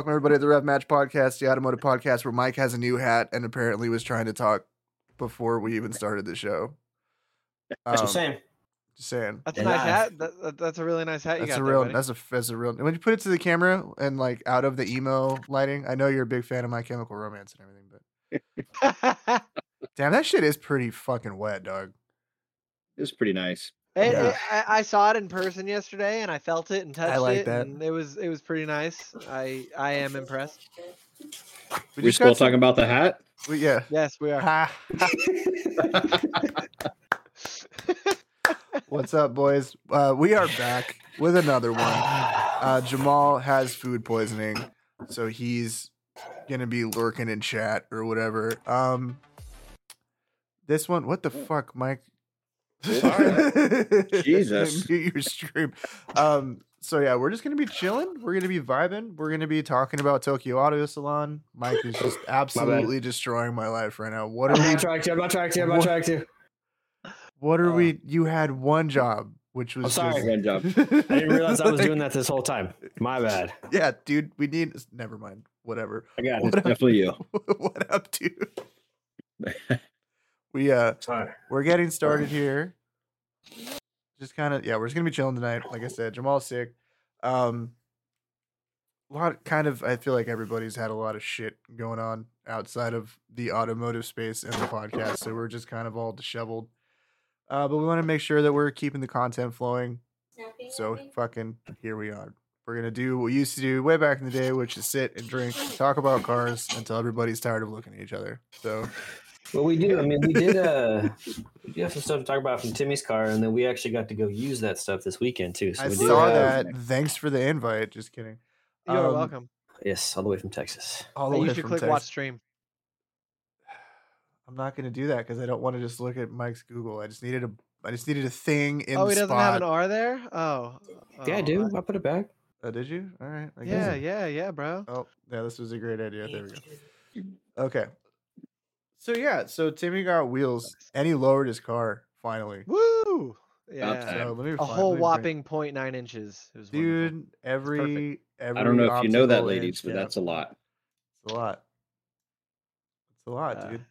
welcome everybody to the Rev Match Podcast, the automotive podcast where Mike has a new hat and apparently was trying to talk before we even started the show. That's Um, the same. Just saying. That's a And nice hat. That, that- that's a really nice hat you That's got a real. buddy. That's a that's a real. When you put it to the camera and like out of the emo lighting, I know you're a big fan of My Chemical Romance and everything, but damn, that shit is pretty fucking wet, dog. It was pretty nice. It- Yeah. it- I, I saw it in person yesterday, and I felt it and touched I like it, that. and it was it was pretty nice. I I am impressed. We We are just still talking about the hat. we- yeah. Yes, we are. What's up, boys? Uh, we are back with another one. Uh, Jamal has food poisoning, so he's gonna be lurking in chat or whatever. Um, this one, what the fuck, Mike? Jesus. Mute your stream. Um, so yeah, we're just gonna be chilling. We're gonna be vibing. We're gonna be talking about Tokyo Auto Salon. Mike is just absolutely destroying my life right now. What are I'm are we? not trying to. I'm not trying to. I'm not What- trying to. What are Uh, we? You had one job, which was I'm sorry. Good job. I didn't realize I was doing that this whole time. My bad. Yeah, dude, we need. Never mind. Whatever. I got What it. up? Definitely you. what up, dude? We uh, Sorry. we're getting started here. Just kind of yeah, we're just gonna be chilling tonight. Like I said, Jamal's sick. Um, a lot kind of. I feel like everybody's had a lot of shit going on outside of the automotive space and the podcast, so we're just kind of all disheveled. Uh, but we want to make sure that we're keeping the content flowing. So fucking here we are. We're gonna do what we used to do way back in the day, which is sit and drink, talk about cars until everybody's tired of looking at each other. So Well, we do. I mean, we did. Uh, we do have some stuff to talk about from Timmy's car, and then we actually got to go use that stuff this weekend too. So I we do saw have- that. Thanks for the invite. Just kidding. You're Um, welcome. Yes, all the way from Texas. All the way you should from click Texas. watch stream. I'm not gonna do that because I don't want to just look at Mike's Google. I just needed a. I just needed a thing in Oh, the he doesn't spot. have an R there. Oh, yeah, I oh, do. I put it back. Oh, did you? All right. I guess. Yeah, yeah, yeah, bro. Oh, yeah. This was a great idea. There we go. Okay. So yeah, so Timmy got wheels and he lowered his car finally. Woo! Yeah, time. So let me a find- whole let me whopping 0.9 inches. It was wonderful. dude. Every every I don't know if you know that, ladies, inch, but yeah, that's a lot. it's a lot. It's a lot, Uh, dude.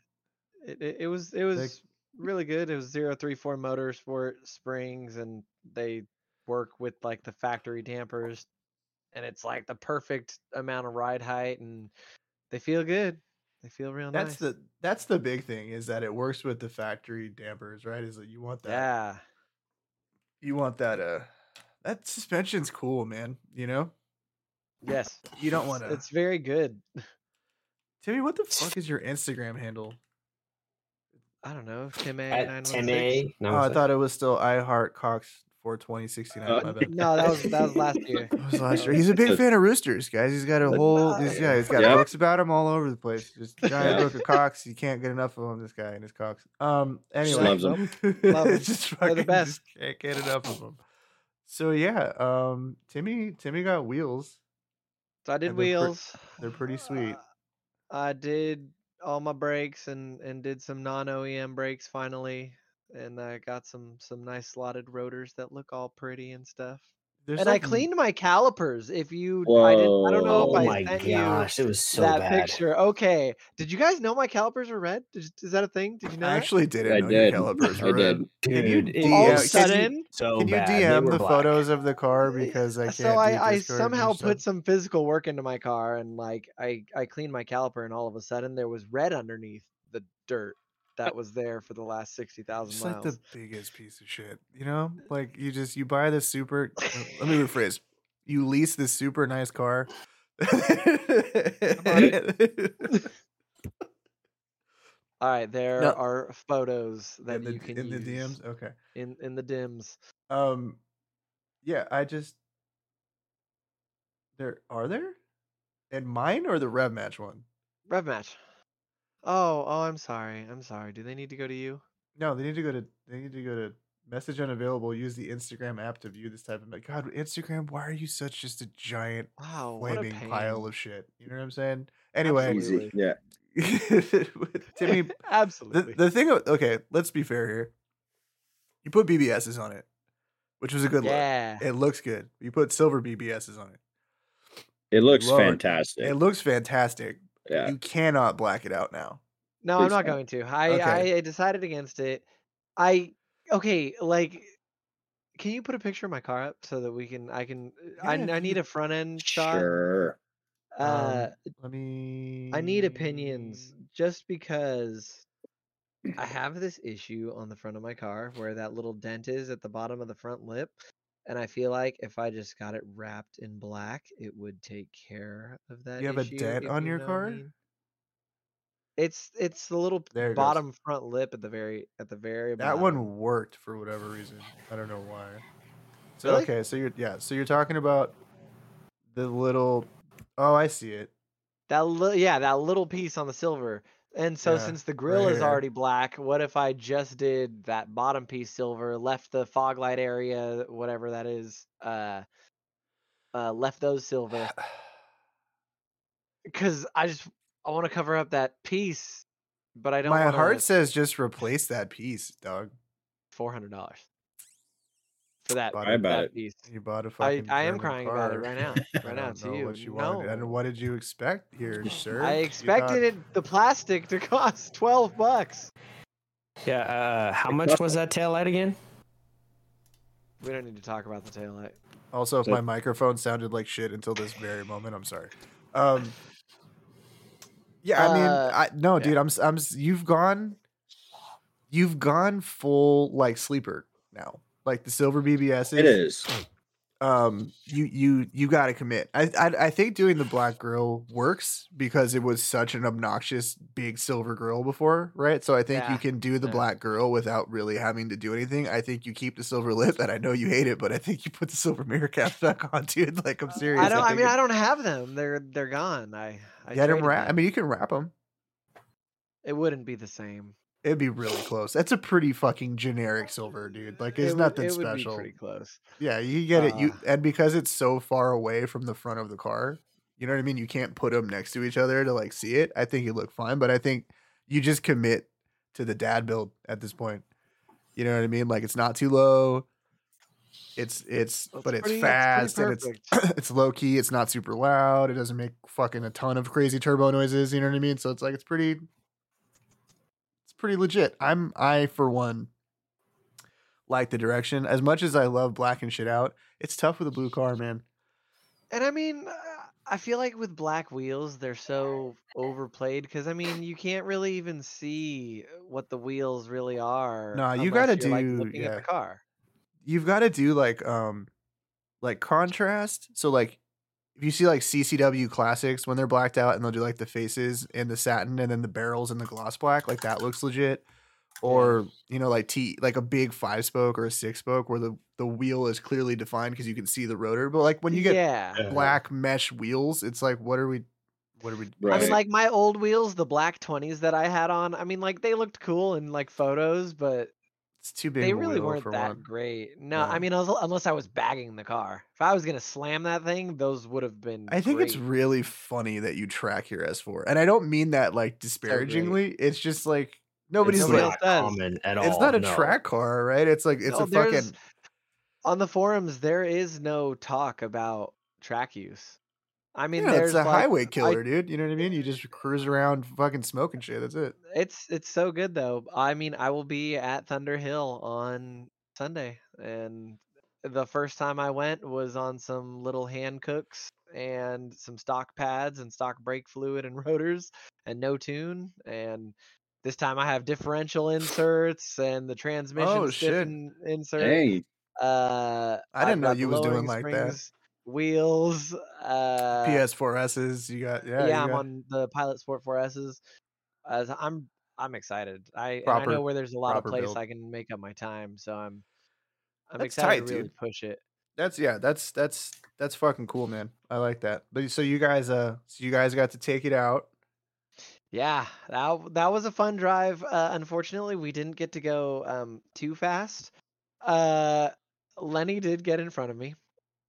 It, it, it was it was really good. It was 034 motorsport springs, and they work with like the factory dampers, and it's like the perfect amount of ride height, and they feel good. They feel real That's nice. the that's the big thing is that it works with the factory dampers, right? Is that you want that yeah. you want that uh that suspension's cool, man. You know? Yes. You don't want to It's very good. Timmy, what the fuck is your Instagram handle? I don't know. Tim A. At 916. Timmy. No, Oh, I thought it was still I Heart Cox for 2069. Uh. No, that was that was last year. That was last year. He's a big fan of roosters, guys. He's got a whole. He's, yeah, he's got Yeah. books about him all over the place. Just giant Yeah. book of Cox. You can't get enough of him. This guy and his Cox. Um. Anyway, loves 'em. Love 'em. just They're the best. just can't get enough of them. So yeah, um, Timmy, Timmy got wheels. So I did they're pre- wheels. they're pretty sweet. Uh, I did all my brakes and and did some non OEM brakes finally, and I got some some nice slotted rotors that look all pretty and stuff. There's and I cleaned my calipers. If you, I didn't. I don't know Oh if I my sent gosh, you it was so that bad. picture. Okay, did you guys know my calipers were red? Did, is that a thing? Did you know? I that? actually didn't I know did. your calipers I were did. red. Can you DM all of a was can you- sudden, so Can you DM the black. photos of the car because I can't. so I, I somehow put some physical work into my car and like I I cleaned my caliper and all of a sudden there was red underneath the dirt that was there for the last sixty thousand It's like the biggest piece of shit, you know. Like you just you buy this super. uh, let me rephrase. You lease this super nice car. All right, there No. are photos that in the, you can in the DMs. Okay. in in the dims. Um, yeah, I just there are there, and mine or the Rev Match one. Rev match. Oh, oh, I'm sorry. I'm sorry. Do they need to go to you? No, they need to go to they need to go to message unavailable. Use the Instagram app to view this type of. God, Instagram. Why are you such just a giant Wow, what a flaming pain. pile of shit? You know what I'm saying? Anyway, Absolutely. Yeah. Timmy, Absolutely. the thing. of- Okay, let's be fair here. You put BBSs on it, which was a good look. yeah. It looks good. You put silver BBSs on it. It looks Lord. fantastic. It looks fantastic. Yeah. You cannot black it out now. No, Please I'm not going to. I, Okay. I I decided against it. I okay, like can you put a picture of my car up so that we can I can I, Yeah, if I need a front end shot. Sure. Uh Um, let me. I need opinions just because I have this issue on the front of my car where that little dent is at the bottom of the front lip. And I feel like if I just got it wrapped in black, it would take care of that. You have a dent on you your what I car? mean. It's it's the little There it goes. bottom front lip at the very at the very That bottom. one worked for whatever reason. I don't know why. So Really? okay, so you're yeah, so you're talking about the little. Oh, I see it. That li- yeah, that little piece on the silver. And so Yeah, since the grill right is here. already black, what if I just did that bottom piece silver, left the fog light area, whatever that is, uh uh left those silver cuz I just I want to cover up that piece, but I don't My wanna heart says just replace that piece, dog. $400 for that, Bought Cry about that it. piece. You bought a I, fucking. I am German crying about it right now. Right now to you. What you no. wanted, and what did you expect here, sir? I expected thought- it the plastic to cost 12 bucks. Yeah. Uh, how much was that tail light again? We don't need to talk about the taillight. Also, if So- my microphone sounded like shit until this very moment, I'm sorry. Um, yeah, I mean, Uh, I no, yeah. dude, I'm, s- I'm, you've gone, you've gone full like sleeper now, like the silver BBS. It is. Um, you, you, you got to commit. I, I, I think doing the black grill works because it was such an obnoxious big silver grill before, right? So I think you can do the yeah. black grill without really having to do anything. I think you keep the silver lip, and I know you hate it, but I think you put the silver mirror caps back on, dude. Like I'm serious. I don't. I think mean, it- I don't have them. They're they're gone. I I get them wrapped. I mean, you can wrap them. it wouldn't be the same. It'd be really close. That's a pretty fucking generic silver, dude. Like, it's it nothing would, it special. Would be pretty close. Yeah, you get it. You Uh, and because it's so far away from the front of the car, you know what I mean. You can't put them next to each other to like see it. I think you look fine, but I think you just commit to the dad build at this point. You know what I mean? Like it's not too low. It's it's but it's pretty- fast pretty and it's it's low key. It's not super loud. It doesn't make fucking a ton of crazy turbo noises. You know what I mean? So it's like it's pretty. Pretty legit. I'm I for one like the direction as much as I love blacking shit out. It's tough with a blue car, man. And I mean, I feel like with black wheels, they're so overplayed because I mean, you can't really even see what the wheels really are. Nah, you gotta you're, like, do- looking at yeah. the car. You've got to do like um like contrast. So like if you see like CCW classics when they're blacked out and they'll do like the faces and the satin and then the barrels and the gloss black, like that looks legit. Or you know, like T like a big five spoke or a six spoke where the the wheel is clearly defined because you can see the rotor. But like when you get yeah. Yeah. black mesh wheels, it's like what are we what are we I mean, like my old wheels, the black twenties that I had on. I mean, like they looked cool in like photos, but it's too big they really weren't for that one. great. No, No. I mean, unless unless I was bagging the car. If I was gonna slam that thing, those would have been. I think it's really funny that you track your S4. And I don't mean that like disparagingly. it's just like nobody's it's like common at all. it's not a no. track car, right? It's like it's No, a fucking on the forums. There is no talk about track use. I mean, yeah, there's it's a like, highway killer, dude. You know what I mean? You just cruise around fucking smoking shit. That's it. It's it's so good though. I mean, I will be at Thunderhill on Sunday, and the first time I went was on some little Hankooks and some stock pads and stock brake fluid and rotors and no tune. And this time I have differential inserts and the transmission Oh, shit. stiffen insert. Hey, Uh, I didn't know you was doing lowering like that. Wheels. Uh, PS4S's, you got yeah, yeah, I'm got- on the Pilot Sport 4S's. As I'm I'm excited. I and I know where there's a lot of place build. I can make up my time, so I'm I'm That's excited tight, to really dude. push it. That's yeah, that's that's that's fucking cool, man. I like that. But so you guys uh so you guys got to take it out. Yeah, that that was a fun drive. Uh, unfortunately, we didn't get to go um, too fast. Uh, Lenny did get in front of me,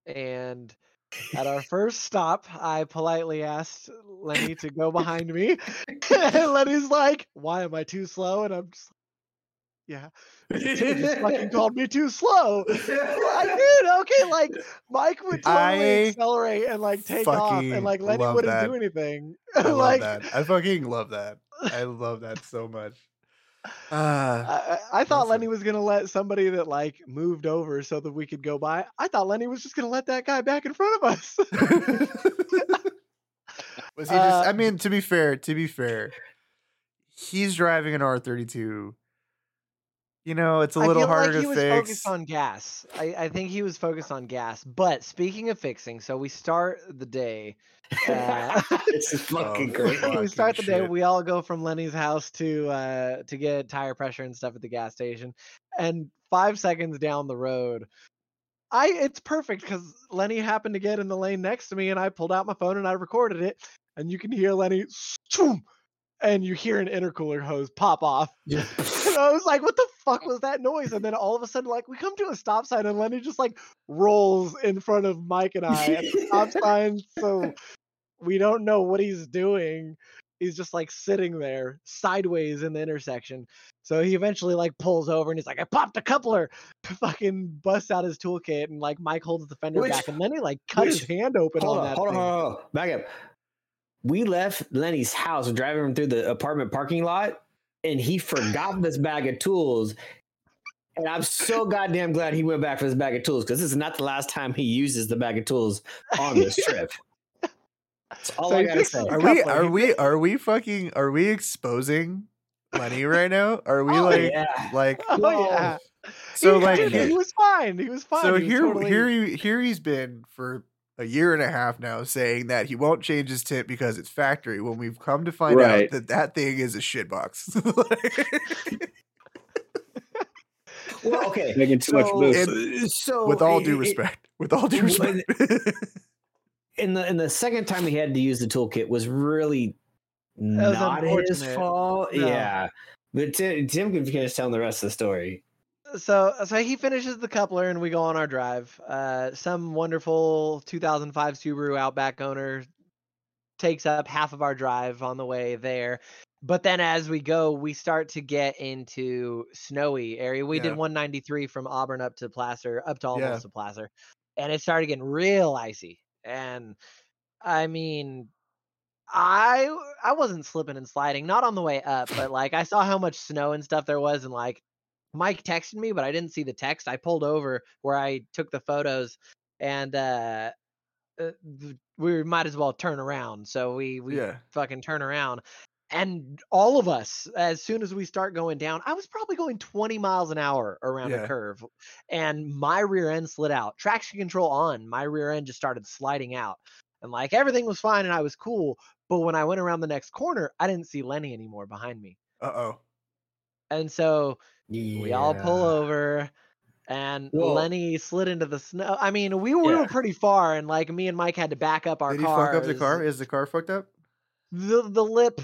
and at our first stop, I politely asked Lenny to go behind me. and Lenny's like, "Why am I too slow?" And I'm just, yeah. Tim just fucking called me too slow. like, dude, okay, like Mike would totally I accelerate and like take off, and like Lenny wouldn't that. do anything. I love like, that. I fucking love that. I love that so much. Uh, I, I thought Lenny was gonna let somebody that like moved over so that we could go by. I thought Lenny was just gonna let that guy back in front of us. was he just? I Uh, mean, to be fair, to be fair, he's driving an R thirty two. You know, it's a little feel harder like he to was fix. focused on gas. I, I think he was focused on gas. But speaking of fixing, so we start the day. Uh, this is fucking Oh, great. we start the day. shit. We all go from Lenny's house to uh to get tire pressure and stuff at the gas station. And five seconds down the road, I it's perfect because Lenny happened to get in the lane next to me, and I pulled out my phone and I recorded it. And you can hear Lenny, and you hear an intercooler hose pop off. Yeah. I was like, what the fuck was that noise? And then all of a sudden, like, we come to a stop sign and Lenny just like rolls in front of Mike and I at the stop sign. So we don't know what he's doing. He's just like sitting there sideways in the intersection. So he eventually like pulls over and he's like, I popped a coupler. Fucking busts out his toolkit and like Mike holds the fender Which- back and Lenny like cut his hand open hold on on, that hold on, hold on, hold on. Back up. We left Lenny's house driving him through the apartment parking lot, and he forgot this bag of tools. And I'm so goddamn glad he went back for this bag of tools because this is not the last time he uses the bag of tools on this trip. That's all So I gotta fixed say. Are we? Are we? Are we fucking? Are we exposing Lenny right now? Are we Oh, like yeah. like? Oh Whoa. yeah. So he, like dude, he was fine. He was fine. So He here, totally- here, he, here he's been for a year and a half now, saying that he won't change his tip because it's factory. When we've come to find Right. out that that thing is a shitbox. Well, okay. Making too much so, moves. Uh, so with all due it- respect, with all due it- respect. in the in the second time he had to use the toolkit was really was not his fault. No. Yeah, but Tim, Tim can finish telling the rest of the story. So so he finishes the coupler and we go on our drive. Uh, some wonderful 2005 Subaru Outback owner takes up half of our drive on the way there. But then as we go, we start to get into snowy area. We Yeah. did 193 from Auburn up to Placer, up to almost Yeah. to Placer, and it started getting real icy. And I mean, I I wasn't slipping and sliding, not on the way up, but like I saw how much snow and stuff there was, and like Mike texted me, but I didn't see the text. I pulled over where I took the photos, and uh, uh, we might as well turn around. So we we yeah, fucking turn around, and all of us, as soon as we start going down, I was probably going 20 miles an hour around Yeah. a curve, and my rear end slid out. Traction control on, my rear end just started sliding out, and like everything was fine, and I was cool. But when I went around the next corner, I didn't see Lenny anymore behind me, uh oh. And so we all pull over and lenny slid into the snow i mean we were Yeah. pretty far and like me and mike had to back up our Did he fuck up the car? Is the car fucked up? the, the lip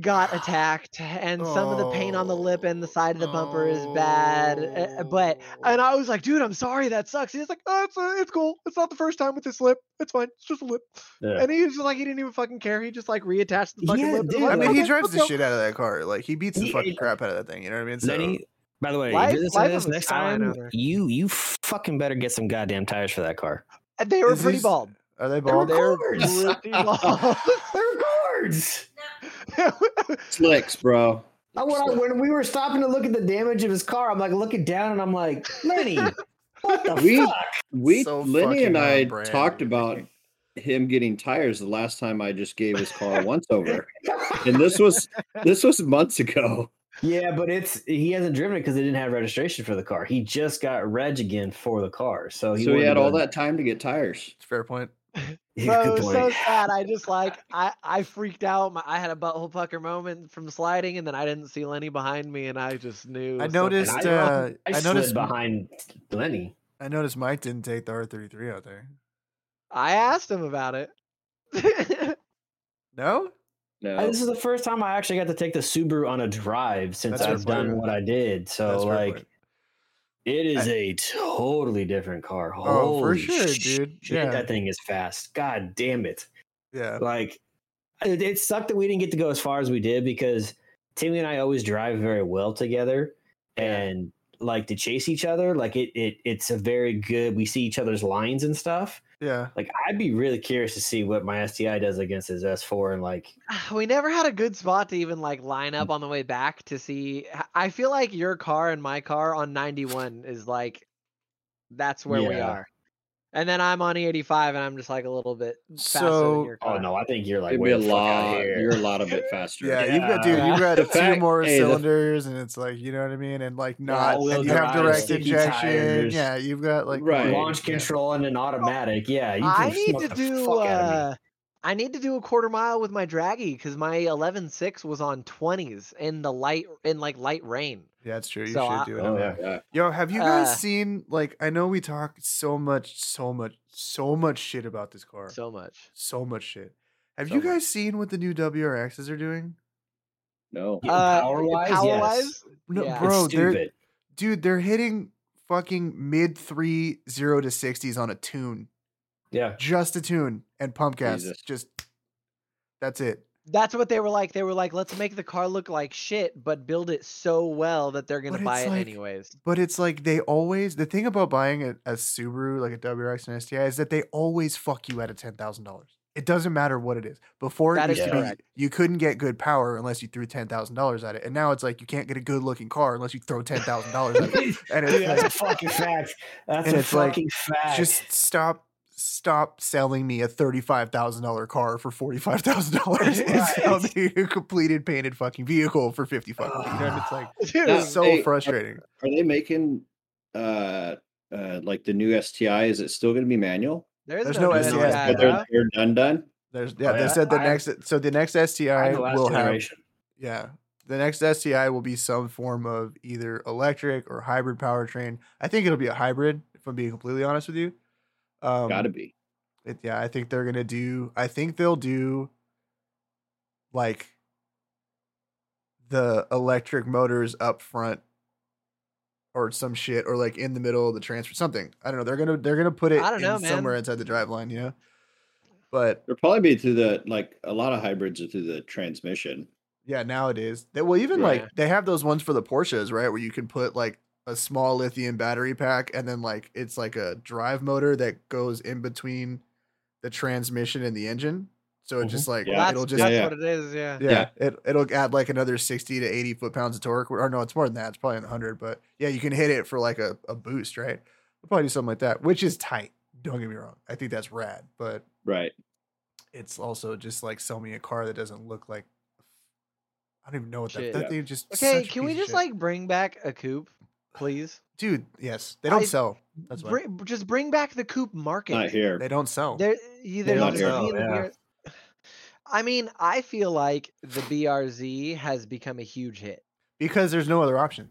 got attacked and some of the paint on the lip and the side of the bumper is bad uh, but and i was like dude i'm sorry that sucks he's like oh it's, uh, it's cool it's not the first time with this lip it's fine it's just a lip Yeah. and he was just like he didn't even fucking care he just like reattached the fucking Yeah, lip and dude. was I like, mean, he drives the go." shit out of that car. Like he beats the He- fucking he- crap out of that thing. You know what I mean? So Lenny, by the way, Life- if you're listening life to this next time, you you fucking better get some goddamn tires for that car. And they were Is pretty these- bald are they They bald? they're Cords. pretty bald They're cords. Slicks, bro. I, when, I, when we were stopping to look at the damage of his car, I'm like looking down and I'm like, Lenny, what the We- fuck? We So Lenny and I brand, talked about him getting tires the last time I just gave his car a once over. And this was this was months ago. Yeah, but it's he hasn't driven it because they didn't have registration for the car. He just got reg again for the car, so he, so he had all that time to get tires. It's Fair point. Yeah, Bro, it was so sad. I just like I I freaked out. My, I had a butthole pucker moment from sliding, and then I didn't see Lenny behind me, and I just knew. I noticed. I- uh, I, I slid noticed. behind Lenny. I noticed Mike didn't take the R thirty three out there. I asked him about it. No. No. This is the first time I actually got to take the Subaru on a drive since That's I've done point. what I did. So That's like, point. It is a totally different car. Oh, for Holy sure, shit, dude. Yeah. that thing is fast. God damn it! yeah. Like, it, it sucked that we didn't get to go as far as we did because Timmy and I always drive very well together. and like to chase each other. Like it, it it's a very good. We see each other's lines and stuff. Yeah. Like I'd be really curious to see what my STI does against his S4 and like We never had a good spot to even like line up on the way back to see. I feel like your car and my car on 91 is like that's where we are. And then I'm on E85 and I'm just like a little bit faster So- than your car. oh no, I think you're like way a the out lot. here. You're a lot of bit faster. Yeah, you've got dude, you've got The two fact- more hey, the- cylinders, and it's like you know what I mean, and like not, and you have direct sticky injection. tires. Yeah, you've got like Right. launch yeah. control and an automatic. Yeah, you I need to do fuck out of me. uh I need to do a quarter mile with my Dragy because my 11.6 was on 20s in the light in like light rain. Yeah, that's true. You So should I- do it. Oh, yeah. Yeah. Yo, have you guys Uh, seen like I know we talk so much, so much, so much shit about this car. So, much. So much. much shit. Have So you much. guys seen what the new WRXs are doing? No. Uh, power-wise, power-wise, yes. No, Yeah. bro, they're dude, they're hitting fucking mid three zero to sixties on a tune. Yeah, Just a tune and pump gas. Jesus. Just that's it. That's what they were like. They were like, let's make the car look like shit, but build it so well that they're gonna But buy it like- anyways. But it's like they always the thing about buying a, a Subaru like a WRX and STI is that they always fuck you at a ten thousand dollars. It doesn't matter what it is. Before it used is to be you couldn't get good power unless you threw ten thousand dollars at it, and now it's like you can't get a good looking car unless you throw ten thousand dollars at it. And Dude, it's that's a like, fucking fact. That's a it's like, fucking fact. just stop stop selling me a thirty-five thousand dollar car for forty-five thousand dollars and sell Right. me a completed painted fucking vehicle for fifty fucking. You know, it's like Dude, it's so Hey, are- frustrating. Are they making uh uh like the new STI? Is it still going to be manual? there's, there's no, no new STI, STI, But they're, they're done done. There's yeah, Oh, they yeah. said the I- next so the next STI the last will have yeah. The next STI will be some form of either electric or hybrid powertrain. I think it'll be a hybrid, if I'm being completely honest with you. Um, Got to be. it, yeah, I think they're gonna do. I think they'll do like the electric motors up front, or some shit, or like in the middle of the transfer. Something I don't know. They're gonna they're gonna put it I don't know, in somewhere inside the drive line. You know, but They'll probably be through the like a lot of hybrids are through the transmission. Yeah, nowadays. They well even Yeah. like they have those ones for the Porsches, right? Where you can put like a small lithium battery pack and then like it's like a drive motor that goes in between the transmission and the engine. So it Mhm. just like Yeah. It'll just that's yeah. what it is, yeah. yeah, Yeah. it it'll add like another 60 to 80 foot pounds of torque. Or no, it's more than that. It's probably in 100, but yeah, you can hit it for like a, a boost, right? We'll probably do something like that, which is tight. Don't get me wrong. I think that's rad, but Right. it's also just like sell me a car that doesn't look like I don't even know what that, Shit. that Yeah. thing just Okay, such can we piece of just like bring back a coupe, please? dude yes they don't I- sell that's why Bring, just bring back the coupe market. Not here. they don't sell There, you, They there's don't just sell, me and the yeah. I mean, I feel like the BRZ has become a huge hit. because there's no other option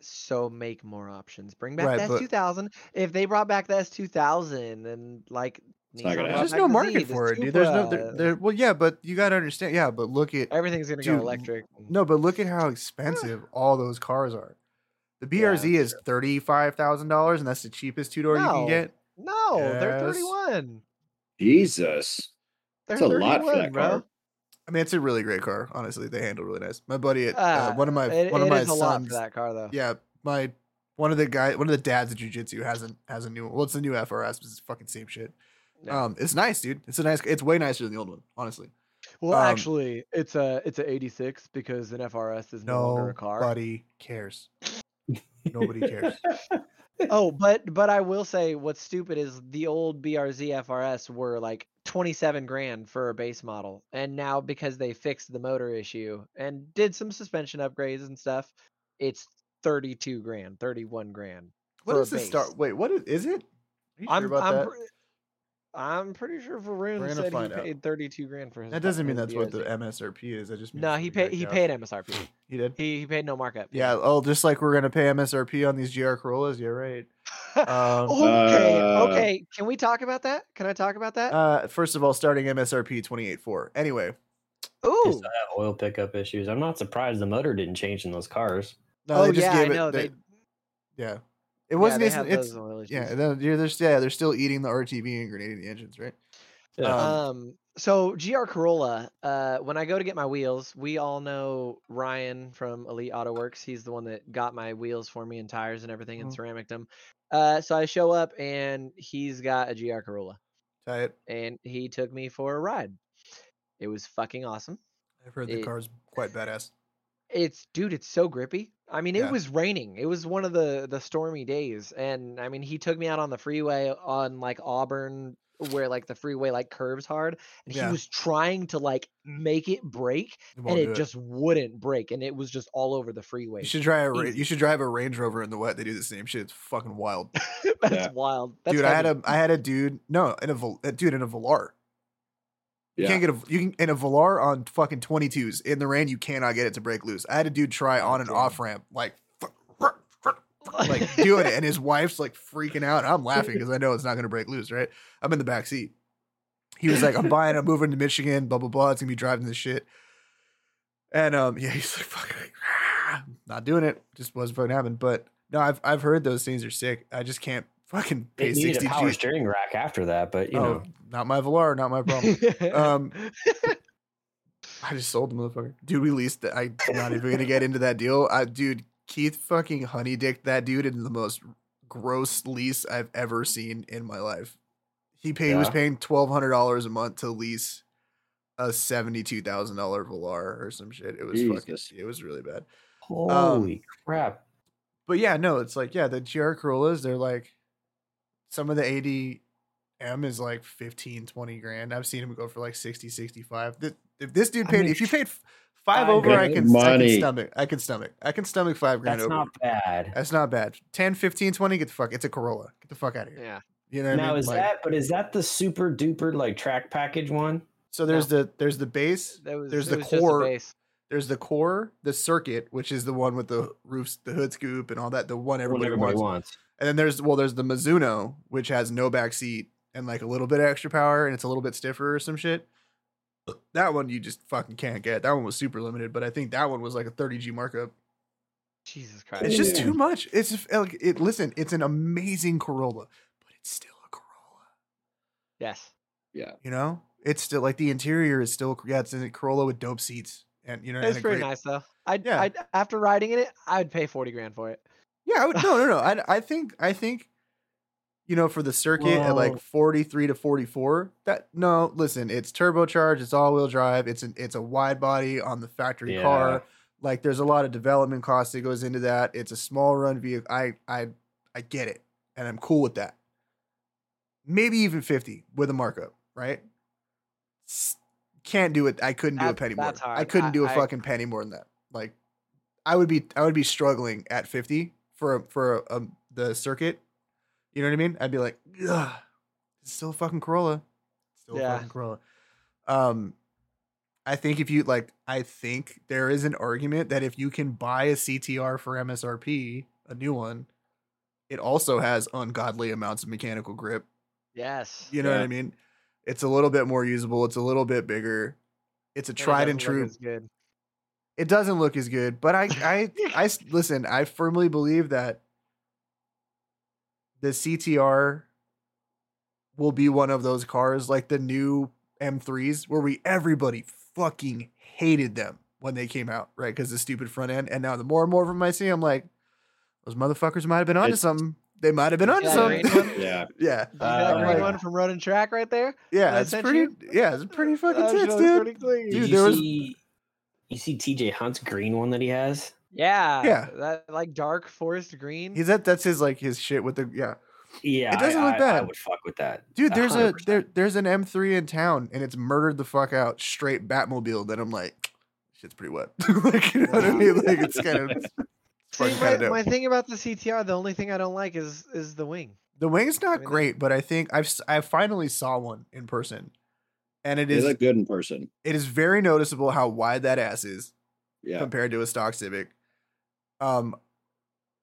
So make more options. Bring back Right, the S2000. If they brought back the S2000 and like It's not gonna brought there's no market for it dude there's no there, there, well yeah but you got to understand yeah but look at Everything's gonna Dude, go electric. no but look at how expensive all those cars are the Yeah, brz is $35000 and that's the cheapest two-door you can get No, they're Yes. 31. Jesus. They're That's a lot for that bro. car. i mean it's a really great car honestly they handle really nice my buddy at uh, Uh, one of my it, one of my is a lot sons for that car though. yeah my one of the guy one of the dads at jiu-jitsu has a has a new well it's the new frs but it's fucking same shit Yeah. um it's nice dude it's a nice it's way nicer than the old one honestly Well, Um, actually, it's a it's a 86 because an FRS is no, longer a car. nobody cares nobody cares oh, but but I will say what's stupid is the old BRZ FRS were like 27 grand for a base model, and now because they fixed the motor issue and did some suspension upgrades and stuff, it's 32 grand, 31 grand. What for a is the start? Wait, what is, is it? Are you I'm sure about I'm, that? pre- I'm pretty sure We're Varun said he find out. paid 32 grand for his. that doesn't mean his that's what the MSRP is. That just means No, he paid he hiked paid. MSRP. He did. He he paid no markup. Yeah. Oh, just like we're gonna pay MSRP on these GR Corollas. Yeah, right. Um, okay, Uh, okay. Can we talk about that? Can I talk about that? uh, first of all, starting MSRP twenty eight four. Anyway, They Ooh. still have oil pickup issues. I'm not surprised the motor didn't change in those cars. no, oh they just yeah, I gave it. know. they, They, yeah, it wasn't. yeah, it's, have it's those yeah. They're, they're, they're, yeah, they're still eating the RTV and grenading the engines, right? Yeah. Um, Um, so GR Corolla, uh, when I go to get my wheels, we all know Ryan from Elite Auto Works. He's the one that got my wheels for me and tires and everything and Mhm. ceramic them. Uh, so I show up and he's got a GR Corolla tight. and he took me for a ride. It was fucking awesome. I've heard the It- car's quite badass. It's dude, it's so grippy. I mean, it Yeah. was raining. It was one of the the stormy days, and I mean, he took me out on the freeway on like Auburn, where like the freeway like curves hard, and Yeah. he was trying to like make it break, It and do it just wouldn't break, and it was just all over the freeway. You should drive a easy. you should drive a Range Rover in the wet. They do the same shit. It's fucking wild. That's Yeah. wild. That's dude, I had a I had a dude no in a uh, dude in a Velar. You Yeah. can't get a you can in a Velar on fucking 22s in the rain. You cannot get it to break loose. I had a dude try on an off ramp like like doing it, and his wife's like freaking out. I'm laughing because I know it's not gonna break loose. Right? I'm in the back seat. He was like, "I'm buying. I'm moving to Michigan. Blah blah blah. It's gonna be driving this shit." And um, yeah, he's like, "Fuck, not doing it. Just wasn't fucking happening." But no, I've I've heard those things are sick. I just can't fucking pay It needed sixty a power G. steering rack after that, but you oh, know, not my Velar, not my problem. um, I just sold the motherfucker, dude. We leased. The, I'm not even gonna get into that deal. I, dude, Keith fucking honey dicked that dude in the most gross lease I've ever seen in my life. He paid was paying twelve hundred dollars a month to lease a seventy two thousand dollar Velar or some shit. It was Jesus. fucking. It was really bad. holy crap! But yeah, no, it's like yeah, the GR Corollas, they're like some of the ADM is like 15, 20 grand. I've seen him go for like 60, 65. Th- If this dude I paid, mean, if you paid five five over, I grand can, I can stomach. I can stomach. I can stomach five grand That's over. not bad. That's not bad. 10, 15, 20, get the fuck. It's a Corolla. Get the fuck out of here. yeah. You know what I Now mean? is Like, that? But is that the super duper like track package one? so there's the there's the base, That was There's the was just a core- base. There's the core, the circuit, which is the one with the roofs, the hood scoop and all that, the one What everybody, everybody wants. wants. And then there's well, there's the Morizo, which has no back seat and like a little bit of extra power, and it's a little bit stiffer or some shit. That one you just fucking can't get. That one was super limited, but I think that one was like a 30 G markup. Jesus Christ. It's just Yeah. too much. It's like it. Listen, it's an amazing Corolla, but it's still a Corolla. yes. Yeah. You know, it's still like the interior is still yeah, it's a Corolla with dope seats, and you know, It's pretty great- nice though. I'd, Yeah. I'd after riding in it, I'd pay forty grand for it. Yeah, I would, no, no, no. I, I think, I think, you know, for the circuit at like 43 to 44, that no, listen, it's turbocharged, it's all wheel drive, it's an, it's a wide body on the factory Yeah. car. Like there's a lot of development cost that goes into that. It's a small run vehicle. I, I, I get it. And I'm cool with that. Maybe even 50 with a markup, right? Can't do it. I couldn't do a penny more. that's I couldn't I- do a I- fucking penny more than that. Like I would be I would be struggling at 50 for a- for a, um the circuit. You know what I mean? I'd be like, Ugh, it's still a fucking Corolla. Still a Yeah. fucking Corolla. Um I think if you like I think there is an argument that if you can buy a CTR for MSRP, a new one, it also has ungodly amounts of mechanical grip. Yes. You know what I mean? It's a little bit more usable, it's a little bit bigger. It's a And it tried and true Good. it doesn't look as good but I, I, I listen i firmly believe that the ctr will be one of those cars like the new m3s where we everybody fucking hated them when they came out right because the stupid front end and now the more and more of them i see i'm like those motherfuckers might have been onto It's- something they might have been onto Yeah, something? Yeah. yeah You see that Uh, green like- one from running Track right there? yeah I it's pretty you? yeah it's pretty fucking That tits dude pretty clean. Dude, you there was- you see TJ Hunt's green one that he has. Yeah. Yeah. That like dark forest green. he's that that's his like his shit with the yeah Yeah, It doesn't I, look I- I bad. would fuck with that, Dude, there's a 100%. there there's an M3 in town and it's murdered the fuck out straight Batmobile that I'm like, shit's pretty wet. like you know what I mean? Like it's kind of it's See, fucking my, kinda my thing about the CTR, the only thing I don't like is is the wing. the wing's not mean, great, but I think I've I finally saw one in person, and it They is look good in person. it is very noticeable how wide that ass is Yeah. compared to a stock Civic. Um,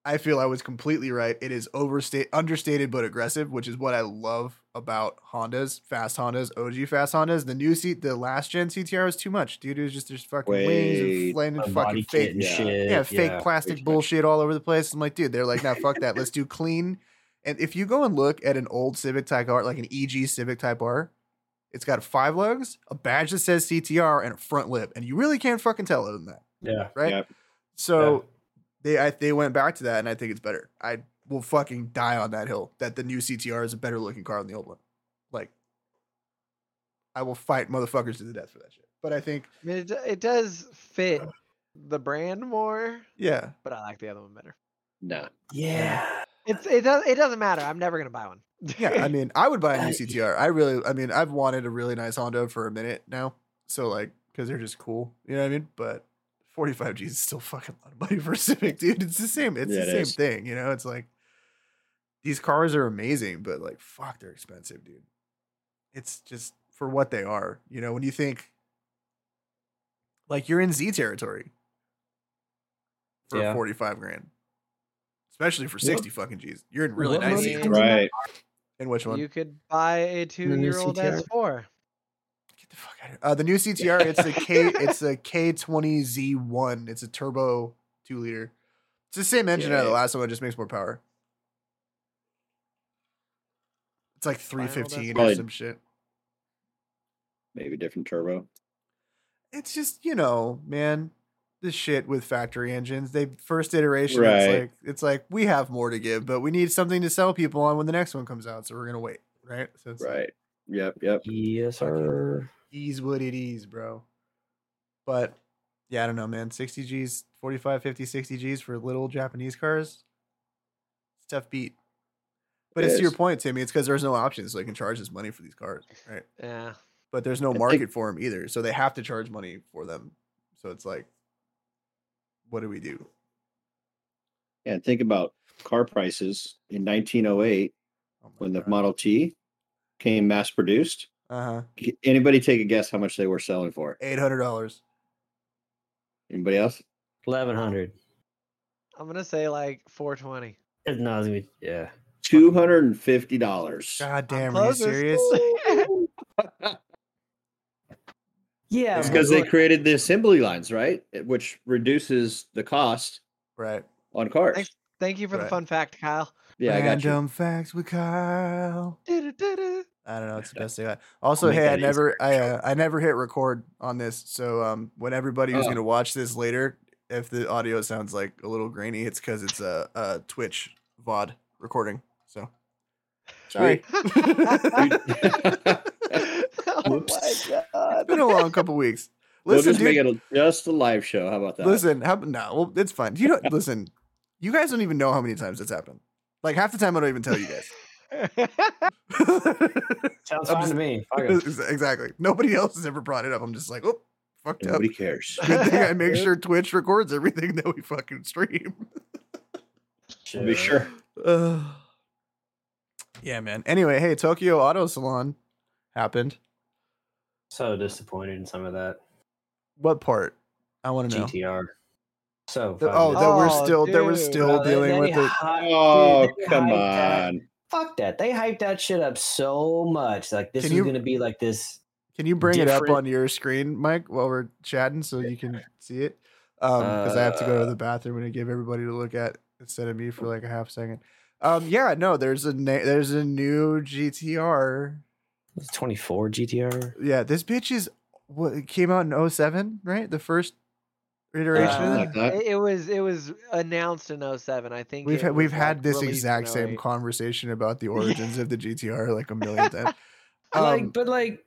I feel I was completely right. It is overstate, understated but aggressive, which is what I love about Hondas, fast Hondas, OG fast Hondas. The new seat, the last gen CTR was too much, dude. It was just there's fucking wings Way and landed A fucking fake, and yeah. shit. yeah, fake way plastic too bullshit all over the place. I'm like, dude, they're like, nah, fuck that. Let's do clean. And if you go and look at an old Civic Type R, like an EG Civic Type R, It's got five lugs, a badge that says CTR, and a front lip, and you really can't fucking tell other than that, Yeah. right? Yep. So they I, they went back to that, and I think it's better. I will fucking die on that hill that the new CTR is a better looking car than the old one. Like, I will fight motherfuckers to the death for that shit. But I think, I mean, it, it does fit the brand more, yeah, but I like the other one better. No. Yeah. It's it does it doesn't matter. I'm never gonna buy one. yeah. I mean, I would buy a new CTR. I really, I mean, I've wanted a really nice Honda for a minute now. So like, because they're just cool, you know what I mean? But 45 G's is still fucking a lot of money for a Civic, dude. It's the same. It's Yeah, the it same is. thing, you know. It's like these cars are amazing, but like, fuck, they're expensive, dude. It's just for what they are, you know. When you think like you're in Z territory for Yeah. 45 grand, especially for 60 fucking G's, you're in really what nice. money Z. Right. In which one? You could buy a two year old S4. Get the fuck out of here. Uh, the new CTR, it's the K, it's the K20Z1. It's a turbo two liter. It's the same engine out of the last one, it just makes more power. It's like 315 or some shit. Maybe different turbo. It's just, you know, man, this shit with factory engines. They first iteration, Right. it's like it's like we have more to give, but we need something to sell people on when the next one comes out. So we're gonna wait, right? So it's like, Right. Yep. Yep. Yes, sir. ease what it is, bro. But yeah, I don't know, man. 60 G's, 45, 50, 60 G's for little Japanese cars. It's tough beat. But It it's to your point, Timmy. It's because there's no options, so they can charge this money for these cars, right? Yeah. But there's no think- market for them either, so they have to charge money for them. So it's like, what do we do? And think about car prices in 1908 Oh my when the Model T came mass produced. uh-huh, Anybody take a guess how much they were selling for? eight hundred dollars. Anybody else? Eleven hundred. I'm gonna say like 420. No, it's gonna be- yeah. Two hundred and fifty dollars. God damn, are you serious? Yeah, It's because they created the assembly lines, right? Which reduces the cost right. on cars. Thanks. Thank you for the fun fact, Kyle. Yeah, I got you. Random facts with Kyle. Du-du-du-du. I don't know. It's the best thing. I, also, hey, I easy. never, I, uh, I never hit record on this. So, um, when everybody who's Oh. gonna watch this later, if the audio sounds like a little grainy, it's because it's a, a Twitch VOD recording. So, sorry. oh Whoops. my god. it's been a long couple weeks. we'll just dude, make it a, just a live show. How about that? listen. How, no, well, it's fine. You don't listen. You guys don't even know how many times it's happened. Like half the time, I don't even tell you guys. sounds fine just- to me. Exactly. Nobody else has ever brought it up. I'm just like, oh, fucked up. Nobody cares. Good thing I make sure Twitch records everything that we fucking stream. I'll be sure. Uh, yeah, man. Anyway, hey, Tokyo Auto Salon happened. So disappointed in some of that What part? I want to know. GTR. So The- five oh, minutes. that we're Oh, still that we're still Bro, dealing they with it. hy- Oh, dude, come hyped that- on. Fuck that. They hyped that shit up so much. Like this Can is you- gonna be like this. Can you bring it up on your screen, Mike, while we're chatting so you can see it? Um, because I have to go to Uh, the bathroom and give everybody to look at instead of me for like a half second. Um, yeah, no, there's a na- there's a new GTR. It's 24 GTR. Yeah, this bitch is what it came out in 07, right? The first iteration Uh, of it. Like that. It, it was it was announced in 07. I think We've it had, we've was, had this exact same conversation about the origins of the GTR like a million times. Um, like, but like,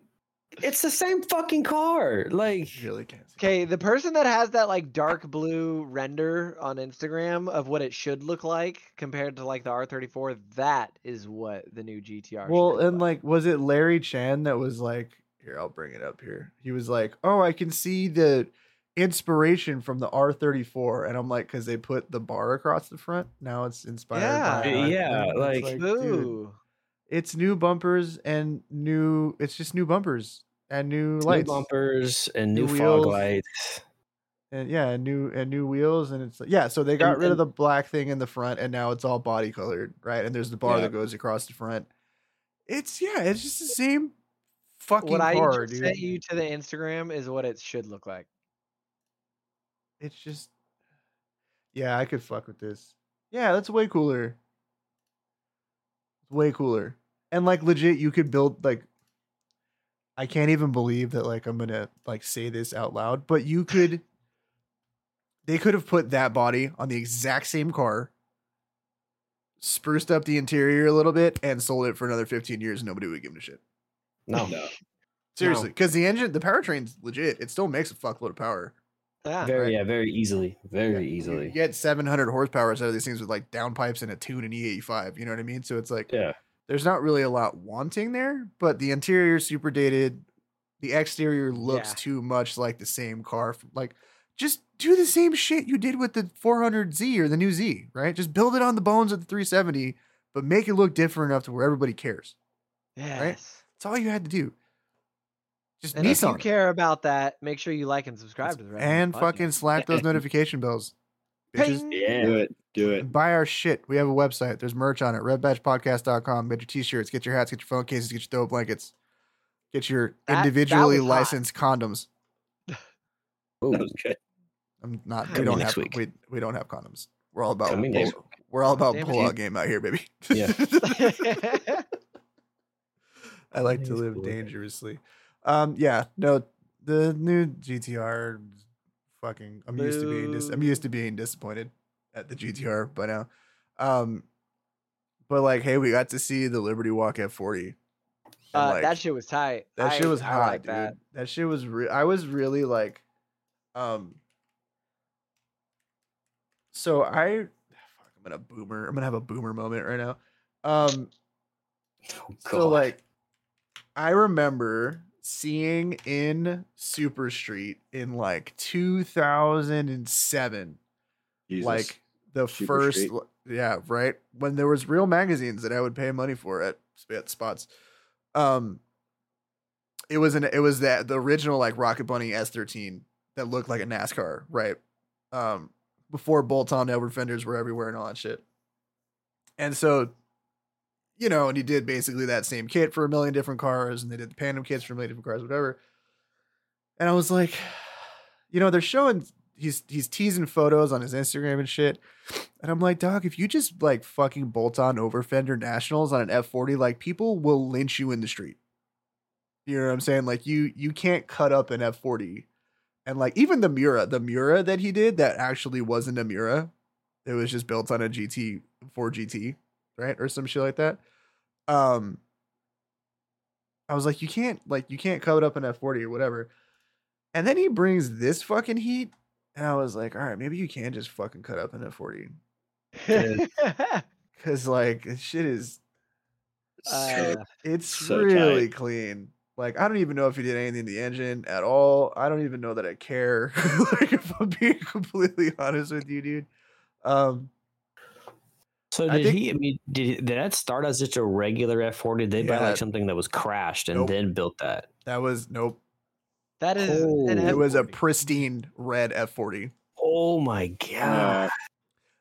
it's the same fucking car. Like, really can't. Okay, the person that has that like dark blue render on Instagram of what it should look like compared to like the R34, that is what the new GTR. Well, look and like, was it Larry Chen that was like, here, I'll bring it up here. He was like, oh, I can see the inspiration from the R34. And I'm like, because they put the bar across the front. Now it's inspired by. Yeah. R- Yeah, and it's like- dude, Ooh. It's new bumpers and new, it's just new bumpers and new new lights. New bumpers and new, New fog lights. and yeah, and new and new wheels, and it's yeah. So they got And- rid of the black thing in the front, and now it's all body colored, right? And there's the bar Yeah. that goes across the front. It's yeah, it's just the same fucking What I car, just dude. sent you to the Instagram is what it should look like. It's just yeah, I could fuck with this. Yeah, that's way cooler. It's way cooler, and like legit, you could build like I can't even believe that like I'm gonna like say this out loud, but you could they could have put that body on the exact same car, spruced up the interior a little bit, and sold it for another 15 years. and Nobody would give them a shit. No, No. Seriously, because the engine, the powertrain's legit. It still makes a fuckload of power. Yeah. very right. yeah, very easily, very You easily. You get 700 horsepower out of these things with like downpipes and a tune and E85. You know what I mean? So it's like Yeah, there's not really a lot wanting there, but the interior is super dated. The exterior looks Yeah. too much like the same car. Like, just do the same shit you did with the 400Z or the new Z, right? Just build it on the bones of the 370, but make it look different enough to where everybody cares. Yeah. Yes. That's all you had to do. Just And if you Nissan care about that, make sure you like and subscribe to the Rev Match Podcast. fucking slack those notification bells. Bitches. Yeah. Do it. Do it. And buy our shit. We have a website. There's merch on it. Revmatchpodcast.com. Get your t-shirts, get your hats, get your phone cases, get your throw blankets, get your That- that individually hot. licensed condoms. Ooh, That was good. I'm not. We don't have. week. We, we don't have condoms. We're all about. Pull- we're all about Damn pull out game out here, baby. Yeah. I like to live pull-out game. dangerously. Um. Yeah. No. The new GTR. Fucking. I'm used to being. Dis- I'm used to being disappointed at the GTR by now. Um. But like, hey, we got to see the Liberty Walk F40. uh, like, that shit was tight. that shit was I hot, like dude. that. That. shit was. Re- I was really like, um. So I, fuck, I'm gonna boomer. I'm gonna have a boomer moment right now. Um. Oh, So like, I remember seeing in Super Street in like 2007, Jesus. like the Super first, Street? yeah, right when there was real magazines that I would pay money for at, at spots. Um, it was an it was that the original like Rocket Bunny S13 that looked like a NASCAR, right? Um, before bolt-on over fenders were everywhere and all that shit. And so, you know, and he did basically that same kit for a million different cars, and they did the Phantom kits for a million different cars, whatever. And I was like, you know, they're showing he's he's teasing photos on his Instagram and shit. And I'm like, dog, if you just like fucking bolt on over fender nationals on an F40, like people will lynch you in the street. You know what I'm saying? Like you you can't cut up an F40. And like even the Miura, the Miura that he did that actually wasn't a Miura. It was just built on a GT 4 GT, right? Or some shit like that. Um I was like, you can't like you can't cut it up an F40 or whatever. And then he brings this fucking heat. And I was like, all right, maybe you can just fucking cut up an F40. Cause like this shit is Uh, it's So really tight. clean. Like I don't even know if he did anything in the engine at all. I don't even know that I care. like if I'm being completely honest with you, dude. Um So I did think- he? I mean, did, did that start as just a regular F forty? Did they buy like something that was crashed and Nope. then built that? that was nope. that is Oh, an It was a F40. pristine red F40. Oh my god!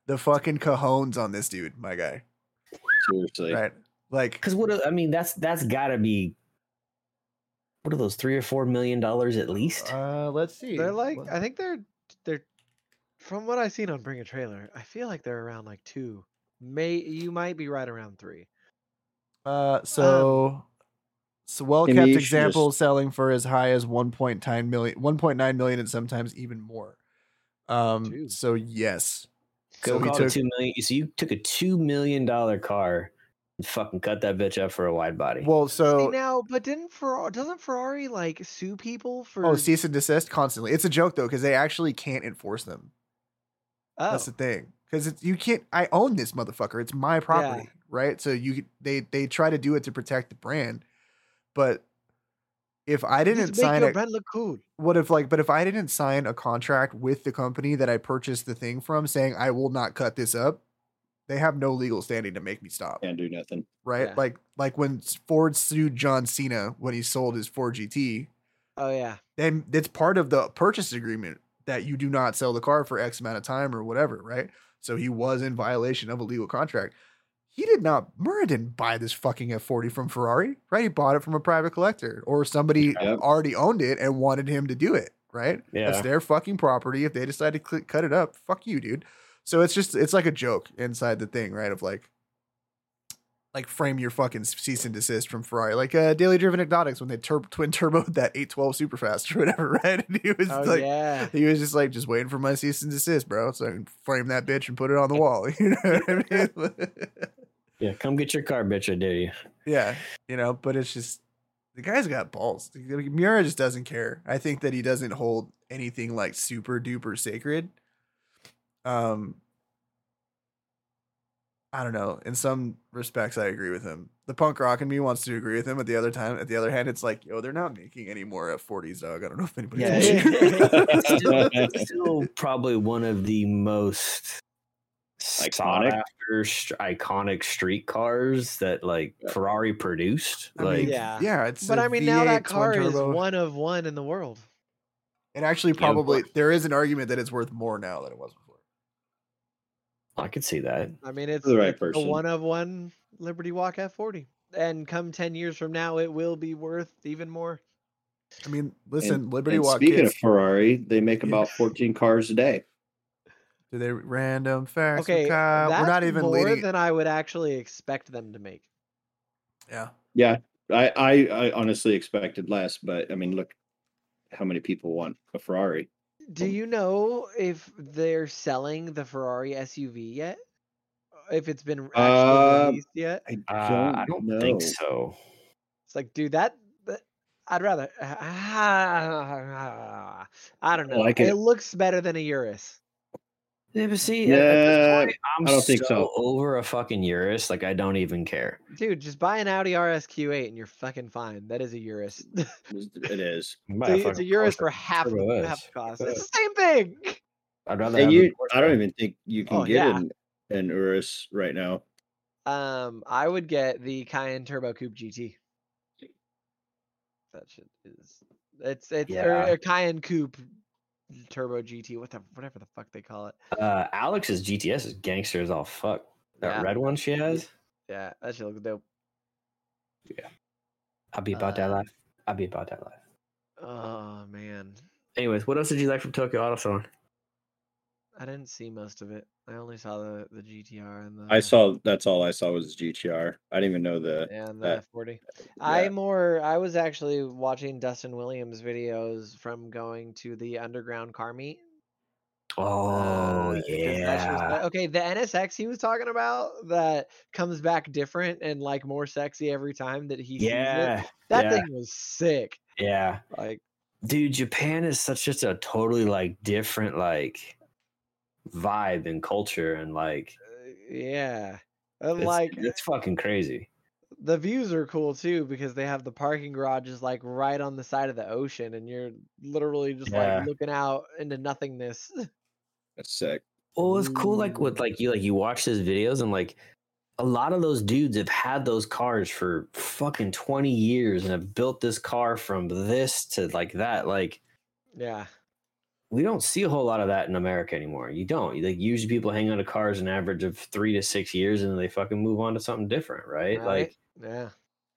The fucking cajones on this dude, my guy. seriously. Right. Like Because what? I mean, that's that's got to be. What are those three or four million dollars at least? uh let's see. They're like, What- I think they're they're from what I've seen on Bring a Trailer. I feel like they're around like two. May you might be right around three. Uh, so, so well kept you example just- selling for as high as 1.9 million, 1.9 million, and sometimes even more. Um, Dude. so yes, Go so call took two million. So you took a two million dollar car and fucking cut that bitch up for a wide body. well, See so now, but didn't Ferrari doesn't Ferrari like sue people for? oh, cease and desist constantly. It's a joke though because they actually can't enforce them. oh, That's the thing because it's you can't. I own this motherfucker. It's my property, right? So you they they try to do it to protect the brand, but if I didn't make sign your a brand look cool. what if like but if i didn't sign a contract with the company that i purchased the thing from saying i will not cut this up they have no legal standing to make me stop Can't do nothing. right Yeah. like like when ford sued john cena when he sold his ford gt Oh yeah, then it's part of the purchase agreement that you do not sell the car for x amount of time or whatever right so he was in violation of a legal contract he did not Murray didn't buy this fucking F40 from Ferrari, right? He bought it from a private collector or somebody Yep. already owned it and wanted him to do it, right? That's Yeah. their fucking property. If they decide to cl- cut it up, fuck you, dude. So it's just it's like a joke inside the thing, right? Of like like frame your fucking cease and desist from Ferrari, like uh, Daily Driven Exotics when they tur- twin turboed that 812 super fast or whatever, right? And he was Oh like, yeah. he was just like, just waiting for my cease and desist, bro, so I can frame that bitch and put it on the wall. You know what I mean? Yeah, come get your car, bitch. I dare you. yeah, you know, but it's just the guy's got balls. Miura just doesn't care. I think that he doesn't hold anything like super duper sacred. Um, I don't know. In some respects, I agree with him. The punk rock in me wants to agree with him. At the other time, at the other hand, it's like, yo, they're not making any more F40s, dog. I don't know if anybody. Yeah, it's still, it's still probably one of the most Iconic? after st- iconic street cars that like Yeah. Ferrari produced. I like mean, Yeah. yeah, it's. But a I mean, now V8 that twin car is one of one in the world. And actually, but- probably there is an argument that it's worth more now than it was before. I could see that. I mean, it's, the right it's a person. one of one Liberty Walk F40. And come 10 years from now, it will be worth even more. I mean, listen, And- Liberty and Walk speaking kids, of Ferrari, they make Yeah. about 14 cars a day. do they random facts? Okay, Kyle? that's we're not even more leading. than I would actually expect them to make. yeah, Yeah, I, I, I honestly expected less, but I mean, look how many people want a Ferrari. Do you know if they're selling the Ferrari SUV yet? If it's been actually Uh, released yet? I Uh, don't, I don't know. think so. It's like, dude, that, that I'd rather. I don't know. like it. it. looks better than a Urus. Yeah, but see, at- at this Yeah, point, I'm I don't think so. over a fucking Urus. Like, I don't even care. Dude, just buy an Audi RSQ8 and you're fucking fine. That is a Urus. It is. Buy So it's a Urus Porsche. for half, Turbo the, half the cost. It's the same thing. I'd rather And have you. I don't even think you can Oh, get yeah. an, an Urus right now. Um, I would get the Cayenne Turbo Coupe GT. That shit is it's it's or Yeah. a Cayenne Coupe Turbo GT. What the whatever the fuck they call it. Uh, Alex's GTS is gangster as all fuck. That Yeah. red one she has, Yeah, that shit looks dope. Yeah, I'll be about that Uh, life. I'll be about that life. Oh man, Anyways, what else did you like from Tokyo Auto Salon? I didn't see most of it. I only saw the the GTR and the I saw that's all I saw was GTR. I didn't even know the. and the F40. yeah. I more I was actually watching Dustin Williams videos from going to the underground car meet. Oh Uh, 'cause that shit was yeah, okay, the NSX he was talking about that comes back different and like more sexy every time that he sees it. yeah, That yeah. thing was sick. yeah. Like Dude, Japan is such just a totally like different like vibe and culture and like uh, yeah. And it's, like it's fucking crazy. the views are cool too because they have the parking garages like right on the side of the ocean and you're literally just Yeah. like looking out into nothingness. That's sick. Well, it's cool. Like with like you like you watch his videos and like a lot of those dudes have had those cars for fucking twenty years and have built this car from this to like that. Like yeah. We don't see a whole lot of that in America anymore. You don't. Like usually people hang on to cars an average of three to six years and then they fucking move on to something different, right? Right. Like Yeah.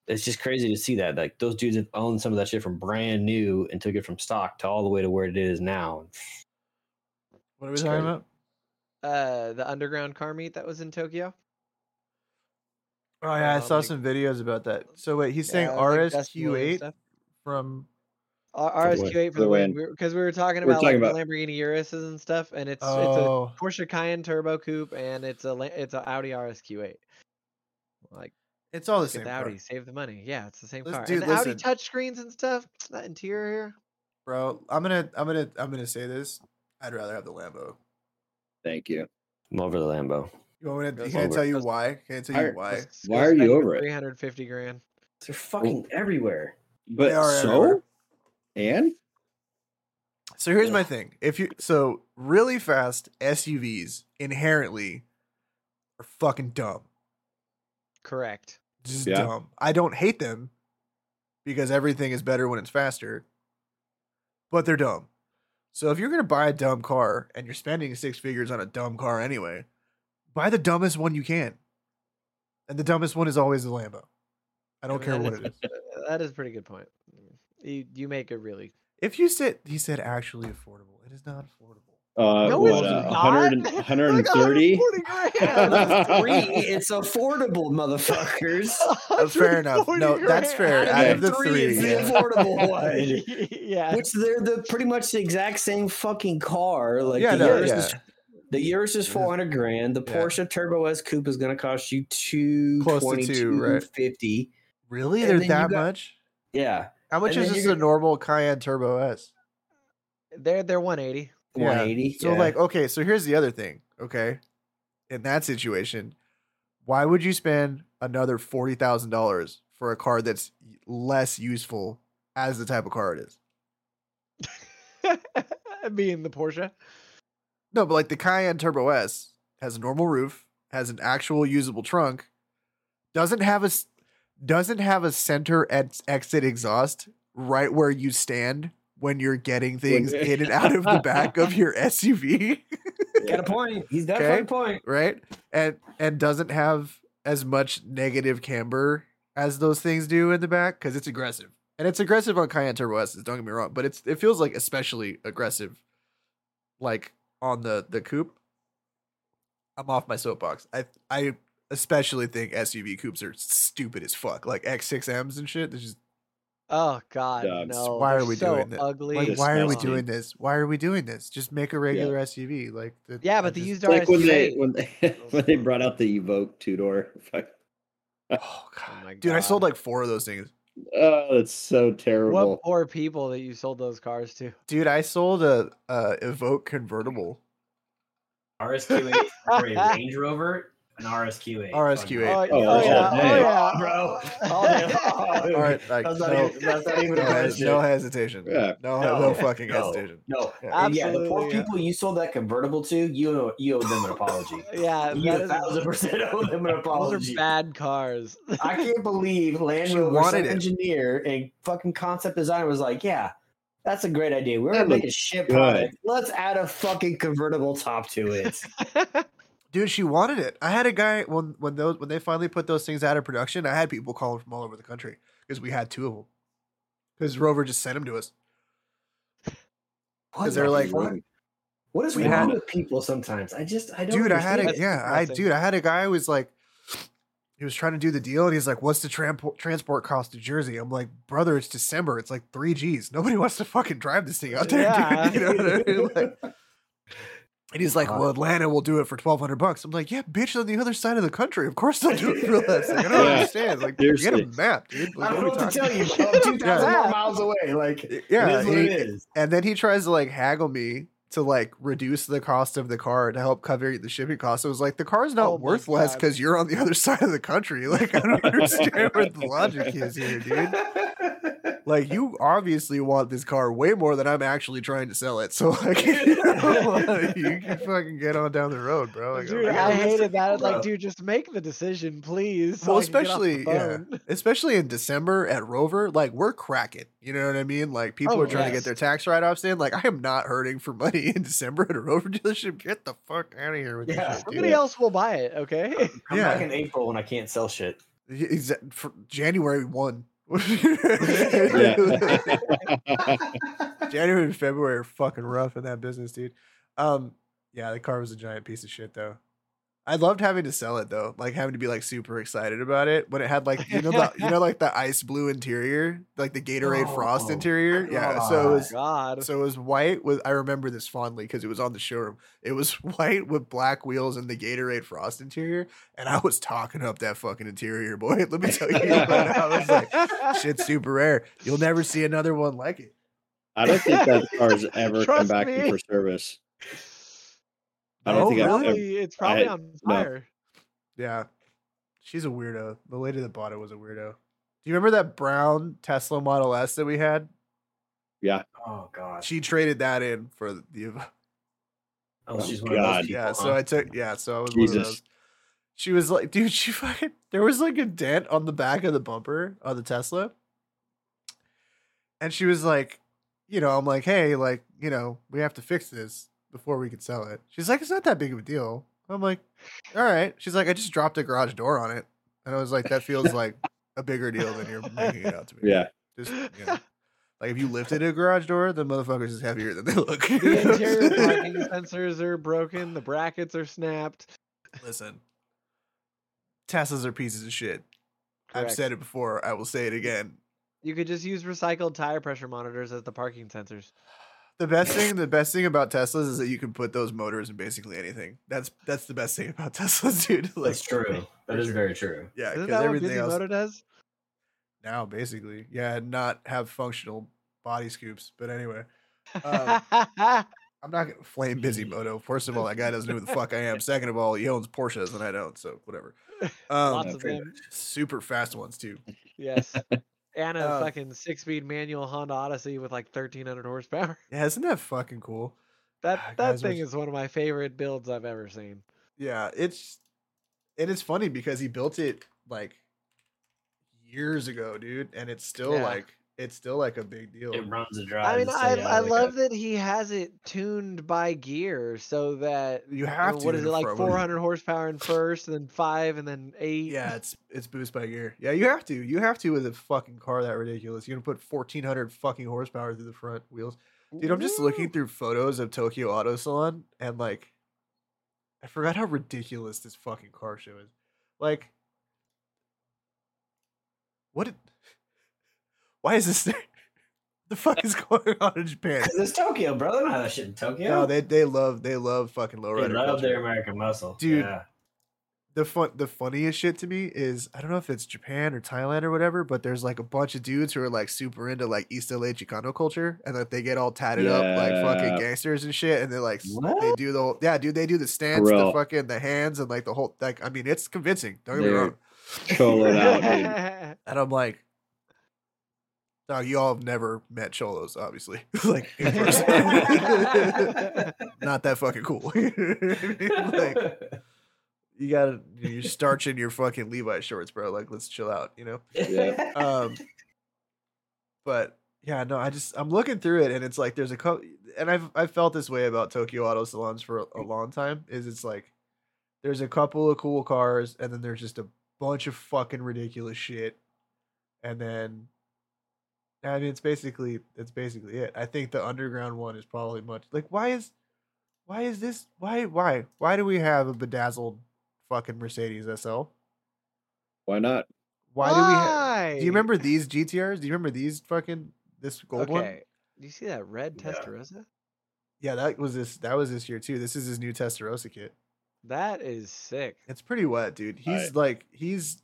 it's just crazy to see that. Like those dudes have owned some of that shit from brand new and took it from stock to all the way to where it is now. What are we It's talking crazy. about? Uh the underground car meet that was in Tokyo. Oh yeah, I Um, saw like- some videos about that. So wait, he's saying Yeah, like Dustin Williams RSQ8 stuff. from. R- the win. RSQ8 for For the the win win. because we were talking We're about talking like about- the Lamborghini Uruses and stuff, and it's it's Oh, a Porsche Cayenne Turbo Coupe and it's a it's a Audi RSQ8. Like it's all the same. the car. Audi, save the money. Yeah, it's the same Let's- car. dude, and the Audi listen. touchscreens and stuff. That interior. bro. I'm gonna, I'm gonna, I'm gonna say this. I'd rather have the Lambo. Thank you. I'm over the Lambo. You want me to? Goes Can I tell you why? Can I tell you why? Why are you over it? Three hundred fifty grand. They're fucking everywhere. But are so everywhere. And So here's my thing. If you so really fast SUVs inherently are fucking dumb. Correct. Just Yeah. dumb. I don't hate them because everything is better when it's faster. But they're dumb. So if you're gonna buy a dumb car and you're spending six figures on a dumb car anyway, buy the dumbest one you can. And the dumbest one is always the Lambo. I don't mean, care that what is- it is. That is a pretty good point. You you make a really If you said he said actually affordable, it is not affordable. Uh, No, what, it's uh, not. 100, 130? 140 grand. Three, it's affordable, motherfuckers. That's fair enough. No, 140 that's fair. grand. Out Out of the three, three, it's the yeah. affordable one. yeah. Which they're the pretty much the exact same fucking car. Like Yeah, the no, Urus yeah. is the Urus is four hundred grand. The Yeah. Porsche Turbo S Coupe is going to cost you two Close to twenty two, two right. fifty. Really? And They're that got- much? Yeah, How much and is then just a normal Cayenne Turbo S? They're they're 180. Yeah. one eighty. So like, okay, so here's the other thing. Okay, in that situation, why would you spend another forty thousand dollars for a car that's less useful as the type of car it is? Being the Porsche. No, but like the Cayenne Turbo S has a normal roof, has an actual usable trunk, doesn't have a s- doesn't have a center ex- exit exhaust right where you stand when you're getting things in and out of the back of your SUV. got a point. He's got Okay. a point. right? And and doesn't have as much negative camber as those things do in the back because it's aggressive. And it's aggressive on Cayenne Turbo S's, don't get me wrong, but it's it feels like especially aggressive like on the the coupe. I'm off my soapbox. I I especially think SUV coupes are stupid as fuck. Like X6Ms and shit. They're just Oh God, Dogs. no! Why are we so doing this? Ugly. like why are we doing this? Why are we doing this? Just make a regular SUV. Like the, Yeah, but the just- used It's like when they when they when they brought out the Evoque two door. Oh god. Oh my Dude, I sold like four of those things. Oh, that's so terrible. What terrible. poor people that you sold those cars to? Dude, I sold a, a Evoque convertible. RSQ8 for a Range Rover, an RSQ8. RSQ8. Oh, Oh, oh, yeah, oh yeah, bro. Oh, damn. All right, like that's, not no, even, that's not even no, a hes- question. no hesitation. Yeah. No, no, No, fucking no. hesitation. No, Yeah. And yeah, the poor yeah. people you sold that convertible to, you owe, you owe them an apology. yeah. You a thousand percent owe them an apology. those are bad cars. I can't believe Land She Rover wanted some engineer and fucking concept designer was like, yeah, that's a great idea. We're gonna make a looks shit good. product. Let's add a fucking convertible top to it. Dude, she wanted it. I had a guy when when those when they finally put those things out of production. I had people calling from all over the country because we had two of them. Because Rover just sent them to us. Because they're like, fuck? what is we wrong had- with people sometimes? I just I don't. dude, I had a yeah, I dude, I had a guy who was like, he was trying to do the deal, and he's like, "What's the transport transport cost to Jersey?" I'm like, "Brother, it's December. It's like three G's. Nobody wants to fucking drive this thing out there, Yeah. dude." You know what I mean? Like, and he's like, Uh, "Well, Atlanta will do it for twelve hundred bucks." I'm like, "Yeah, bitch, on the other side of the country. Of course they'll do it for less." Like, I don't Yeah. understand. Like, get a map, dude. Like, I don't know are what to tell talking- you, bro. Two thousand Yeah. miles away. Like, Yeah, it is what he- it is. and then he tries to like haggle me to like reduce the cost of the car to help cover the shipping costs. It was like the car's not Oh worth less because you're on the other side of the country. Like I don't understand what the logic is here, dude. Like you obviously want this car way more than I'm actually trying to sell it. So like you, know, you can fucking get on down the road, bro. Like, dude, I'm- got I Mr. hated that. Bro. Like, dude, just make the decision, please. so well, I can get off the especially yeah, especially in December at Rover, like we're cracking. You know what I mean? Like people Oh, are trying to get their tax write offs in. Like I am not hurting for money in December at a Rover dealership. Get the fuck out of here with Yeah. this shit. Somebody else will buy it, okay? Come Yeah. back in April when I can't sell shit. Exa- for January one. Yeah. January and February are fucking rough in that business, dude. Um, yeah, the car was a giant piece of shit though. I loved having to sell it though, like having to be like super excited about it when it had like you know the you know like the ice blue interior, like the Gatorade Frost Oh, interior. Yeah, so it was God. so it was white with I remember this fondly because it was on the showroom. It was white with black wheels and the Gatorade Frost interior, and I was talking up that fucking interior, boy. Let me tell you, man, I was like, shit's super rare. You'll never see another one like it. I don't think that car's ever come back me. in for service. I don't Oh, think I've ever. probably, it's probably I- on no. fire. Yeah, she's a weirdo. The lady that bought it was a weirdo. Do you remember that brown Tesla Model S that we had? Yeah. Oh god. She traded that in for the. Oh, oh, she's Oh, one of God. those people. Yeah, so? I took. Yeah, so I was one of Jesus. those. She was like, dude, she fucking. There was like a dent on the back of the bumper of the Tesla, and she was like, you know, I'm like, hey, like, you know, we have to fix this before we could sell it. She's like, it's not that big of a deal. I'm like, all right. She's like, I just dropped a garage door on it, and I was like, that feels like a bigger deal than you're making it out to be. Yeah. Just you know. Like if you lifted a garage door, the motherfuckers is heavier than they look. The interior parking sensors are broken. The brackets are snapped. Listen, Teslas are pieces of shit. I've said it before. I will say it again. You could just use recycled tire pressure monitors as the parking sensors. The best thing, the best thing about Teslas is that you can put those motors in basically anything. That's that's the best thing about Teslas, dude. Like, That's true. That is very true. Yeah, Isn't because that what everything else Gizmodo does? now basically, yeah, not have functional body scoops. But anyway, um, I'm not gonna flame Busy-Moto. First of all, that guy doesn't know who the fuck I am. Second of all, he owns Porsches and I don't, so whatever. Um, Lots of pretty them. super fast ones too. Yes. And a Uh, fucking six-speed manual Honda Odyssey with like 1,300 horsepower. Yeah, isn't that fucking cool? That Ah, that guys thing is one of my favorite builds I've ever seen. Yeah, it's and it's funny because he built it like years ago, dude, and it's still Yeah. like it's still like a big deal. It runs and drives. I mean, so I yeah, I like love a- that he has it tuned by gear so that You have uh, to. what is it like 400 horsepower in first, and then five, and then eight. Yeah, it's it's boost by gear. Yeah, you have to. You have to with a fucking car that ridiculous. You're gonna put fourteen hundred fucking horsepower through the front wheels. Dude, I'm just looking through photos of Tokyo Auto Salon and like I forgot how ridiculous this fucking car show is. Like what did, why is this there? The fuck is going on in Japan? 'Cause it's Tokyo, bro. They don't have that shit in Tokyo. No, they they love they love fucking they lowrider. love culture. their American muscle, Dude, Yeah. the fun the funniest shit to me is I don't know if it's Japan or Thailand or whatever, but there's like a bunch of dudes who are like super into like East LA Chicano culture and like they get all tatted up like fucking gangsters and shit and they're like s- they do the whole yeah, dude, they do the stance, the fucking the hands and like the whole like I mean it's convincing. Don't get me They're- wrong. Out, dude. And I'm like Dog, you all have never met cholos, obviously. like in person. not that fucking cool. like you gotta you're starching your fucking Levi shorts, bro. Like let's chill out, you know? Yeah. um but yeah no i just i'm looking through it and it's like there's a couple and i've i've felt this way about tokyo auto salons for a, a long time is it's like there's a couple of cool cars and then there's just a bunch of fucking ridiculous shit and then i mean it's basically it's basically it i think the underground one is probably much like why is why is this why why why do we have a bedazzled fucking mercedes sl Why not? why do we have Why? do you remember these GTRs? Do you remember these fucking this gold one? Okay. one? Do you see that red Yeah. Testarossa? Yeah, that was this. That was this year too. This is his new Testarossa kit. That is sick. It's pretty wet, dude. He's I- like he's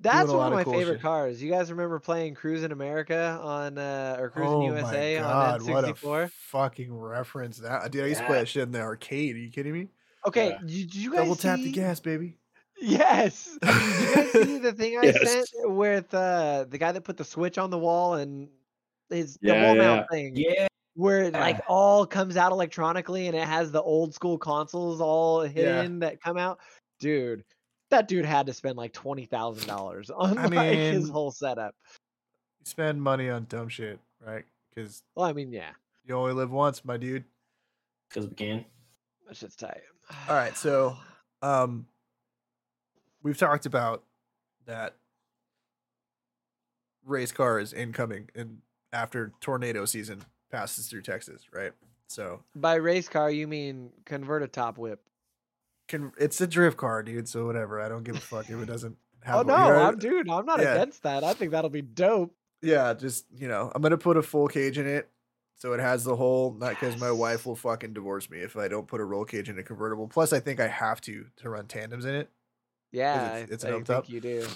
That's one of of my cool favorite shit. cars. You guys remember playing Cruis'n America on uh or Cruise in oh USA my on god, what a N64? fucking reference that dude. I used to play that shit in the arcade. Are you kidding me? Okay, Yeah. did, did you guys Double tap the gas, baby. Yes. Did you guys see the thing I Yes. sent with uh the guy that put the switch on the wall and his the Yeah, wall yeah. mount thing? yeah. Where it like all comes out electronically and it has the old school consoles all hidden that come out. Dude, that dude had to spend like twenty thousand dollars on I like his whole setup. You spend money on dumb shit, right? Because Well, I mean, yeah, you only live once, my dude. Because we can. that shit's tight. All right, so um, we've talked about that race car is incoming and after tornado season passes through Texas, right? So by race car, you mean convert a top whip? Can it's a drift car, dude. So whatever, I don't give a fuck if it doesn't have. Oh a- no, you know, I'm, dude, I'm not Yeah. against that. I think that'll be dope. yeah, just you know, I'm gonna put a full cage in it, so it has the whole. Not because my wife will fucking divorce me if I don't put a roll cage in a convertible. Plus, I think I have to to run tandems in it. Yeah, it's- I- it's I, an think up you do.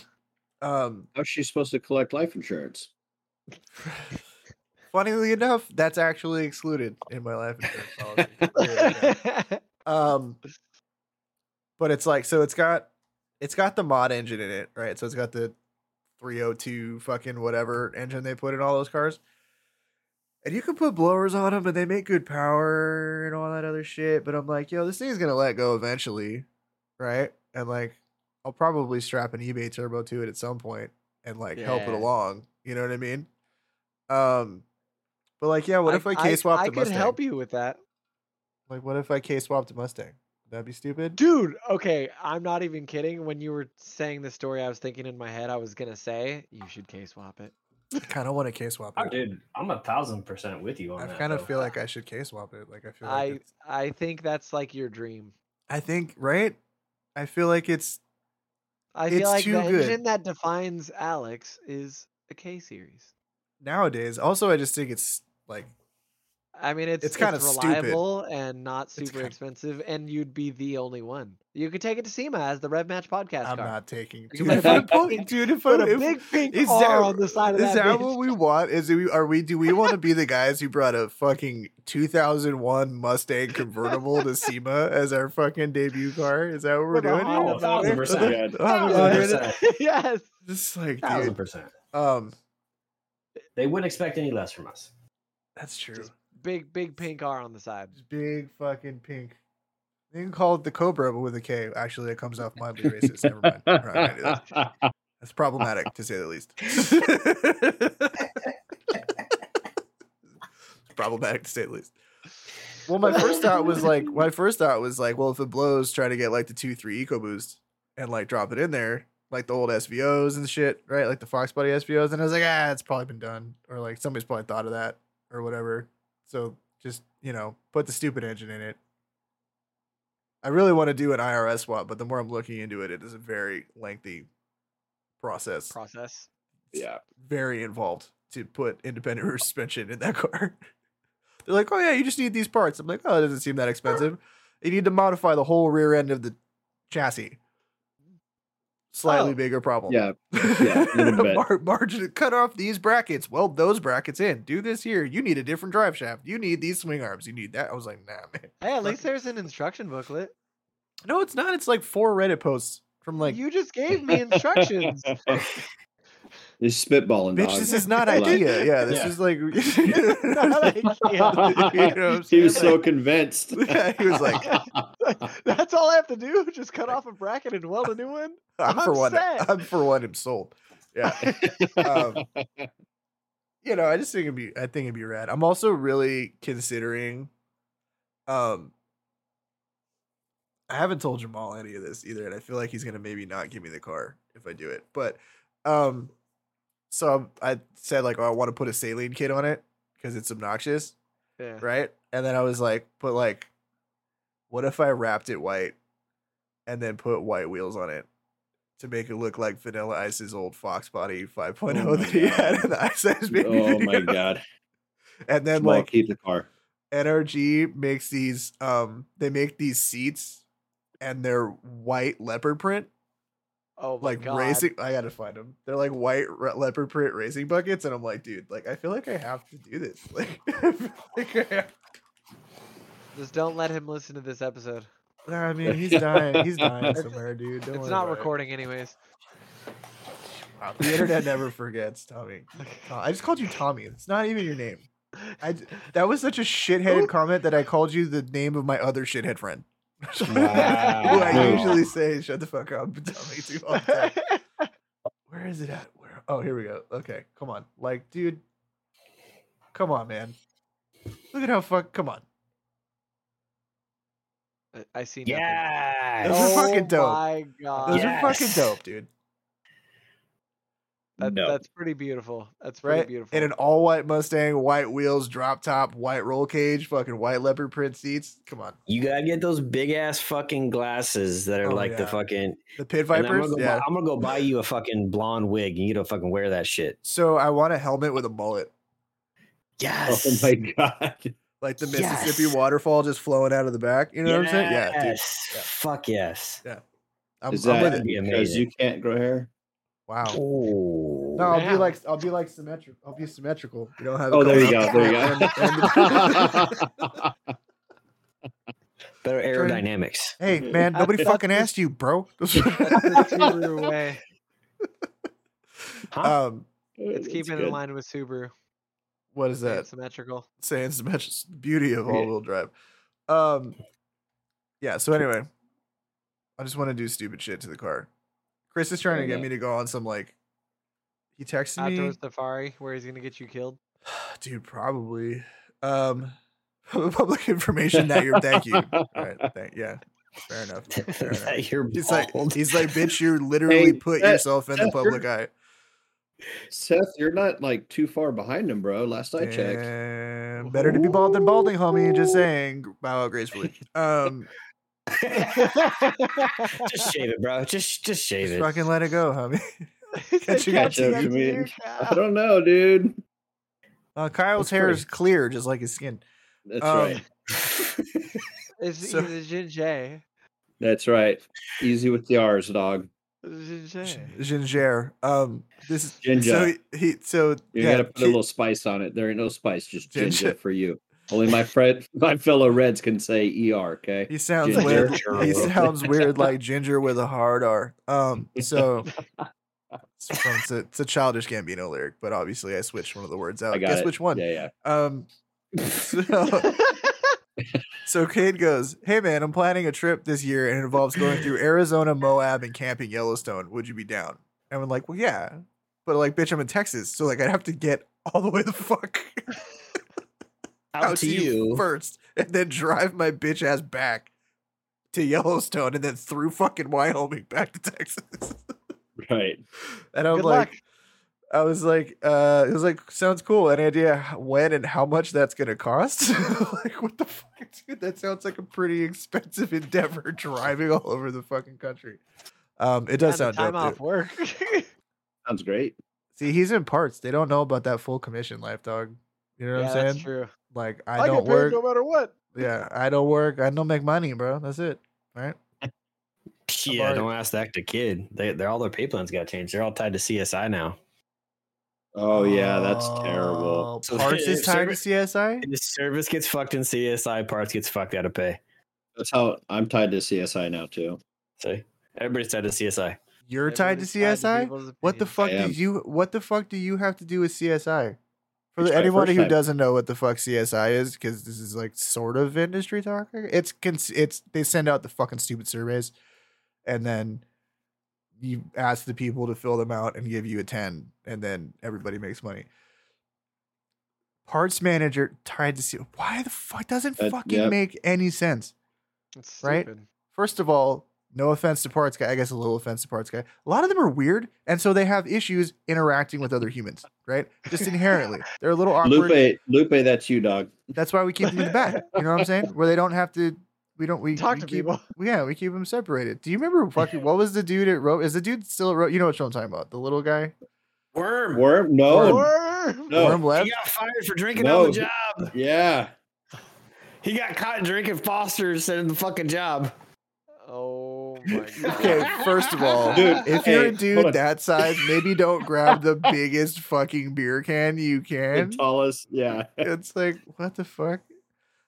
Um, How's she supposed to collect life insurance? Funnily enough, that's actually excluded in my life insurance policy. Um, but it's like so it's got it's got the mod engine in it, right? So it's got the 302 fucking whatever engine they put in all those cars. And you can put blowers on them, and they make good power and all that other shit. But I'm like, yo, this thing's gonna let go eventually, right? And like, I'll probably strap an eBay turbo to it at some point and like help it along. You know what I mean? Um, but like, yeah, what if I K swap I the could Mustang? help you with that, Like, what if I K swapped a Mustang? Would be stupid? dude. Okay, I'm not even kidding. When you were saying the story, I was thinking in my head, I was gonna say you should K swap it. I kind of want to K swap Oh, it. dude, I'm a thousand percent with you on I that. kind of feel like I should K swap it. Like I feel like I it's, I think that's like your dream. I think right. I feel like it's I It's feel like too the good. engine that defines Alex is a K series. nowadays. Also, I just think it's like I mean, it's It's it's, kinda stupid. reliable and not super kinda- expensive, and you'd be the only one. You could take it to SEMA as the Rev Match podcast I'm car. not taking. You Dude, if I put a big- dude, if Put I, a if, big pink is R that- on the side of is that. that bitch. what we want? Is it, are we? Do we want to be the guys who brought a fucking 2001 Mustang convertible to SEMA as our fucking debut car? Is that what we're doing? Honda Oh, a thousand percent. Thousand percent. yes. Just like, Thousand dude. percent. Um, They wouldn't expect any less from us. that's true. Just big, big pink R on the side. Just big fucking pink. You can call it the Cobra, but with a K. Actually, it comes off mildly racist. Never mind. We're not gonna do that. That's problematic to say the least. it's problematic to say the least. Well, my first thought was like, my first thought was like, well, if it blows, try to get like the two three EcoBoost and like drop it in there, like the old SVOs and shit, right? Like the Fox Body SVOs. And I was like, ah, it's probably been done, or like somebody's probably thought of that, or whatever. So just you know, put the stupid engine in it. I really want to do an IRS swap, but the more I'm looking into it, it is a very lengthy process Process. yeah. very involved to put independent rear suspension in that car. They're like, oh yeah, you just need these parts. I'm like, oh, it doesn't seem that expensive. You need to modify the whole rear end of the chassis. Slightly Oh. bigger problem. Yeah. Yeah, a little bit. Mar- margin, cut off these brackets. Weld those brackets in. Do this here. You need a different drive shaft. You need these swing arms. You need that. I was like, nah, man. Hey, at least there's an instruction booklet. No, it's not. It's like four Reddit posts from like, you just gave me instructions. He's spitballing, bitch, dog. this is not Relax. IKEA. Yeah, this Yeah. is like. Not IKEA. You know what I'm he was saying? so convinced. Yeah, he was like, That's all I have to do. Just cut off a bracket and weld a new one. I'm, I'm for one. I'm for one. I'm sold. Yeah. um, you know, I just think it'd be. I think it'd be rad. I'm also really considering. Um. I haven't told Jamal any of this either, and I feel like he's gonna maybe not give me the car if I do it. But, um, so I said like, oh, I want to put a Saleen kit on it because it's obnoxious, Yeah. right? And then I was like, but like, what if I wrapped it white and then put white wheels on it to make it look like Vanilla Ice's old Fox Body 5.0 Oh that he had in the Ice Ice Baby oh my god. And then Jamal, like keep the car. NRG makes these um they make these seats and they're white leopard print Oh my like god. racing I got to find them. They're like white leopard print racing buckets and I'm like, dude, like I feel like I have to do this. Like, like Just don't let him listen to this episode. I mean, he's dying. He's dying somewhere, dude. Don't it's not about it. recording anyways. Wow, the internet never forgets, Tommy. I just called you Tommy. It's not even your name. I that was such a shitheaded comment that I called you the name of my other shithead friend. Who I usually say, "Shut the fuck up, Tommy." Too all the time. Where is it at? Where? Oh, here we go. Okay, come on, like, dude, come on, man. Look at how fuck. Come on. I- I see nothing. Yeah. Those are fucking Oh dope. my god. Those are fucking dope, dude. That, No. That's pretty beautiful. That's pretty Right? beautiful. In an all white Mustang, white wheels, drop top, white roll cage, fucking white leopard print seats. Come on, You gotta get those big ass fucking glasses that are Oh, like the fucking. the pit and I'm vipers. gonna, go Yeah. buy, I'm gonna go buy you a fucking blonde wig and you don't fucking wear that shit. So I want a helmet with a bullet. Yes. Oh my god. like the Mississippi Yes. waterfall just flowing out of the back. You know what I'm saying? Yeah, dude. Yeah. Fuck yes. I'm, Is I'm that with would it. be because you can't grow hair? Wow. Oh. No, I'll be like I'll be like symmetrical. I'll be symmetrical. You don't have. Oh, there you coming go. There you go. Better aerodynamics. hey man, nobody fucking asked you, bro. That's the Subaru way. Huh? um, It's keeping good. in line with Subaru. what is Being that? symmetrical. saying so much beauty of all wheel drive. Um, yeah. So anyway, I just want to do stupid shit to the car. Chris is trying to get me to go on some like. He texted me, Outdoor safari where he's gonna get you killed. dude. Probably. Um, public information that you're. Thank you. All right. Thank. Yeah. Fair enough. Fair enough. that you're He's like, bald. he's like, bitch, you literally Hey, put that- yourself in the that's public eye. Seth, you're not like too far behind him, bro. Last I checked. Damn, better to be bald than balding, homie. Just saying. Bow out gracefully. Um, just shave it, bro. Just just shave just it. fucking let it go, homie. Catch you Catch up to me. I don't know, dude. Uh, Kyle's That's hair pretty- is clear, just like his skin. That's Um, right. It's So- he's a Jin Jay. That's right. Easy with the R's, dog. Jin Jay. Ginger. Um, this is Ginger. So he, he so You yeah, gotta put a little spice on it. There ain't no spice, just ginger, Ginger. for you. Only my friend, my fellow Reds can say ER. Okay. He sounds Ginger. weird. He sounds weird like ginger with a hard R. Um, so it's, it's a, it's a childish Gambino lyric, but obviously I switched one of the words out. I got Guess it. which one? Yeah, yeah. Um, so, so Cade goes, "Hey man, I'm planning a trip this year, and it involves going through Arizona, Moab, and camping Yellowstone. Would you be down?" And I'm like, "Well, yeah, but like, bitch, I'm in Texas, so like, I'd have to get all the way the fuck Out to you. first, and then drive my bitch ass back to Yellowstone, and then through fucking Wyoming back to Texas." Right. and I'm Good like, luck. I was like, uh, it was like, sounds cool. Any idea when and how much that's gonna cost? like, what the fuck, dude? That sounds like a pretty expensive endeavor driving all over the fucking country. Um, it does sound time dope. off dude. work. Sounds great. See, he's in parts. They don't know about that full commission life, dog. You know what yeah, I'm saying? that's true. Like, I, I, don't get paid work. no matter what. Yeah, I don't work. I don't make money, bro. That's it. Right? Yeah, already- don't ask that to kid. They they're all their pay plans got changed. They're all tied to CSI now. Oh yeah, that's terrible. Oh, So Parts is if tied to CSI. The service gets fucked in CSI, parts gets fucked out of pay. That's how I'm tied to CSI now too. See, everybody's tied to CSI. You're tied to Everybody's tied CSI. What the fuck I do you? What the fuck do you have to do with CSI? For It's the, anybody who time. doesn't know what the fuck CSI is, because this is like sort of industry talk. It's it's they send out the fucking stupid surveys, and then you ask the people to fill them out and give you a ten, and then everybody makes money. Parts manager tied to see why the fuck doesn't Uh, fucking yep. make any sense. It's right? stupid. First of all, no offense to parts guy. I guess a little offense to parts guy. A lot of them are weird, and so they have issues interacting with other humans, right? Just inherently, they're a little awkward. Lupe, Lupe, that's you, dog. That's why we keep them in the back. You know what I'm saying? Where they don't have to. We don't. We Talk we to keep, people. Yeah, we keep them separated. Do you remember fucking what was the dude at Ro? Is the dude still at Ro? You know what I'm talking about? The little guy. Worm. Worm? No. Worm! No. Worm left. He got fired for drinking No. on the job. Yeah. He got caught drinking Foster's in the fucking job. Oh my god. Okay, first of all, Dude, if you're a dude that size, maybe don't grab the biggest fucking beer can you The can. tallest. Yeah. It's like what the fuck.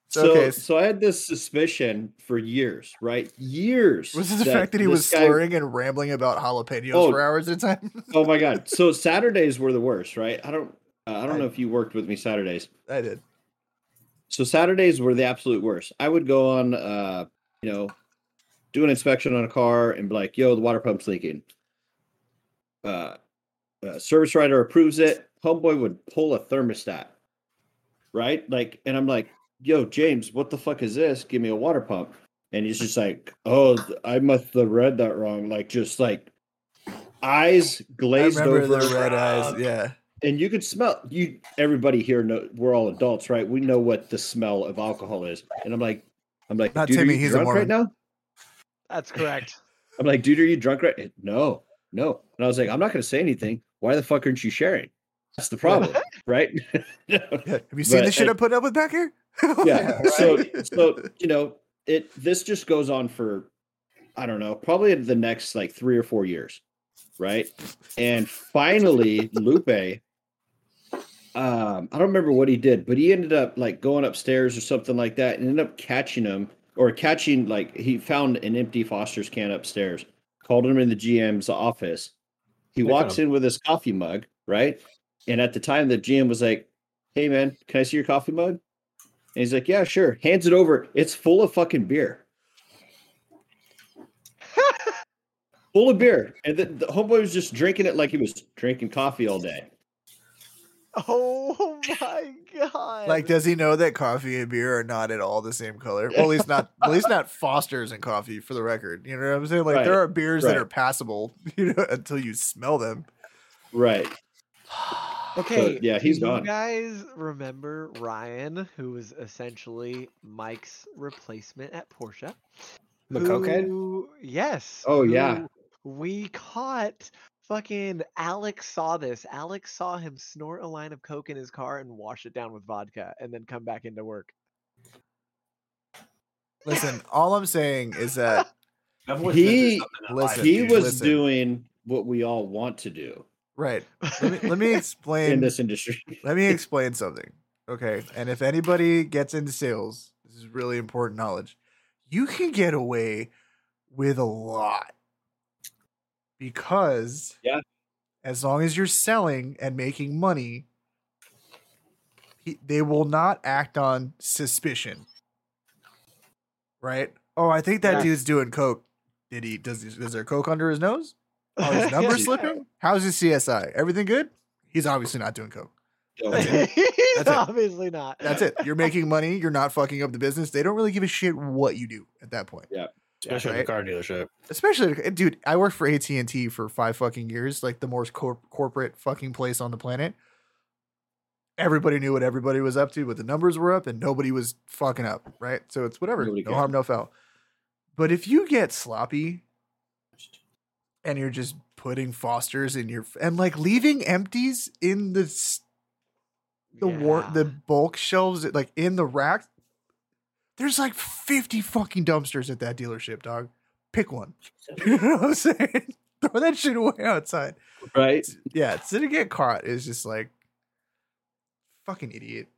So, okay, so I had this suspicion for years, right? Years. Was it the fact that he was this guy- slurring and rambling about jalapenos Oh. for hours at a time? Oh my god! So Saturdays were the worst, right? I don't, uh, I don't know if you worked with me Saturdays. I did. So Saturdays were the absolute worst. I would go on, uh, you know, do an inspection on a car and be like, "Yo, the water pump's leaking." Uh, uh, service writer approves it. Homeboy would pull a thermostat, right? Like, and I'm like, "Yo, James, what the fuck is this? Give me a water pump." And he's just like, "Oh, I must have read that wrong." Like, just like eyes glazed over, the red eyes. Yeah. and you could smell you everybody here know we're all adults right we know what the smell of alcohol is and i'm like i'm like Not dude, Timmy, he's a right now That's correct. i'm like dude are you drunk right no no. And i was like i'm not going to say anything. Why the fuck aren't you sharing? That's the problem right? Yeah. Have you seen But the shit I'm putting up with back here? yeah. So so you know it this just goes on for i don't know probably the next like three or four years right? And finally lupe um i don't remember what he did but he ended up like going upstairs or something like that and ended up catching him or catching like he found an empty foster's can upstairs called him in the gm's office he walks in with his coffee mug right and at the time the gm was like hey man can i see your coffee mug and he's like, yeah, sure. Hands it over. It's full of fucking beer. full of beer. And the, the homeboy was just drinking it like he was drinking coffee all day. Oh my god. Like, does he know that coffee and beer are not at all the same color? Well, at least not. At least not Foster's and coffee, for the record. You know what I'm saying? Like, there are beers that are passable, you know, until you smell them. Right. Okay, yeah, do he's you gone. guys remember Ryan, who was essentially Mike's replacement at Porsche? The cokehead? Yes. Oh, yeah. We caught fucking Alex saw this. Alex saw him snort a line of coke in his car and wash it down with vodka and then come back into work. Listen, all I'm saying is that He- been through something in listen, he was listen. doing what we all want to do right. Let me, let me explain in this industry. let me explain something. Okay, and if anybody gets into sales, this is really important knowledge. You can get away with a lot because Yeah. as long as you're selling and making money, he, they will not act on suspicion. Right? Oh, I think that Yeah. dude's doing coke. Did he? Does he, is there coke under his nose? Are his Yeah. numbers slipping? How's his CSI? Everything good? He's obviously not doing coke. He's That's it. obviously not. That's it. You're making money. You're not fucking up the business. They don't really give a shit what you do at that point. Especially at right? the car dealership. Especially, dude. I worked for AT and T for five fucking years, like the most cor- corporate fucking place on the planet. Everybody knew what everybody was up to, but the numbers were up, and nobody was fucking up, right? So it's whatever. Nobody no cared. harm, no foul. But if you get sloppy, and you're just putting Fosters in your and like leaving empties in the s- the war the bulk shelves like in the racks. There's like 50 fucking dumpsters at that dealership, dog. Pick one. You know what I'm saying? Throw that shit away outside. right? Yeah, so to get caught is just like fucking idiot.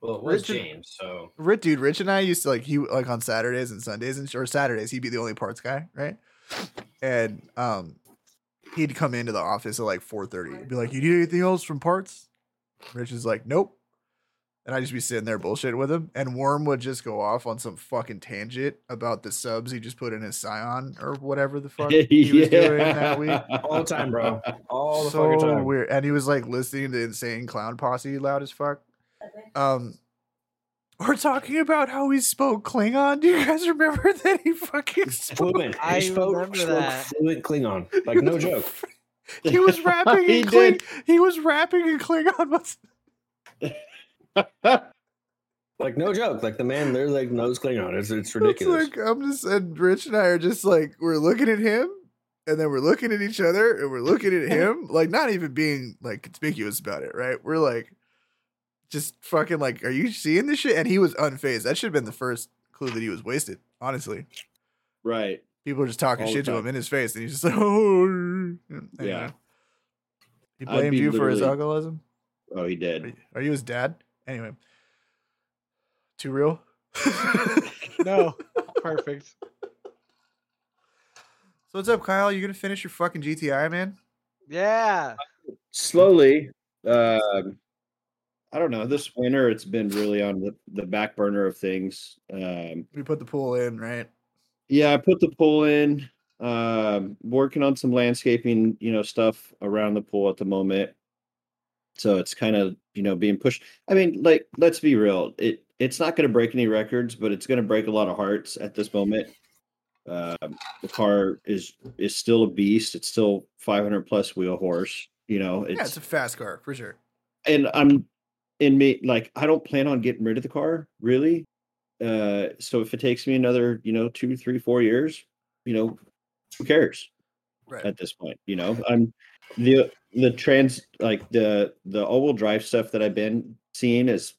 Well, it was Richard- James, so Rich, dude, Rich and I used to like he like on Saturdays and Sundays and or Saturdays he'd be the only parts guy, right? And um, he'd come into the office at like four thirty. Be like, "You need anything else from parts?" Rich is like, "Nope." And I'd just be sitting there bullshitting with him, and Worm would just go off on some fucking tangent about the subs he just put in his Scion or whatever the fuck he was doing that week. All the time, bro. All the fucking so time. weird. And he was like listening to Insane Clown Posse loud as fuck. Um, we're talking about how he spoke Klingon. Do you guys remember that he fucking spoke? Fluent. I He spoke, remember spoke that. fluent Klingon. Like no joke. He was rapping He in Kling- did. He was rapping in Klingon. What's Like no joke. Like the man literally like knows Klingon. It's it's it's ridiculous. like I'm just and Rich and I are just like we're looking at him and then we're looking at each other and we're looking at him like not even being like conspicuous about it, right? We're like just fucking like, are you seeing this shit? And he was unfazed. That should have been the first clue that he was wasted, honestly. right. People are just talking All shit to him in his face, and he's just like, "Oh." Anyway. Yeah. He I'd blamed you for his alcoholism. Oh, he Are did. you- Are you his dad? Anyway, too real. No, perfect. So what's up, Kyle? You gonna finish your fucking GTI, man? Yeah. Slowly. Um, I don't know. This winter, it's been really on the, the back burner of things. Um, We put the pool in, right? yeah, I put the pool in. Um, working on some landscaping, you know, stuff around the pool at the moment. So it's kind of, you know, being pushed. I mean, like, let's be real. It it's not going to break any records, but it's going to break a lot of hearts at this moment. Um, the car is is still a beast. It's still 500 plus wheel horse. You know, yeah, it's a fast car for sure. and I'm in me like I don't plan on getting rid of the car really. Uh, so if it takes me another, you know, two, three, four years, you know, who cares Right. at this point? You know, I'm the the trans like the the all wheel drive stuff that I've been seeing is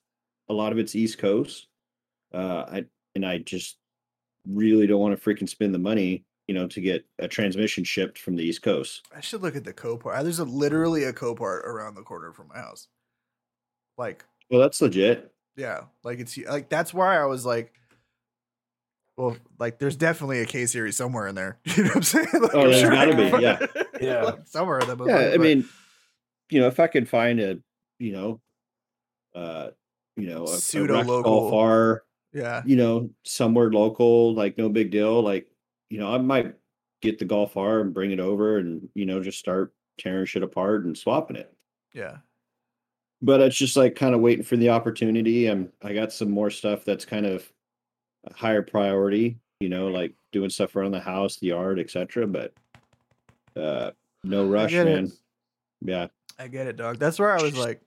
a lot of it's East Coast. Uh, I and I just really don't want to freaking spend the money, you know, to get a transmission shipped from the East Coast. I should look at the Copart. There's a, literally a Copart around the corner from my house. Like, Well, that's legit. yeah, like it's like that's why I was like, well, like there's definitely a K series somewhere in there. You know what I'm saying? Like, Oh, I'm there's sure I gotta be, yeah. Yeah. like, somewhere in them. yeah i mean you know if i could find a you know uh you know a, a Pseudo local. Golf R, yeah, you know somewhere local like no big deal like you know i might get the golf r and bring it over and you know just start tearing shit apart and swapping it yeah, but it's just like kind of waiting for the opportunity i'm i got some more stuff that's kind of a higher priority you know like doing stuff around the house the yard etc but uh no rush get it. man Yeah. I get it, dog. That's where I was like,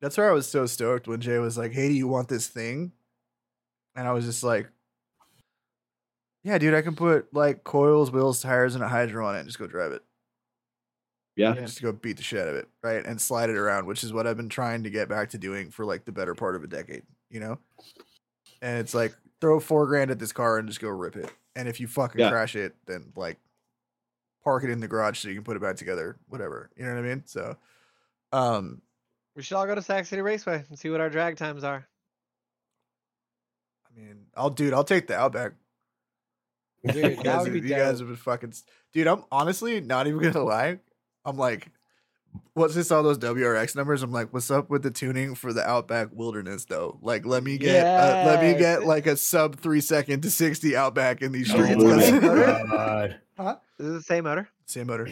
that's where I was so stoked when Jay was like, "Hey, do you want this thing?" And I was just like, "Yeah, dude, I can put like coils, wheels, tires, and a hydro on it, and just go drive it. Yeah. Just go beat the shit out of it, right, and slide it around, which is what I've been trying to get back to doing for like the better part of a decade, you know. And it's like throw four grand at this car and just go rip it. And if you fucking Yeah. crash it, then like park it in the garage so you can put it back together, whatever. You know what I mean? So, um, We should all go to Sac City Raceway and see what our drag times are. I mean, I'll dude, I'll take the Outback. Dude, You that guys, would have, be you guys have been fucking, dude. I'm honestly not even gonna lie. I'm like, once I saw those WRX numbers, I'm like, what's up with the tuning for the Outback Wilderness though? Like, let me get, uh, let me get like a sub three second to sixty Outback in these Oh streets. my 'cause- God. Is it the same motor? Same motor,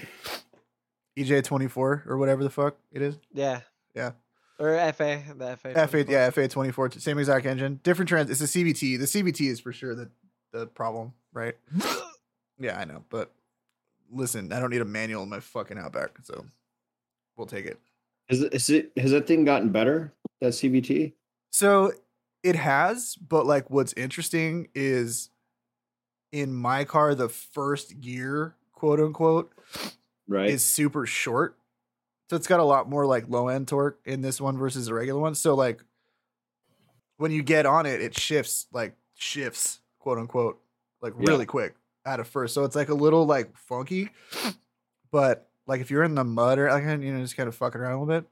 EJ twenty four or whatever the fuck it is. Yeah. Yeah. Or FA, the FA. F8, 24. yeah, FA twenty four, same exact engine, different trans. It's a CVT. The CVT is for sure the the problem, right? yeah, I know, but listen, I don't need a manual in my fucking Outback, so we'll take it. Is it, is it has that thing gotten better? That CVT? So it has, but like what's interesting is in my car, the first gear, quote unquote, Right. is super short. So it's got a lot more like low end torque in this one versus the regular one. So like when you get on it, it shifts like shifts, quote unquote, like Yeah. really quick out of first. So it's like a little like funky, but like if you're in the mud or like you know just kind of fucking around a little bit,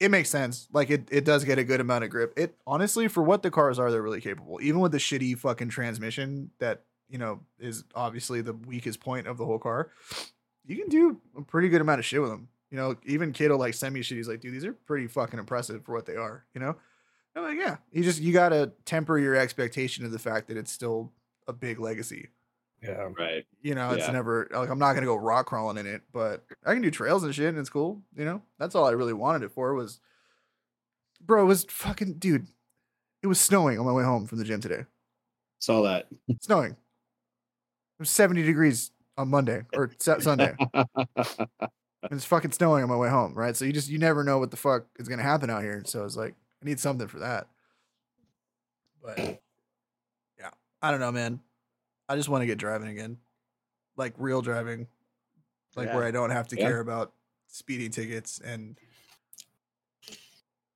it makes sense. Like it it does get a good amount of grip. It honestly for what the cars are, they're really capable. Even with the shitty fucking transmission that you know is obviously the weakest point of the whole car, you can do a pretty good amount of shit with them. You know, even Kato like send me shit. He's like, dude, these are pretty fucking impressive for what they are. You know, I'm like, yeah. You just you gotta temper your expectation of the fact that it's still a big legacy. Yeah. right. You know, it's Yeah. never like I'm not gonna go rock crawling in it, but I can do trails and shit, and it's cool. You know, that's all I really wanted it for was, bro. It was fucking dude. It was snowing on my way home from the gym today. Saw that. Snowing. It was 70 degrees on Monday or Sunday. And it's fucking snowing on my way home, right? So you just you never know what the fuck is gonna happen out here. So it's like I need something for that. But yeah, I don't know, man. I just want to get driving again, like real driving, like where I don't have to Yeah. care about speeding tickets and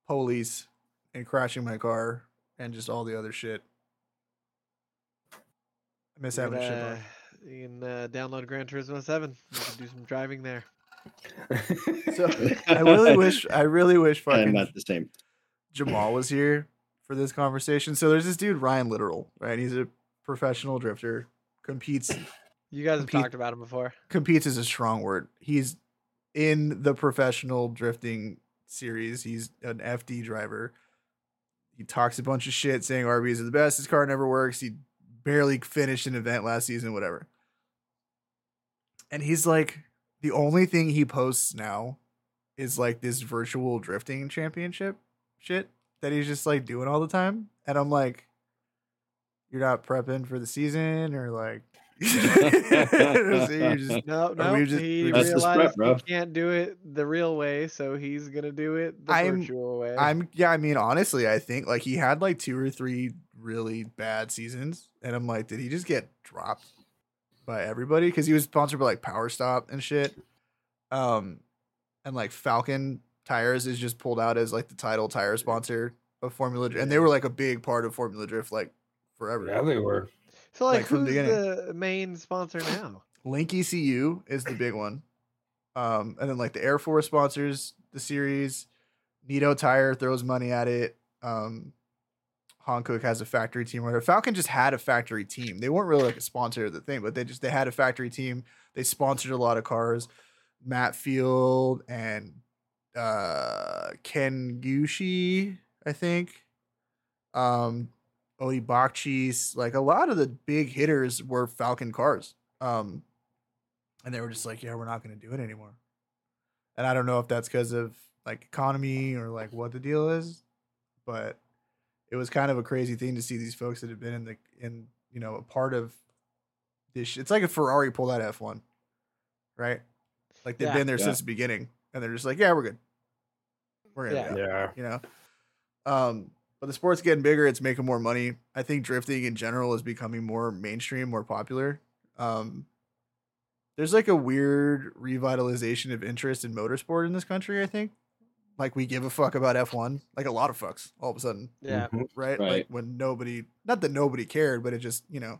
police and crashing my car and just all the other shit. I miss You having can, a shit uh, you can uh, download Gran Turismo 7. You can do some driving there. So I really wish, I really wish and fucking not the same. Jamal was here for this conversation. So there's this dude Ryan Litteral, right? He's a professional drifter. Competes You guys have Compete- talked about him before. competes is a strong word. He's in the professional drifting series. He's an FD driver. He talks a bunch of shit saying RBs are the best. His car never works. He barely finished an event last season, whatever. And he's like, the only thing he posts now is like this virtual drifting championship shit that he's just like doing all the time. And I'm like, you're not prepping for the season or like, so you're just No, Or no, we just- he we realized spread, bro. he can't do it the real way, so he's gonna do it the I'm- virtual way. I'm yeah, I mean honestly, I think like he had like two or three really bad seasons, and I'm like, did he just get dropped by everybody? Because he was sponsored by like Power Stop and shit. Um, and like Falken Tires is just pulled out as like the title tire sponsor of Formula Drift, and they were like a big part of Formula Drift like forever. yeah, they were. so like, like, from the who's the main sponsor now? Link ECU is the big one. Um, and then like the Air Force sponsors the series. Nitto Tire throws money at it. Um, Hankook has a factory team. or Whatever. Falken just had a factory team. They weren't really like a sponsor of the thing, but they just they had a factory team. They sponsored a lot of cars. Matt Field and uh Ken Gushi, I think. Um Odi Bakchis, like a lot of the big hitters were Falken cars. Um and they were just like, yeah, we're not going to do it anymore. And I don't know if that's because of like economy or like what the deal is, but it was kind of a crazy thing to see these folks that have been in the in you know a part of this. sh- It's like a Ferrari pulled out F one, right? Like they've Yeah. been there Yeah. since the beginning, and they're just like, yeah, we're good. We're gonna Yeah. go Yeah. you know. Um, but the sport's getting bigger. It's making more money. I think drifting in general is becoming more mainstream, more popular. Um, there's like a weird revitalization of interest in motorsport in this country. I think, like we give a fuck about F1, like a lot of fucks all of a sudden, Yeah. Mhm. right? Right. Like when nobody, not that nobody cared, but it just you know Yeah,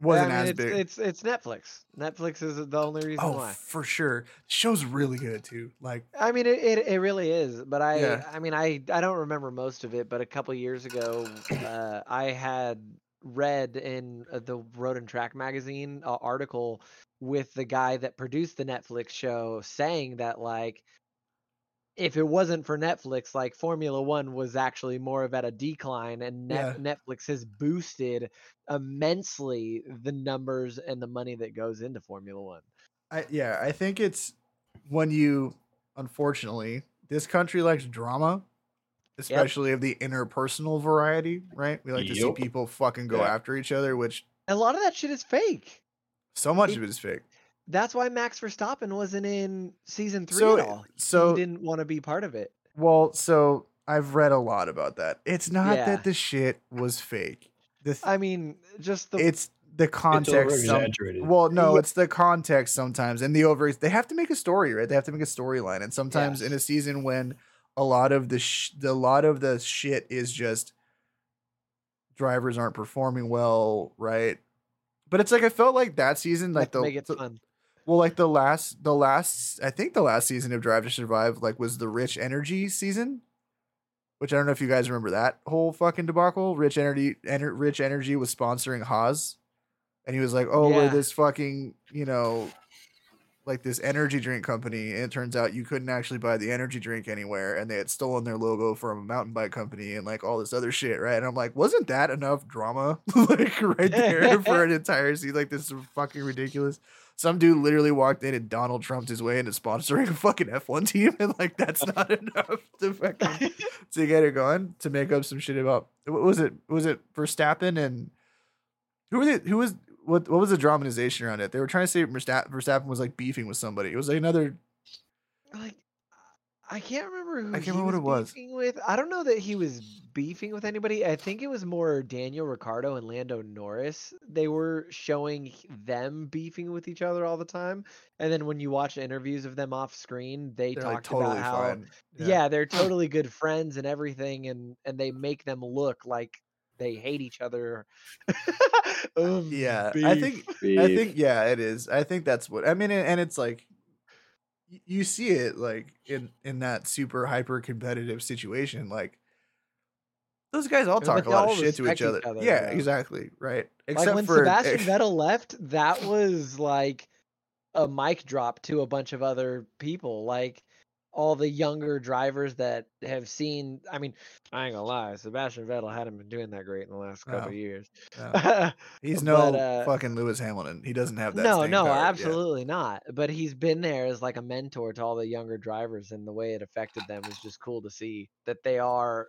wasn't I mean, as it's, big. it's it's Netflix. Netflix is the only reason oh, why. for sure. Show's really good too. Like, I mean, it, it, it really is. But I Yeah. I mean, I I don't remember most of it. But a couple years ago, uh, I had read in uh, the Road and Track magazine an article with the guy that produced the Netflix show saying that like if it wasn't for Netflix, like Formula One was actually more of at a decline, and Net- Netflix has boosted immensely the numbers and the money that goes into Formula One. I yeah, I think it's when you unfortunately this country likes drama, especially of the interpersonal variety, right? We like to see people fucking go Yeah. after each other, which A lot of that shit is fake. so much It- of it is fake. That's why Max Verstappen wasn't in season three So- at all. so- he didn't want to be part of it. Well, so I've read a lot about that. It's not Yeah. that the shit was fake. The th- I mean, just the it's the context. over some- well, no, it's the context sometimes, and the over. They have to make a story, right? They have to make a storyline, and sometimes in a season when a lot of the sh- the lot of the shit is just drivers aren't performing well, right? But it's like I felt like that season, like like the make it the- fun. Well, like the last, the last, I think the last season of Drive to Survive, like was the Rich Energy season, which I don't know if you guys remember that whole fucking debacle. Rich Energy, Ener- Rich Energy was sponsoring Haas, and he was like, "Oh, we're this fucking, you know, like this energy drink company." And it turns out you couldn't actually buy the energy drink anywhere, and they had stolen their logo from a mountain bike company and like all this other shit, right? And I'm like, wasn't that enough drama, like right there for an entire season? Like this is fucking ridiculous some dude literally walked in and Donald Trumped his way into sponsoring a fucking F1 team, and like that's not enough to fucking to get it going to make up some shit about what was it? Was it Verstappen and who was it? Who was what? What was the dramatization around it? They were trying to say Versta- Verstappen was like beefing with somebody. It was like another. like I can't remember who I can't he remember what it was. beefing with. I don't know that he was beefing with anybody. I think it was more Daniel Ricciardo and Lando Norris. They were showing them beefing with each other all the time, and then when you watch interviews of them off screen, they They're talked like totally about how fine. yeah. they're totally good friends and everything, and and they make them look like they hate each other. Um, Yeah, I beef. think I think yeah, it is. I think that's what I mean, and it's like you see it like in in that super hyper competitive situation, like those guys all talk but a lot of shit to each each other. other, yeah, exactly, right. like Except when for Sebastian Vettel left, that was like a mic drop to a bunch of other people. Like all the younger drivers that have seen. I mean, I ain't gonna lie, Sebastian Vettel hadn't been doing that great in the last couple No. of years. No. he's no but, uh, fucking Lewis Hamilton. He doesn't have that. no, no, absolutely not. But he's been there as like a mentor to all the younger drivers, and the way it affected them is just cool to see that they are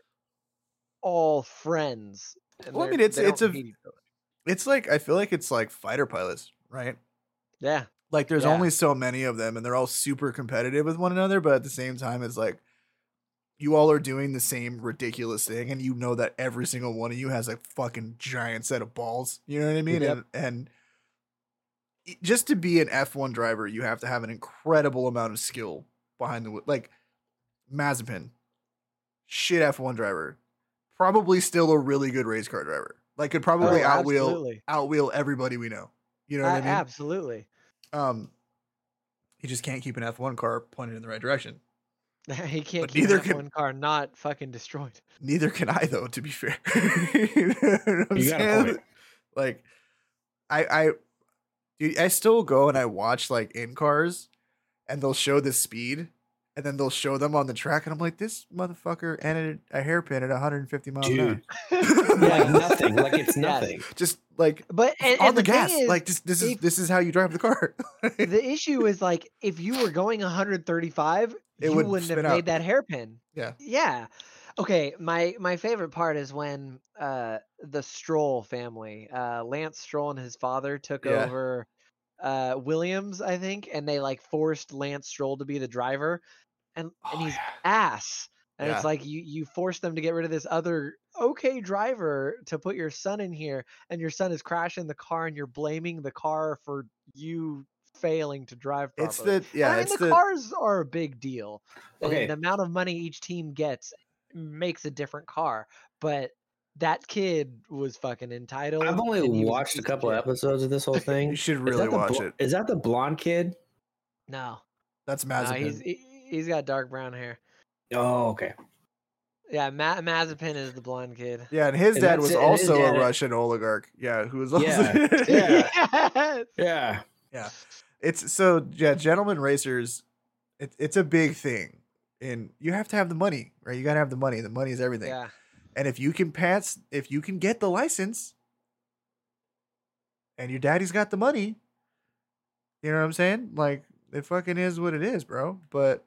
all friends. Well, I mean, it's it's a- hate each other. It's like I feel like it's like fighter pilots, right? yeah. Like there's Yeah. only so many of them and they're all super competitive with one another, but at the same time it's like you all are doing the same ridiculous thing and you know that every single one of you has a fucking giant set of balls. You know what I mean? Yep. And and just to be an F1 driver, you have to have an incredible amount of skill behind the wheel. Like Mazepin, shit F1 driver, probably still a really good race car driver. Like could probably Oh, outwheel absolutely. outwheel everybody we know. You know what I mean? Absolutely. Um, he just can't keep an F1 car pointed in the right direction. he can't But keep neither that can- one car not fucking destroyed. Neither can I, though. To be fair, you know You got a saying? point. Like, I, I, I still go and I watch like in cars, and they'll show the speed, and then they'll show them on the track, and I'm like, this motherfucker ended a hairpin at 150 miles an hour. Dude. like nothing. Like it's nothing. Just like But and, on and the, thing gas. is, like this, this is this is how you drive the car. the issue is like if you were going 135, It you would wouldn't have spin made that hairpin. Yeah. Yeah. Okay, my my favorite part is when uh the Stroll family, uh Lance Stroll and his father took Yeah. over uh, Williams, I think, and they like forced Lance Stroll to be the driver, and and Oh, he's yeah. ass. And Yeah. it's like you you force them to get rid of this other okay driver to put your son in here, and your son is crashing the car, and you're blaming the car for you failing to drive properly. It's the yeah, I mean the, the cars are a big deal. and Okay. the amount of money each team gets makes a different car, but that kid was fucking entitled. I've only and watched a couple episodes of this whole thing. you should really watch bl- it. Is that the blonde kid? No, That's no, Mazepin. he, he's got dark brown hair. Oh, okay. Yeah, Ma- Mazepin is the blonde kid. yeah, and his And dad was it, also dad- a Russian oligarch. Yeah, who was also Yeah. Yes. Yeah. It's so yeah, gentlemen racers. It, it's a big thing, and you have to have the money, right? You got to have the money. The money is everything. yeah. And if you can pass, if you can get the license, and your daddy's got the money, you know what I'm saying? Like it fucking is what it is, bro. But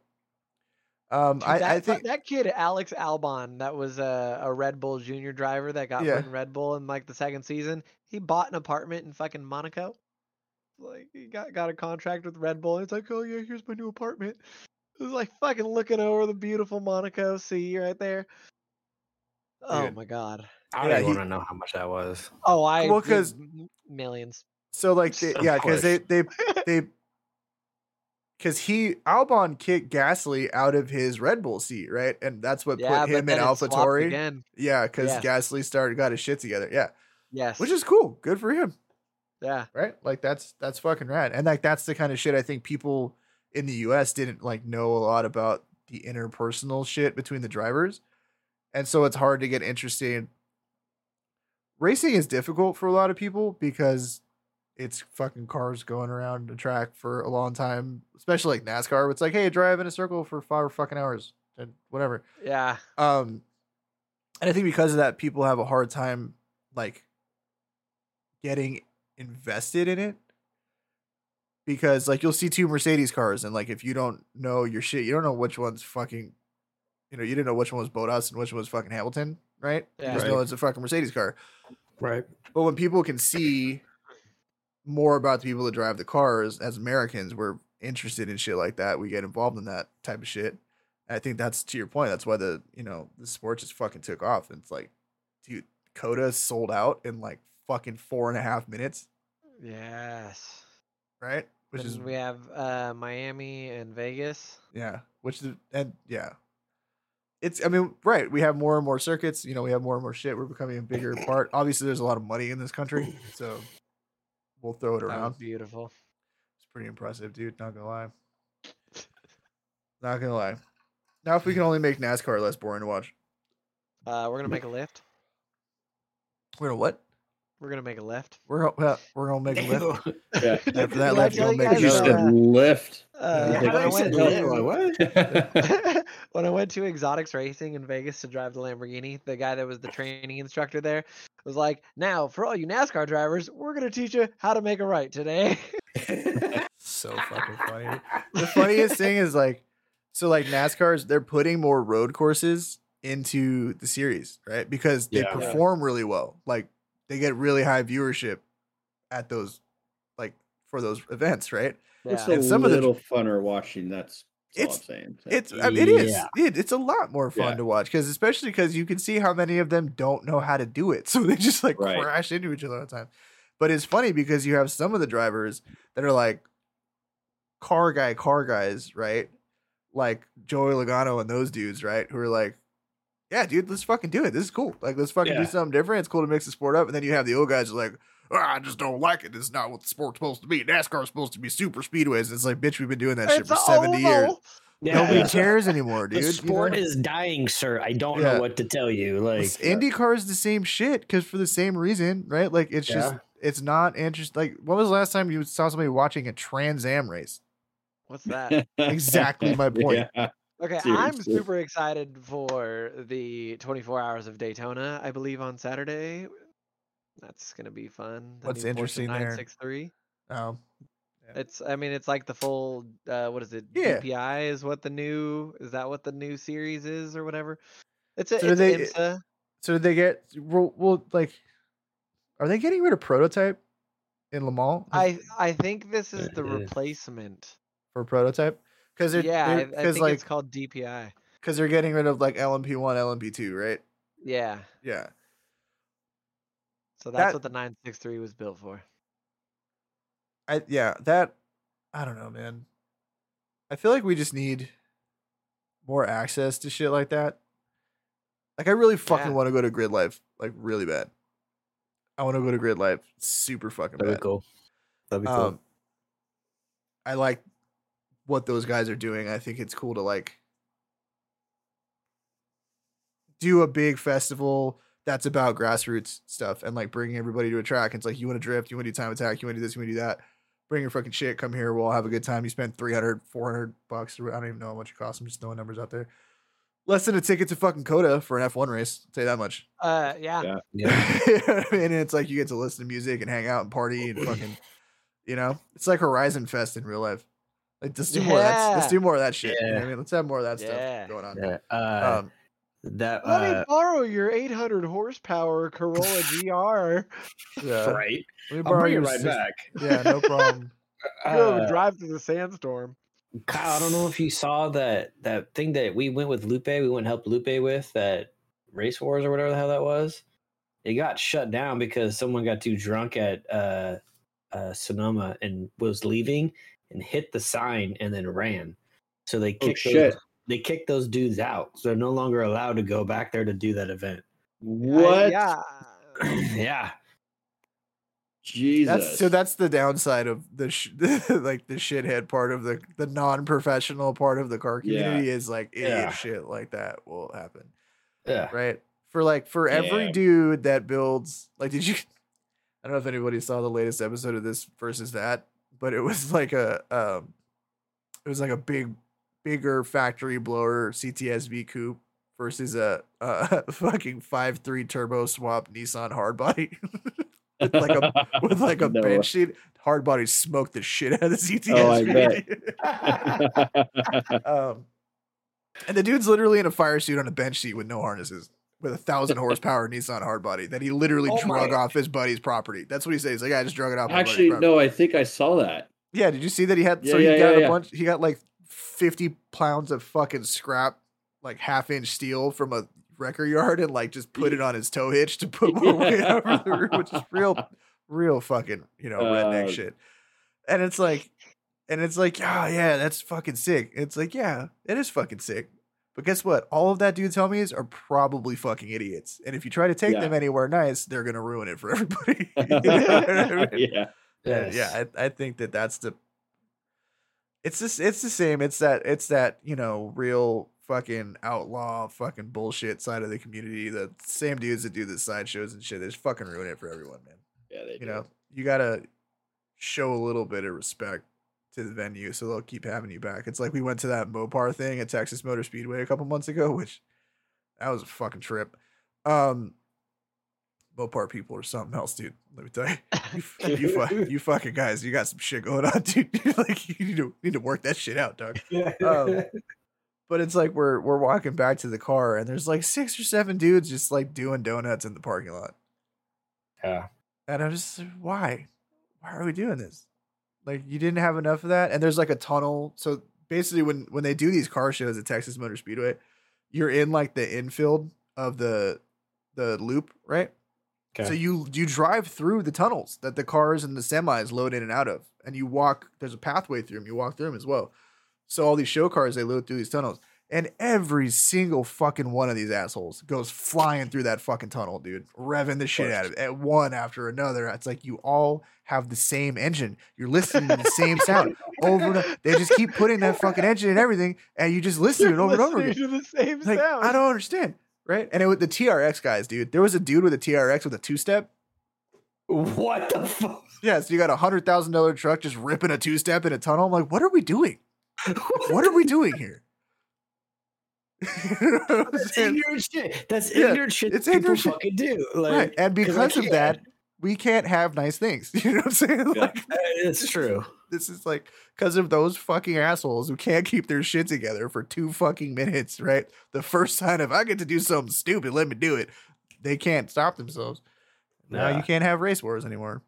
um, Dude, I, that, I fu- think that kid Alex Albon, that was a, a Red Bull Junior driver that got Yeah. in Red Bull in like the second season. He bought an apartment in fucking Monaco. Like he got got a contract with Red Bull. And it's like, oh yeah, here's my new apartment. It was like fucking looking over the beautiful Monaco Sea right there. Oh Dude. my god. I don't Yeah, want to know how much that was. Oh, I well because millions. so. Like they, yeah, because they they they because he Albon kicked Gasly out of his Red Bull seat, right? And that's what yeah, put him in AlphaTauri. Yeah, because Yes. Gasly started got his shit together. Yeah, Yes. which is cool. Good for him. yeah. right? Like that's that's fucking rad. And like that's the kind of shit I think people in the US didn't like know a lot about the interpersonal shit between the drivers. And so it's hard to get interested. Racing is difficult for a lot of people because it's fucking cars going around the track for a long time, especially like NASCAR. where It's like, hey, drive in a circle for five fucking hours and whatever. Yeah. Um, and I think because of that, people have a hard time like getting invested in it because like you'll see two Mercedes cars and like if you don't know your shit, you don't know which one's fucking, you know, you didn't know which one was Bottas and which one was fucking Hamilton, right? You Yeah. just know it's a fucking Mercedes car. Right. But when people can see more about the people that drive the cars, as Americans, we're interested in shit like that. We get involved in that type of shit. And I think that's to your point. That's why the you know the sport just fucking took off. And It's like, dude, COTA sold out in like fucking four and a half minutes, Yes. right? Which Which is we have uh, Miami and Vegas. yeah, which is and yeah, it's I mean right. We have more and more circuits. You know, we have more and more shit. We're becoming a bigger part. Obviously, there's a lot of money in this country, so we'll throw it That around. beautiful. It's pretty impressive, dude. Not gonna lie. Not gonna lie. Now, if we can only make NASCAR less boring to watch, Uh, we're gonna make a lift. we're gonna what? We're gonna make a lift. We're gonna, uh, we're gonna make a lift. Yeah. After that Did I lift, tell you'll make guys, You said uh, one. Uh, Yeah. when I I went to- lift, like, what? when I went to Exotics Racing in Vegas to drive the Lamborghini, the guy that was the training instructor there was like, "Now, for all you NASCAR drivers, we're gonna teach you how to make a right today." So fucking funny. The funniest thing is like, so like NASCAR's, they're putting more road courses into the series, right? Because they Yeah. perform really well. Like they get really high viewership at those, like for those events, right? It's Yeah. a And some of the- little funner watching. That's, that's all It's- I'm saying. It's I mean, it is Yeah. it, it's a lot more fun Yeah. to watch because especially because you can see how many of them don't know how to do it, so they just like Right. crash into each other all the time. But it's funny because you have some of the drivers that are like car guy, car guys, right? Like Joey Logano and those dudes, right? Who are like, yeah, dude, let's fucking do it. This is cool. Like, let's fucking do something different. It's cool to mix the sport up. And then you have the old guys like, "Ah, I just don't like it. This is not what the sport's supposed to be. NASCAR's supposed to be super speedways. It's like, bitch, we've been doing that shit for 70 years. oval. Nobody Yeah. cares anymore, dude. The you sport know? is dying, sir. I don't Yeah. know what to tell you. Like It's- IndyCar is the same shit because for the same reason, right? Like it's just it's not interesting. Like when was the last time you saw somebody watching a Trans Am race? What's that? Exactly my point. Yeah. Okay, I'm super excited for the 24 Hours of Daytona. I believe on Saturday. That's gonna be fun. The What's new Porsche interesting there? 963. Um, It's. I mean, it's like the full. Uh, what is it? Yeah. DPI is what the new. Is that what the new series is or whatever? It's a. So it's they- IMSA. so did they get well, well like are they getting rid of prototype in Le Mans I I think this is the Yeah. replacement. for prototype? Because they're yeah, I, I because think like it's called DPI. because they're getting rid of like LMP one, LMP two, right? Yeah. Yeah. So that's That- what the 963 was built for. I yeah, that I don't know, man. I feel like we just need more access to shit like that. Like I really fucking Yeah. want to go to Gridlife, like really bad. I want to go to Gridlife super fucking That'd bad. be cool. That'd be cool. Um, I like what those guys are doing. I think it's cool to like do a big festival that's about grassroots stuff and like bringing everybody to a track. It's like you want to drift, you want to do time attack, you want to do this, you want to do that. Bring your fucking shit, come here, we'll all have a good time. You spend 300, 400 bucks. I don't even know how much it costs. I'm just throwing numbers out there. Less than a ticket to fucking COTA for an F1 race. I'll tell you that much. Uh, yeah. Yeah. yeah. You know I mean? And it's like you get to listen to music and hang out and party and fucking, you know, it's like Horizon Fest in real life. Like let's do more of that. Let's do more of that shit. You know. I mean, let's have more of that Yeah. stuff going on. Yeah. Uh, Um, that Let me uh, borrow your 800 horsepower Corolla GR. yeah. right. Let me I'll borrow bring it your right sys- back. Yeah, no problem. Go Uh, drive through the sandstorm. Kyle, I don't know if you saw that that thing that we went with Lupe. We went and helped Lupe with that Race Wars or whatever the hell that was. It got shut down because someone got too drunk at uh, uh, Sonoma and was leaving and hit the sign and then ran. So they Oh, kicked shit. those, they kicked those dudes out. So they're no longer allowed to go back there to do that event. Uh, What? yeah. yeah, Jesus. That's so that's the downside of the sh- like the shithead part of the the non-professional part of the car Yeah. community is like idiot Yeah. shit like that will happen. yeah. right? For like for every Yeah. dude that builds like did you I don't know if anybody saw the latest episode of this versus that, but it was like a um it was like a big bigger factory blower CTSV coupe versus a, a fucking 5.3 turbo swap Nissan hardbody with like a with like a No bench seat. Hardbody smoked the shit out of the CTSV. Oh, um, and the dude's literally in a fire suit on a bench seat with no harnesses, with a thousand horsepower Nissan hardbody that he literally Oh my- drug off his buddy's property. That's what he says. Like, I just drug it off. Actually, property." no, I think I saw that. Yeah, did you see that he had? so he yeah, got yeah, a yeah. bunch. He got like fifty pounds of fucking scrap, like half inch steel from a wrecker yard, and like just put it on his tow hitch to put more weight over the roof, which is real, real fucking you know redneck Uh, shit. And it's like, and it's like, oh yeah, that's fucking sick. It's like, yeah, it is fucking sick. But guess what? All of that dudes homies are probably fucking idiots. And if you try to take Yeah. them anywhere nice, they're gonna ruin it for everybody. You know I mean? yeah. Yeah, yeah, I, I think that that's the. It's just it's the same. It's that it's that you know real fucking outlaw fucking bullshit side of the community. The same dudes that do the sideshows and shit. They just fucking ruin it for everyone, man. Yeah, they You do. know, you gotta show a little bit of respect to the venue, so they'll keep having you back. It's like we went to that Mopar thing at Texas Motor Speedway a couple months ago, which that was a fucking trip. Um, Mopar people are something else, dude. Let me tell you you, you, you fucking guys, you got some shit going on, dude. like you need to need to work that shit out, dog. Um, but it's like we're we're walking back to the car, and there's like six or seven dudes just like doing donuts in the parking lot, yeah. and I'm just why, why are we doing this? Like you didn't have enough of that, and there's like a tunnel. So basically, when when they do these car shows at Texas Motor Speedway, you're in like the infield of the the loop, right? Okay. So you you drive through the tunnels that the cars and the semis load in and out of, and you walk. There's a pathway through them. You walk through them as well. So all these show cars they load through these tunnels, and every single fucking one of these assholes goes flying through that fucking tunnel, dude, revving the shit out of it at one after another. It's like you all have the same engine. You're listening to the same sound over and over. They just keep putting that fucking engine and everything, and you just listen to it over and over again. the same Like, sound. I don't understand, right? And it was the TRX guys, dude. There was a dude with a TRX with a two step. What the fuck? Yeah, so you got a hundred thousand dollar truck just ripping a two step in a tunnel. I'm like, what are we doing? What are we doing here? You know That's ignorant shit. That's Yeah, ignorant shit. it's ignorant shit. fucking do. Like, right. And because of that, we can't have nice things. You know what I'm saying? Yeah. Like it's true. this is like because of those fucking assholes who can't keep their shit together for two fucking minutes, right? The first sign of I get to do something stupid, let me do it. They can't stop themselves. Now Yeah. you can't have race wars anymore.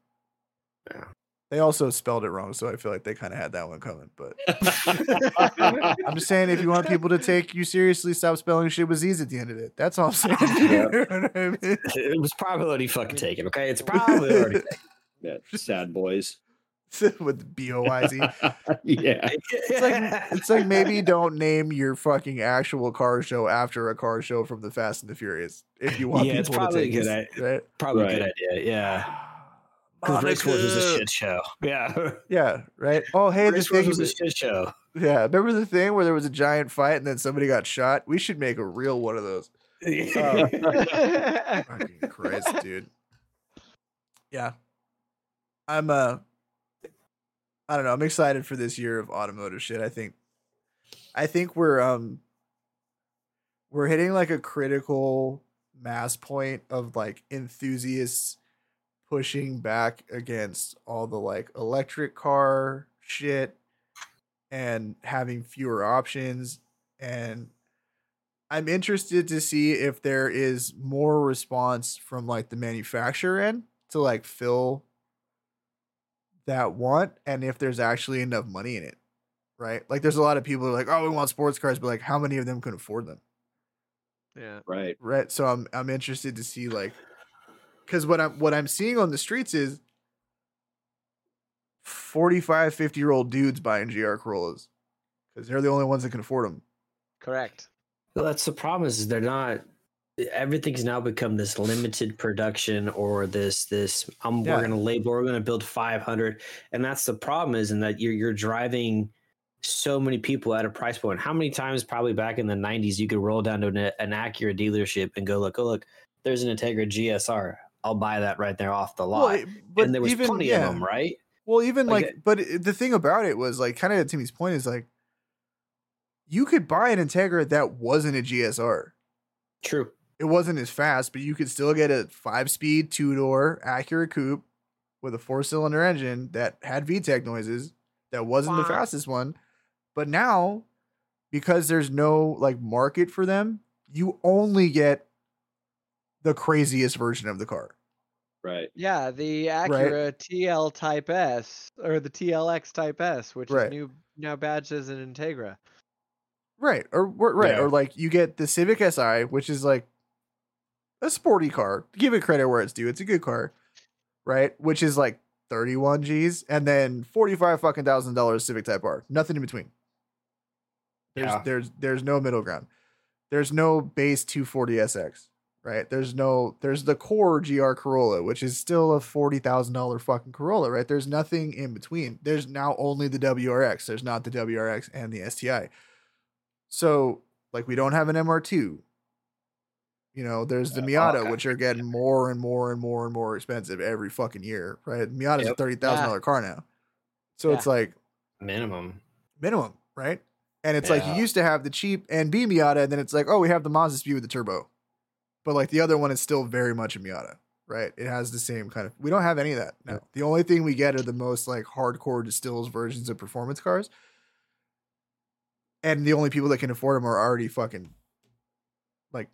They also spelled it wrong, so I feel like they kind of had that one coming. But I'm just saying, if you want people to take you seriously, stop spelling shit with Z's at the end of it. That's all I'm saying. Yeah. You know what I mean? It was probably already fucking taken. Okay, it's probably already taken. yeah, sad boys. with B O Y Z. yeah. It's like it's like maybe don't name your fucking actual car show after a car show from the Fast and the Furious if you want Yeah, it's people to probably take a good this, right? probably a good idea. Yeah, because Race Wars was a shit show. Yeah, Yeah, right. Oh, hey, this Race Wars thing. was a shit show. Yeah, remember the thing where there was a giant fight and then somebody got shot? We should make a real one of those. Fucking Christ, dude. Yeah. I'm uh I don't know, I'm excited for this year of automotive shit. I think I think we're um we're hitting like a critical mass point of like enthusiasts pushing back against all the like electric car shit and having fewer options and I'm interested to see if there is more response from like the manufacturer end to like fill that want and if there's actually enough money in it. Right? Like there's a lot of people who are like, "Oh, we want sports cars," but like how many of them can afford them? yeah. Right. Right? So I'm I'm interested to see like cuz what I'm what I'm seeing on the streets is 45 50 year old dudes buying GR Corollas cuz they're the only ones that can afford them. Correct. Well, that's the problem is they're not. Everything's now become this limited production or this this. Um, Yeah. we're gonna label. We're gonna build five hundred, and that's the problem is in that you're you're driving so many people at a price point. How many times probably back in the '90s you could roll down to an, an Acura dealership and go look, oh look, there's an Integra GSR. I'll buy that right there off the lot. it- but and there was even- plenty yeah. of them, right? Well, even Like, like, eh but the thing about it was like, kind of Timmy's point is like, you could buy an Integra that wasn't a GSR. True. It wasn't as fast, but you could still get a five-speed two-door Acura coupe with a four-cylinder engine that had VTEC noises. That wasn't the fastest one, but now because there's no like market for them, you only get the craziest version of the car. Right. Yeah, the Acura TL Type S or the TLX Type S, which Right. is new now badged as an Integra. Right. Or or- right. Yeah. Or like you get the Civic Si, which is like a sporty car. Give it credit where it's due. It's a good car. Right? Which is like 31 G's and then 45 fucking thousand dollars Civic Type R. Nothing in between. There's Yeah. there's there's no middle ground. There's no base 240 SX. Right? There's no there's the core GR Corolla, which is still a forty thousand dollar fucking Corolla, right? There's nothing in between. There's now only the WRX. There's not the WRX and the STI. So, like, we don't have an MR2. You know, there's the Uh, Miata, okay. which are getting more and more and more and more expensive every fucking year, right? Miata's a Yep. thirty thousand dollar car now, so it's like Minimum. minimum, right? And it's like you used to have the cheap NB Miata, and then it's like, oh, we have the Mazdaspeed with the turbo, but like the other one is still very much a Miata, right? It has the same kind of. We don't have any of that. No, the only thing we get are the most like hardcore distills versions of performance cars, and the only people that can afford them are already fucking like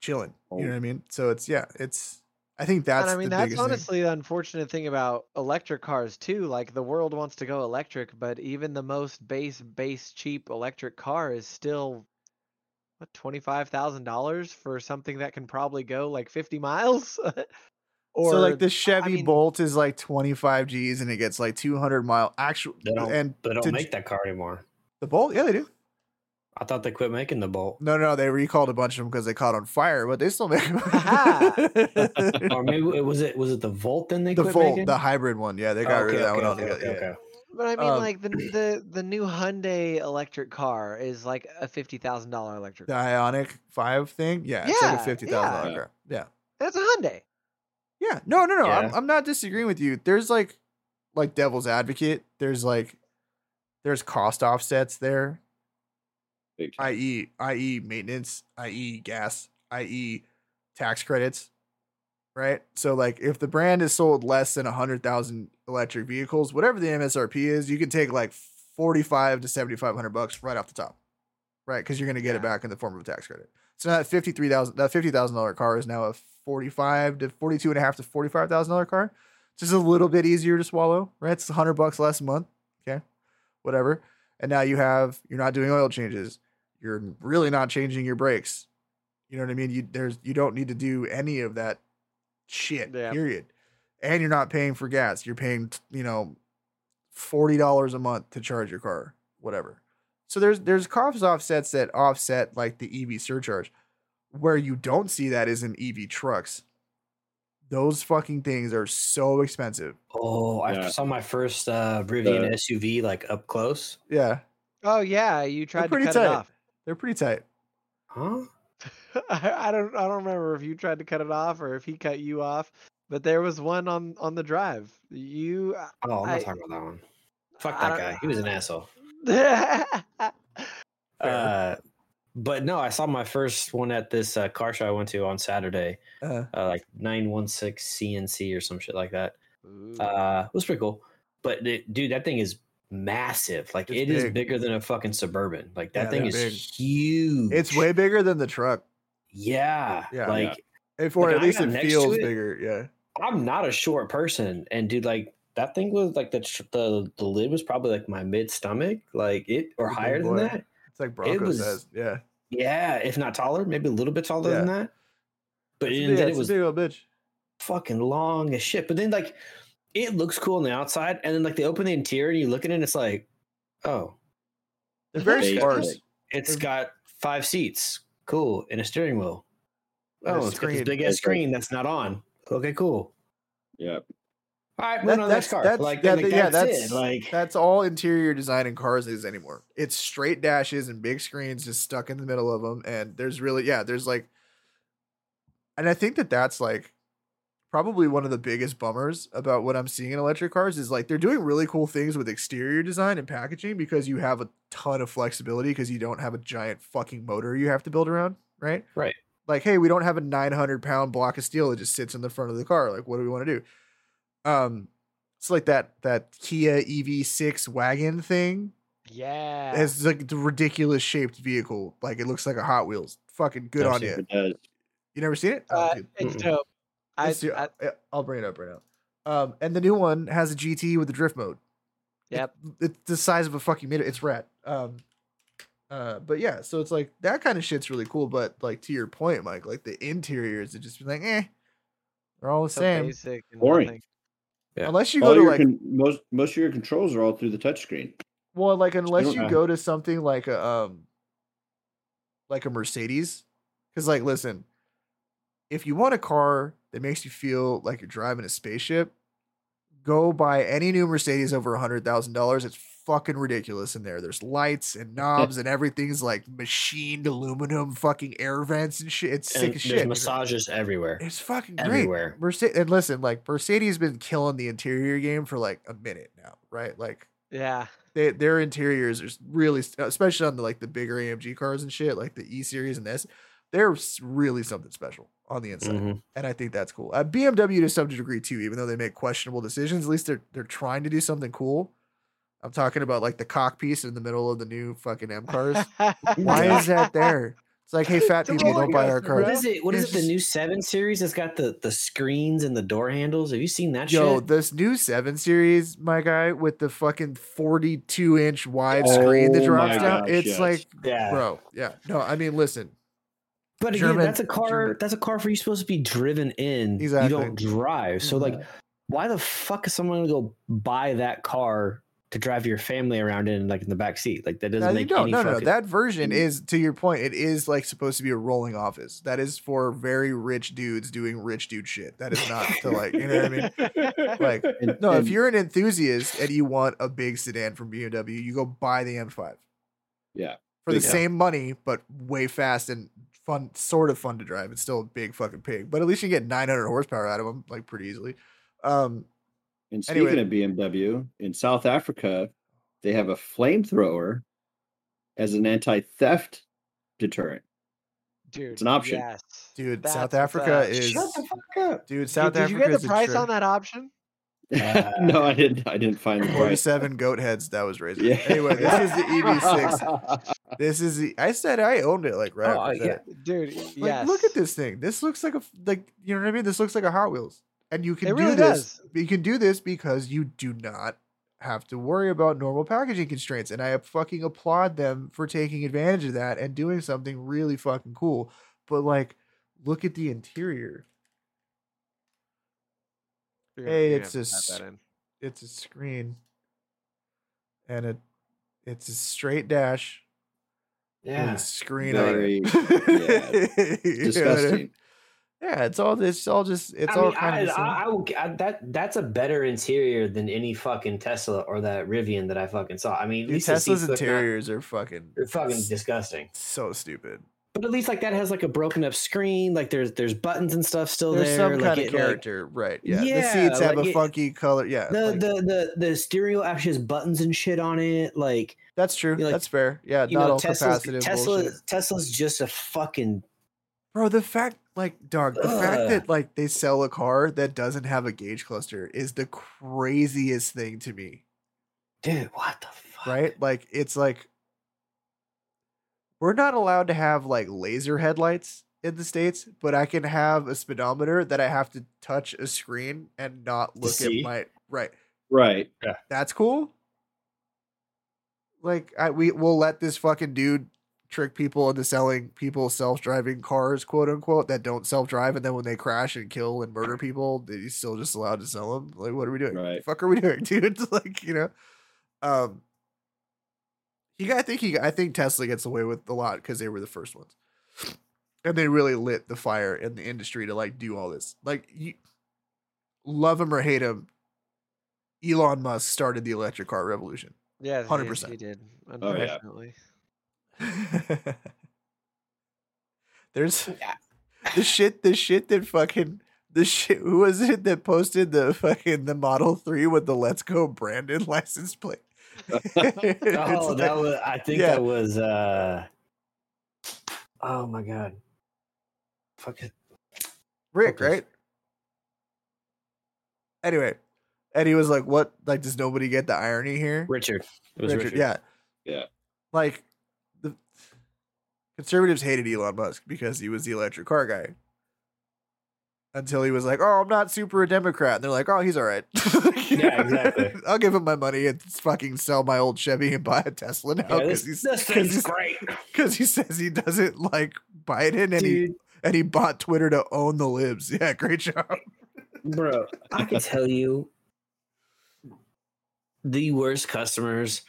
chilling. You know oh. what I mean? So it's yeah, it's. I think that's. and I mean that's biggest thing. honestly the unfortunate thing about electric cars too. Like the world wants to go electric, but even the most base base cheap electric car is still what twenty five thousand dollars for something that can probably go like fifty miles. or so like the Chevy mean- Bolt is like 25 G's and it gets like 200 mile actual They don't. and they don't make that car anymore. the Bolt yeah they do I thought they quit making the Bolt. no no they recalled a bunch of them because they caught on fire but they still make them or maybe it was it was it the Volt then they the quit Volt making? the hybrid one yeah they got oh, rid of that one altogether yeah. But I mean, Um, like the the the new Hyundai electric car is like a fifty thousand dollar electric. the car. Ioniq 5 thing yeah it's like a Yeah, fifty thousand dollar yeah. car yeah That's a Hyundai. yeah no no no I'm, I'm not disagreeing with you there's like like devil's advocate there's like there's cost offsets there i.e., i.e., maintenance, i.e., gas, i.e., tax credits, right? So, like, if the brand is sold less than a hundred thousand electric vehicles, whatever the MSRP is, you can take like forty-five to seventy-five hundred bucks right off the top, right? Because you're gonna get it back in the form of a tax credit. So that fifty-three thousand, that fifty thousand dollar car is now a forty-five to forty-two and a half to forty-five thousand dollar car. just a little bit easier to swallow, right? It's hundred bucks less a month. Okay, whatever. And now you have you're not doing oil changes. You're really not changing your brakes. You know what I mean? You there's you don't need to do any of that shit. Yeah. Period. And you're not paying for gas. You're paying you know forty dollars a month to charge your car, whatever. So there's there's cost offsets that offset like the EV surcharge. Where you don't see that is in EV trucks. Those fucking things are so expensive. Oh, I Yeah. saw my first uh, Rivian The- SUV like up close. Yeah, Oh yeah, you tried to pretty cut tight. it off. they're pretty tight. Huh? I, I don't I don't remember if you tried to cut it off or if he cut you off, but there was one on on the drive. You Oh, I'm not I- talking about that one. Fuck that don't- guy. He was an asshole. Fair. Uh, but no, I saw my first one at this uh, car show I went to on Saturday, Uh, uh, like 916 CNC or some shit like that. Ooh. Uh, it was pretty cool. But it, dude, that thing is massive. Like It's it is big. bigger than a fucking suburban. Like that Yeah, thing is big. huge. it's way bigger than the truck. yeah. Yeah. like If or Like, at I least it next to feels it. bigger. Yeah. I'm not a short person, and dude, like that thing was like the the the lid was probably like my mid stomach, like it or Big higher than boy. that. It's like Bronco was- says. Yeah. Yeah, if not taller, maybe a little bit taller than that. But It's a big, then it's it a was big old bitch. fucking long as shit. But then like it looks cool on the outside, and then like they open the interior and you look at it, and it's like, oh, They're very Basic. sparse. it's They're- got five seats, cool, and a steering wheel. Oh, it's got this big ass screen that's not on. Okay, cool. Yeah. All right, That- move on to the that's car. that's like, that- like, yeah, that's, that's it. Like, that's all interior design in cars is anymore. It's straight dashes and big screens just stuck in the middle of them, and there's really yeah, there's like, and I think that that's like probably one of the biggest bummers about what I'm seeing in electric cars is like they're doing really cool things with exterior design and packaging because you have a ton of flexibility because you don't have a giant fucking motor you have to build around, right? Right. Like, hey, we don't have a 900 pound block of steel that just sits in the front of the car. Like, what do we want to do? Um, it's like that that Kia EV6 wagon thing. yeah. It's like the ridiculous shaped vehicle. Like it looks like a Hot Wheels. Fucking good I've on you. You never seen it? Oh, Uh, dude. it's dope. I, Let's do- I, I- I'll bring it up right now. Um, and the new one has a GT with the drift mode. It- Yep. it's the size of a fucking minute. It's rad. Um, uh, but yeah, so it's like that kind of shit's really cool. But like to your point, Mike, like the interiors, it just be like, eh, they're all the so same. basic and Boring. Yeah. Unless you All go to like con- most most of your controls are all through the touchscreen. Well, like unless don't you know. go to something like a um like a Mercedes. Cause like listen, if you want a car that makes you feel like you're driving a spaceship, go buy any new Mercedes over a hundred thousand dollars. It's fucking ridiculous in there. There's lights and knobs and everything's like machined aluminum fucking air vents and shit. It's sick as there's shit. massages everywhere. It's fucking great. everywhere. Mercedes and listen, like Mercedes been killing the interior game for like a minute now, right? Like Yeah. they, their interiors are really, especially on the like the bigger AMG cars and shit, like the E series and this, they're really something special on the inside, Mhm. and I think that's cool. Uh, BMW to some degree too, even though they make questionable decisions, at least they're they're trying to do something cool. I'm talking about like the cock piece in the middle of the new fucking M cars. Why is that there? It's like, hey, fat people, don't buy our coaster, cars. What is it? What is it? The new seven series that's got the the screens and the door handles. Have you seen that Yo, shit? this new seven series, my guy, with the fucking 42 inch wide screen that Oh drops down. gosh, it's yes. like, Yeah, bro, yeah. No, I mean, listen, But again, German- that's a car. German- That's a car for you supposed to be driven in. Exactly. You don't drive. So like, why the fuck is someone gonna go buy that car to drive your family around in, like in the back seat? Like that doesn't No, you make don't. any No, no, no. That version is, to your point, it is like supposed to be a rolling office. That is for very rich dudes doing rich dude shit. That is not to like, you know what I mean? Like, And- no, if you're an enthusiast and you want a big sedan from BMW, you go buy the M5 yeah, for the Yeah. same money, but way fast and fun, sort of fun to drive. It's still a big fucking pig, but at least you get 900 horsepower out of them like pretty easily. Um, And speaking Anyway. of BMW, in South Africa, they have a flamethrower as an anti-theft deterrent. Dude, it's an option. Yes. dude, That's South Africa up. is, Shut the fuck up. dude, Did- South did, Africa you get the price on that option? Uh, no, I didn't. I didn't find the price. 47 goat heads. That was razor. Yeah. Anyway, this is the EV6. This is the. I said I owned it like right Oh, after yeah. Dude, Like, yes. look at this thing. This looks like a like you know what I mean. This looks like a Hot Wheels. And you can It do really this. does. You can do this because you do not have to worry about normal packaging constraints, and I fucking applaud them for taking advantage of that and doing something really fucking cool. But like, look at the interior. You're Hey, it's a have to type s- that in. It's a screen, and it it's a straight dash Yeah. screen Very- yeah, You know what I mean? Disgusting. Yeah, it's all it's all just it's I all mean, kind I, of. I, I will, I, that that's a better interior than any fucking Tesla or that Rivian that I fucking saw. I mean, Dude, Tesla's look not- interiors are fucking they're fucking disgusting. so stupid. But at least like that has like a broken up screen. Like there's there's buttons and stuff still There's there. some like, kind it, of like, character, right? Yeah, the seats have like a it- funky color. Yeah, the, like, the the the wheel actually has buttons and shit on it. Like that's true. that's fair. Yeah, not know, all Tesla's, capacitive Tesla bullshit. Tesla's just a fucking Bro, the fact, like, dog, the fact that like they sell a car that doesn't have a gauge cluster is the craziest thing to me. dude. What the fuck? right? Like it's like we're not allowed to have like laser headlights in the states, but I can have a speedometer that I have to touch a screen and not look at my right. Right. That's cool. Like I we will let this fucking dude trick people into selling people self-driving cars, quote unquote, that don't self-drive, and then when they crash and kill and murder people, he's still just allowed to sell them. Like, what are we doing? Right. fuck are we doing, dude? like, you know, um, he, got, I think he, I think Tesla gets away with a lot because they were the first ones, and they really lit the fire in the industry to like do all this. Like, you love him or hate him, Elon Musk started the electric car revolution. Yeah, 100%. He did. Oh, yeah. Unfortunately. There's the shit, the shit that fucking the shit. Who was it that posted the fucking the Model Three with the Let's Go Brandon license plate? Oh, that was. I think Yeah. that was. uh Oh my god. Fuck it. Rick, Focus. right? Anyway, Eddie was like, "What? Like, does nobody get the irony here?" Richard. It was Richard, Richard. yeah, Yeah. Like the conservatives hated Elon Musk because he was the electric car guy. Until he was like, "Oh, I'm not super a Democrat," and they're like, "Oh, he's all right." Yeah, exactly. I'll give him my money and fucking sell my old Chevy and buy a Tesla now Yeah, because this, he's this thing's great, because he says he doesn't like Biden and he and he bought Twitter to own the libs. Yeah, great job. Bro, I can tell you, the worst customers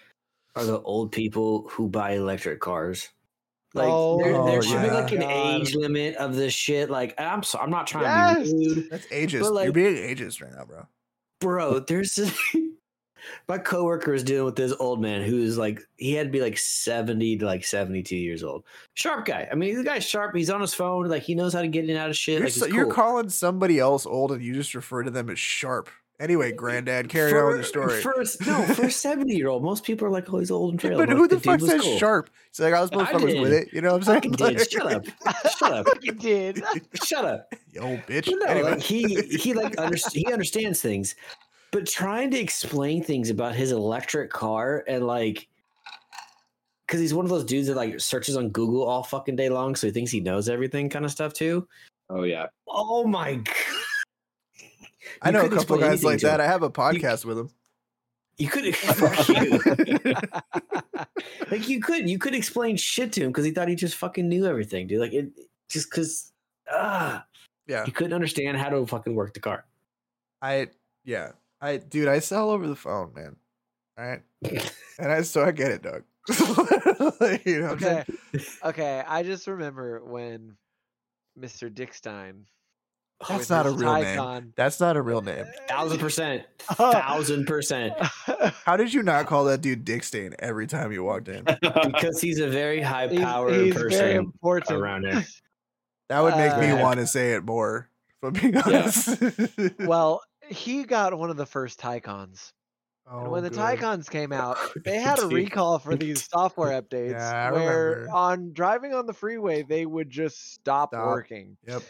are the old people who buy electric cars. Like Oh, there, there should be like an God. age limit of this shit. Like I'm so, I'm not trying to Yes. be rude, That's ageist. But, You're being ageist right now, bro. bro. There's this, my coworker is dealing with this old man who's like he had to be like 70 to like 72 years old. Sharp guy. I mean, the guy's sharp. He's on his phone. Like he knows how to get in and out of shit. You're, like so- he's you're calling somebody else old and you just refer to them as sharp. Anyway, granddad, carry on with the story. For, no, for a 70 year old, most people are like, oh, he's old and frail. but But who the dude fuck was says cool. sharp? He's like, I was I motherfuckers with it. You know what I'm saying? Fucking did. Shut up. Shut up. you did. Shut up. Yo, bitch. But no, Anyway. like he he like under, he understands things, but trying to explain things about his electric car and like because he's one of those dudes that like searches on Google all fucking day long, so he thinks he knows everything, kind of stuff too. Oh yeah. Oh my god! I know a couple guys like that. him. I have a podcast with them. You could fuck you. like you could you could explain shit to him because he thought he just fucking knew everything, dude. Like it just because ah Yeah. he couldn't understand how to fucking work the car. I yeah. I dude, I sell over the phone, man. All right. And I so I get it, Doug. you know what I'm saying? okay. Okay. I just remember when Mr. Dickstein. That's not a his real name. Taycan- That's not a real name. Thousand percent, thousand percent. How did you not call that dude Dick Stain every time you walked in? because he's a very high He's- powered he's very person important. around here. That would make me Uh, want to say it more. If I'm being honest. Well, he got one of the first Taycans. Oh, And when the good. Taycans came out, they had a recall for these software updates Yeah, I where remember. on driving on the freeway they would just stop, Stop. working. Yep.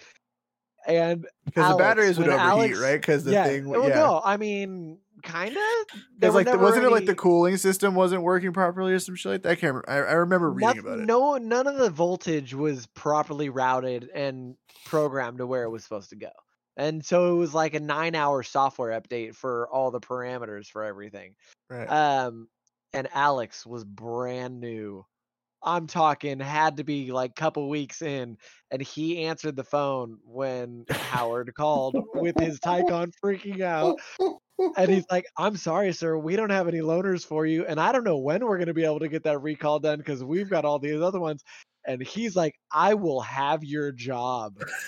And Because the batteries would overheat, Alex- right? Because the yeah, thing, well, yeah. no, I mean, kind of. Because like, the, wasn't it like the cooling system wasn't working properly or some shit like that? I can't. Remember. I, I remember reading Noth- about it. No, none of the voltage was properly routed and programmed to where it was supposed to go. And so it was like a nine hour software update for all the parameters for everything. Right. Um, and Alex was brand new. I'm talking had to be like couple weeks in, and he answered the phone when Howard called with his Taycan freaking out. And he's like, I'm sorry, sir, we don't have any loaners for you. And I don't know when we're going to be able to get that recall done because we've got all these other ones. And he's like, I will have your job.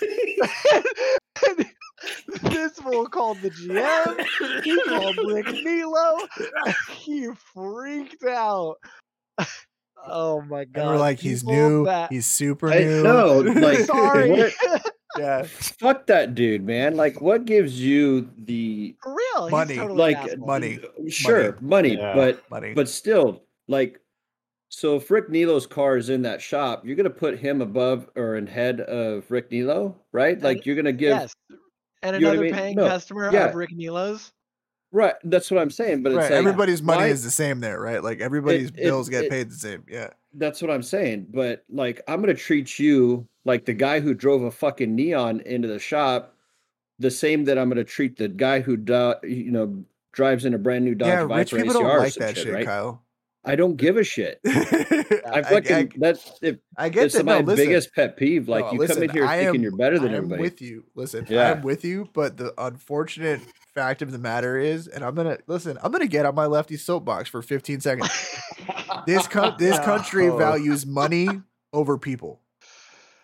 this fool called the GM. He called Rick Nilo. He freaked out. Oh my god! And we're like, he's people new. that- He's super I new. know, like, sorry. what- yeah. Fuck that dude, man. Like, what gives you the For real, he's Money, totally like uh, money. Sure, money, Yeah. but Money. but still, like, so if Rick Nilo's car is in that shop, you're gonna put him above or in head of Rick Nilo, right? Like, you're gonna give yes, and you know what I another mean? paying No, customer yeah. of Rick Nilo's. Right. That's what I'm saying. But it's right. like everybody's money is the same there, right? Like everybody's it- bills get it- paid the same. Yeah. That's what I'm saying. But like, I'm gonna treat you like the guy who drove a fucking neon into the shop, the same that I'm gonna treat the guy who, do, you know, drives in a brand new Dodge yeah, Viper rich people don't like that shit, right? Kyle. I don't give a shit. I I, fucking I, that's if I get that. No, my listen, biggest pet peeve. Like no, you listen, come in here I thinking am- you're better than I everybody. with you. Listen, Yeah. I'm with you, but the unfortunate fact of the matter is, and I'm gonna listen. I'm gonna get on my lefty soapbox for 15 seconds. This co- this country No. values money over people.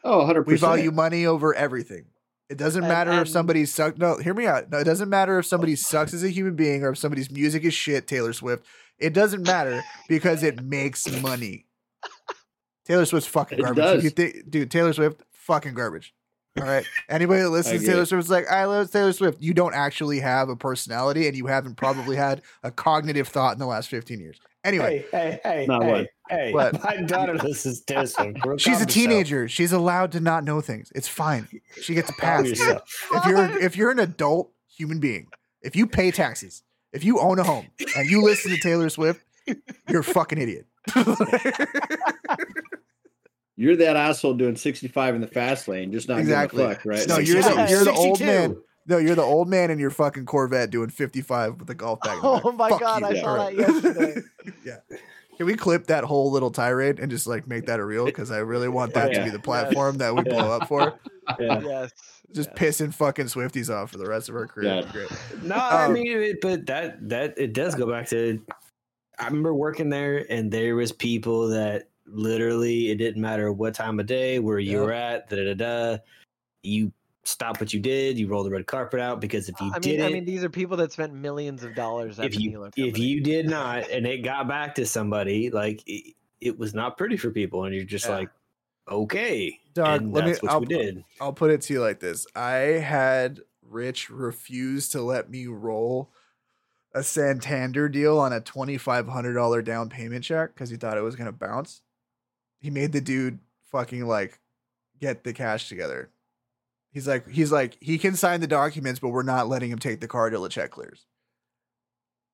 oh, 100 We value money over everything. It doesn't And- matter if somebody sucks. No, hear me out. No, it doesn't matter if somebody sucks as a human being or if somebody's music is shit. Taylor Swift. It doesn't matter because it makes money. Taylor Swift's fucking garbage. If you does. think, dude, Taylor Swift, fucking garbage. All right. Anybody that listens to Taylor. Swift is like, I love Taylor Swift. You don't actually have a personality and you haven't probably had a cognitive thought in the last 15 years. Anyway, Hey, hey, hey, Not hey, one. hey. What? My daughter listens to this one. Calm she's a yourself. teenager. She's allowed to not know things. It's fine. She gets a Calm pass. if you're if you're an adult human being, if you pay taxes, if you own a home and you listen to Taylor Swift, you're a fucking idiot. You're that asshole doing 65 in the fast lane, just not Exactly. giving a fuck, right? No, you're the you're the old man. No, you're the old man in your fucking Corvette doing 55 with a golf bag. Oh back. my Fuck god, you. I saw Alright. that yesterday. yeah. Can we clip that whole little tirade and just like make that a reel? Because I really want that to Yeah. be the platform that we blow up for. yeah. yes. Just yes. pissing fucking Swifties off for the rest of our career. Yeah. Great. No, I Um, mean, it, but that that it does go back to. I remember working there, and there was people that literally it didn't matter what time of day, where you Yeah. were at, da da da. da. You stop what you did. You roll the red carpet out because if you I mean, did I mean, these are people that spent millions of dollars if you if you did not, and it got back to somebody, like it, it was not pretty for people, and you're just Yeah. like, okay, Dog, and let me- what I'll- we did. I'll put it to you like this. I had Rich refuse to let me roll a Santander deal on a $2,500 down payment check because he thought it was going to bounce. He made the dude fucking like get the cash together. He's like, he's like, he can sign the documents, but we're not letting him take the car till the check clears.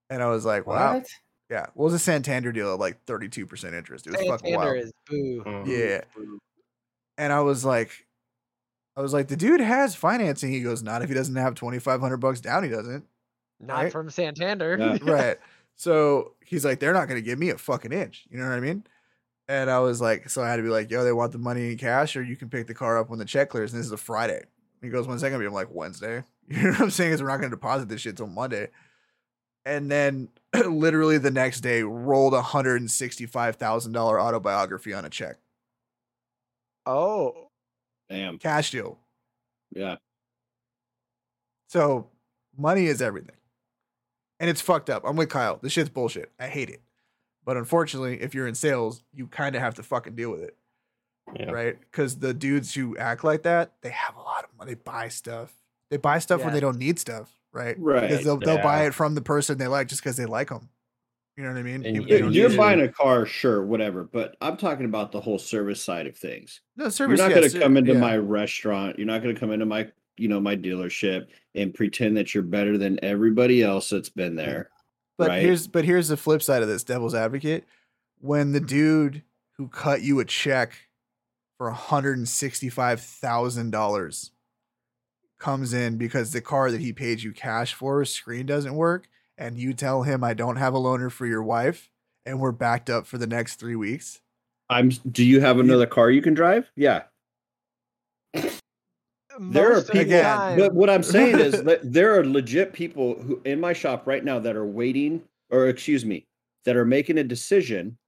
And I was like, wow. What? Yeah. What was a Santander deal at like 32% interest? It was fucking wild. Is boo. Mm. Yeah. And I was like, I was like, the dude has financing. He goes, not if he doesn't have twenty five hundred bucks down. He doesn't. Not Right? from Santander. Yeah. right. So he's like, they're not going to give me a fucking inch. You know what I mean? And I was like, so I had to be like, yo, they want the money in cash, or you can pick the car up when the check clears. And this is a Friday. He goes, when's that gonna be? I'm like, Wednesday. You know what I'm saying? Is we're not gonna deposit this shit till Monday. And then literally the next day, rolled a hundred and sixty five thousand dollar autobiography on a check, Oh, Damn. cash deal. Yeah. So money is everything. And it's fucked up. I'm with Kyle. This shit's bullshit. I hate it. But unfortunately, if you're in sales, you kind of have to fucking deal with it. Yeah. Right? Because the dudes who act like that, they have a lot of money. They buy stuff. They buy stuff when they don't need stuff. Right? Right. Because they'll, they'll buy it from the person they like just because they like them. You know what I mean? And Even if you're use it. buying a car, sure, whatever, but I'm talking about the whole service side of things. no service. You're not yeah, going to ser- come into yeah. my restaurant. You're not going to come into my, you know, my dealership and pretend that you're better than everybody else that's been there. But right? here's but here's the flip side of this devil's advocate. When the hmm. dude who cut you a check for $165,000 comes in because the car that he paid you cash for screen doesn't work, and you tell him I don't have a loaner for your wife, and we're backed up for the next three weeks. I'm. Do you have another car you can drive? Yeah. There are Most of the people- time- But what I'm saying is that there are legit people who in my shop right now that are waiting, or excuse me, that are making a decision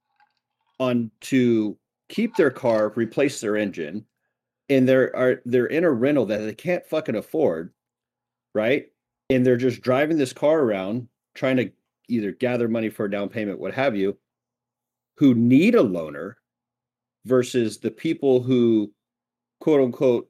on to keep their car, replace their engine, and they're are they're in a rental that they can't fucking afford, right? And they're just driving this car around trying to either gather money for a down payment, what have you, who need a loaner versus the people who quote unquote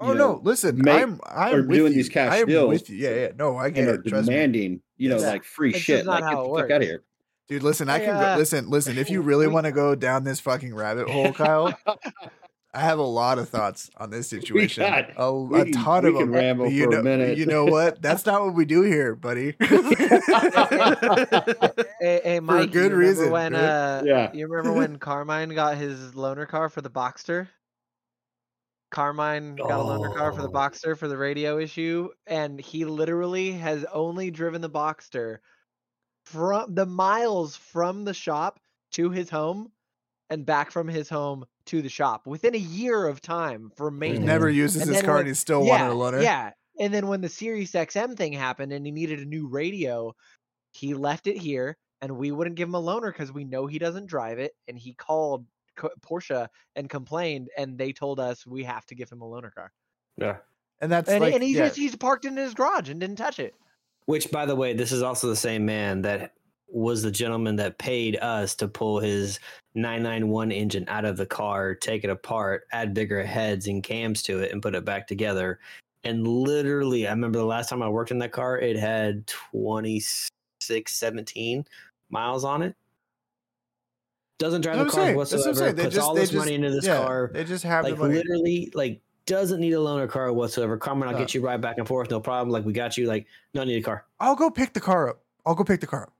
Oh you no! Listen, make- I'm I'm are with doing you. these cash I am deals with you. Yeah, yeah. No, I get and are it. Trust me. demanding, you know, Yeah. like free It's shit. not Like, get how the it fuck out of here. Dude, listen, I Hey, can uh, go listen, listen, if you really want to go down this fucking rabbit hole, Kyle, I have a lot of thoughts on this situation. got- a, a we can- ton we of can them. ramble you for a know, minute. You know what? That's not what we do here, buddy. Hey, hey, For a good reason, when uh, Yeah. you remember when Carmine got his loaner car for the Boxster? Carmine got a loaner car for the Oh. Boxster for the radio issue, and he literally has only driven the Boxster from the miles from the shop to his home and back from his home to the shop within a year of time for He never uses And his car when- and he still yeah, wanted a loaner. Yeah. And then when the Sirius XM thing happened and he needed a new radio, he left it here and we wouldn't give him a loaner because we know he doesn't drive it. And he called Co- Porsche and complained, and they told us we have to give him a loaner car. Yeah. And that's And, like and he yeah. just he's parked in his garage and didn't touch it. Which, by the way, this is also the same man that was the gentleman that paid us to pull his 991 engine out of the car, take it apart, add bigger heads and cams to it, and put it back together. And literally, I remember the last time I worked in that car, it had 26, 17 miles on it. Doesn't drive the car saying, that's what I'm whatsoever. Puts just- all this just- money into this yeah, car They just have like literally like doesn't need a loaner car whatsoever. Carmen, I'll No. get you right back and forth, no problem. Like we got you. Like no need a car. I'll go pick the car up. I'll go pick the car up.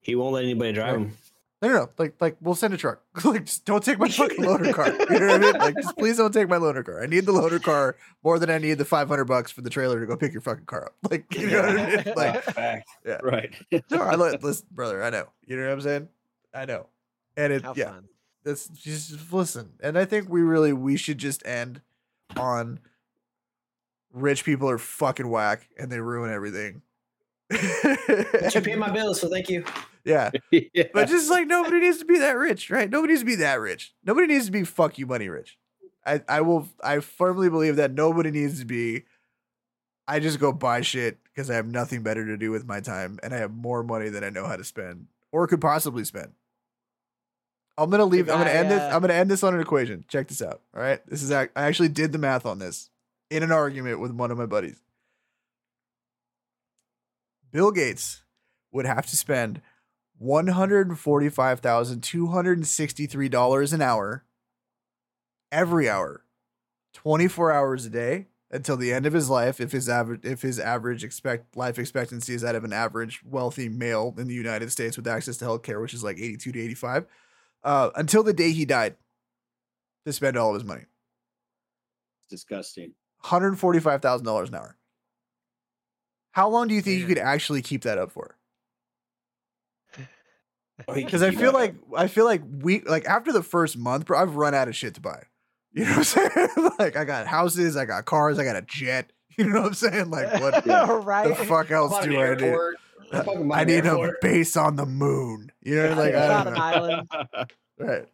He won't let anybody drive Right. him. No, no, no. Like, like we'll send a truck. like, just don't take my fucking loaner car. You know what I mean? Like, just please don't take my loaner car. I need the loaner car more than I need the five hundred bucks for the trailer to go pick your fucking car up. Like, you know what I mean? Like, Fact. Yeah. Right. no, I let listen, brother. I know. You know what I'm saying? I know. And it, How yeah, fun. that's just listen. And I think we really we should just end on rich people are fucking whack and they ruin everything. But you pay my bills, so thank you. yeah. yeah. But just like nobody needs to be that rich, right? Nobody needs to be that rich. Nobody needs to be fuck you money rich. I, I will I firmly believe that nobody needs to be I just go buy shit because I have nothing better to do with my time and I have more money than I know how to spend or could possibly spend. I'm gonna leave. I'm gonna end this. I'm gonna end this on an equation. Check this out. All right, this is. I actually did the math on this in an argument with one of my buddies. Bill Gates would have to spend one hundred forty-five thousand two hundred sixty-three dollars an hour every hour, twenty-four hours a day until the end of his life. If his average, if his average expect life expectancy is that of an average wealthy male in the United States with access to healthcare, which is like eighty-two to eighty-five, uh, until the day he died, to spend all of his money, disgusting. one hundred forty-five thousand dollars an hour. How long do you think you could actually keep that up for? Oh, Because I feel like I feel like we like after the first month, bro, I've run out of shit to buy. You know what I'm saying? like I got houses, I got cars, I got a jet. You know what I'm saying? Like what right? the fuck else Bought an do I need? airport. I fucking bought I an need a base on the moon. You know, like I don't an know. island. Right.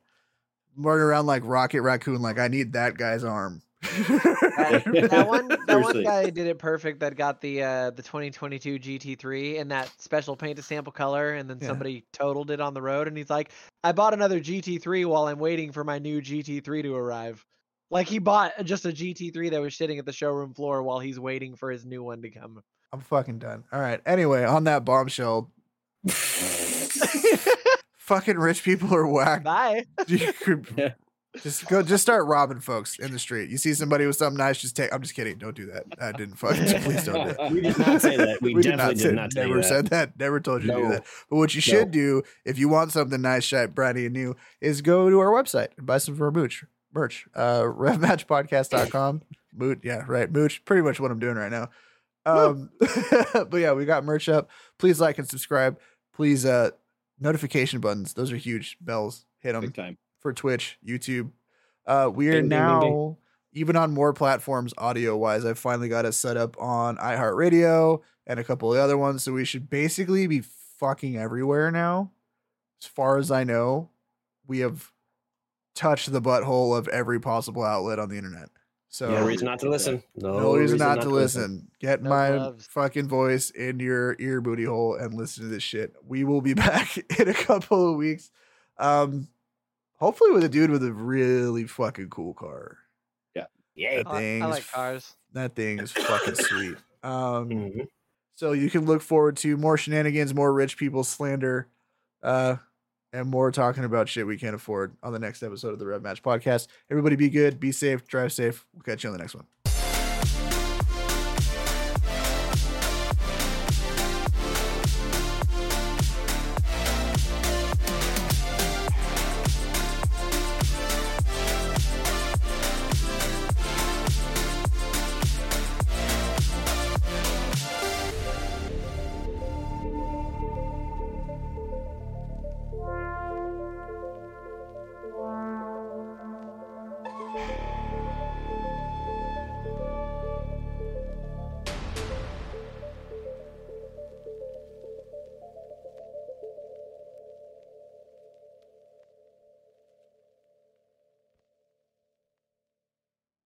Running around like Rocket Raccoon, like I need that guy's arm. that, that one that one guy did it perfect that got the uh the 2022 GT3 in that special paint to sample color and then Yeah. somebody totaled it on the road and he's like I bought another GT3 while I'm waiting for my new GT3 to arrive. Like he bought just a GT3 that was sitting at the showroom floor while he's waiting for his new one to come. I'm fucking done. All right. Anyway, on that bombshell, fucking rich people are whack. Bye. You just go, just start robbing folks in the street. You see somebody with something nice, just take. I'm just kidding. Don't do that. I didn't fucking. Please don't do that. We did not say that. We, did definitely did say- not Never that. said that. Never told you to do that. But what you No. should do if you want something nice, shiny, briny, and new, is go to our website and buy some of our merch. Merch. Uh, RevMatchPodcast.com. Mooch, yeah, right. Mooch, pretty much what I'm doing right now. Um, but yeah, we got merch up. Please like and subscribe. Please, uh, notification buttons. Those are huge. Bells. Hit them Big time. for Twitch, YouTube. Uh, we are Ding, ding, now ding. even on more platforms audio wise. I finally got it set up on iHeartRadio and a couple of other ones. So we should basically be fucking everywhere now. As far as I know, we have touched the butthole of every possible outlet on the internet. So No reason not to listen. No, no reason not to listen. Get No my gloves. fucking voice in your ear booty hole and listen to this shit. We will be back in a couple of weeks. Um, hopefully with a dude with a really fucking cool car. Yeah. That I, I like cars. That thing is fucking sweet. Um, Mhm. so you can look forward to more shenanigans, more rich people slander, uh, and more talking about shit we can't afford on the next episode of the Rev Match Podcast. Everybody be good, be safe, drive safe. We'll catch you on the next one.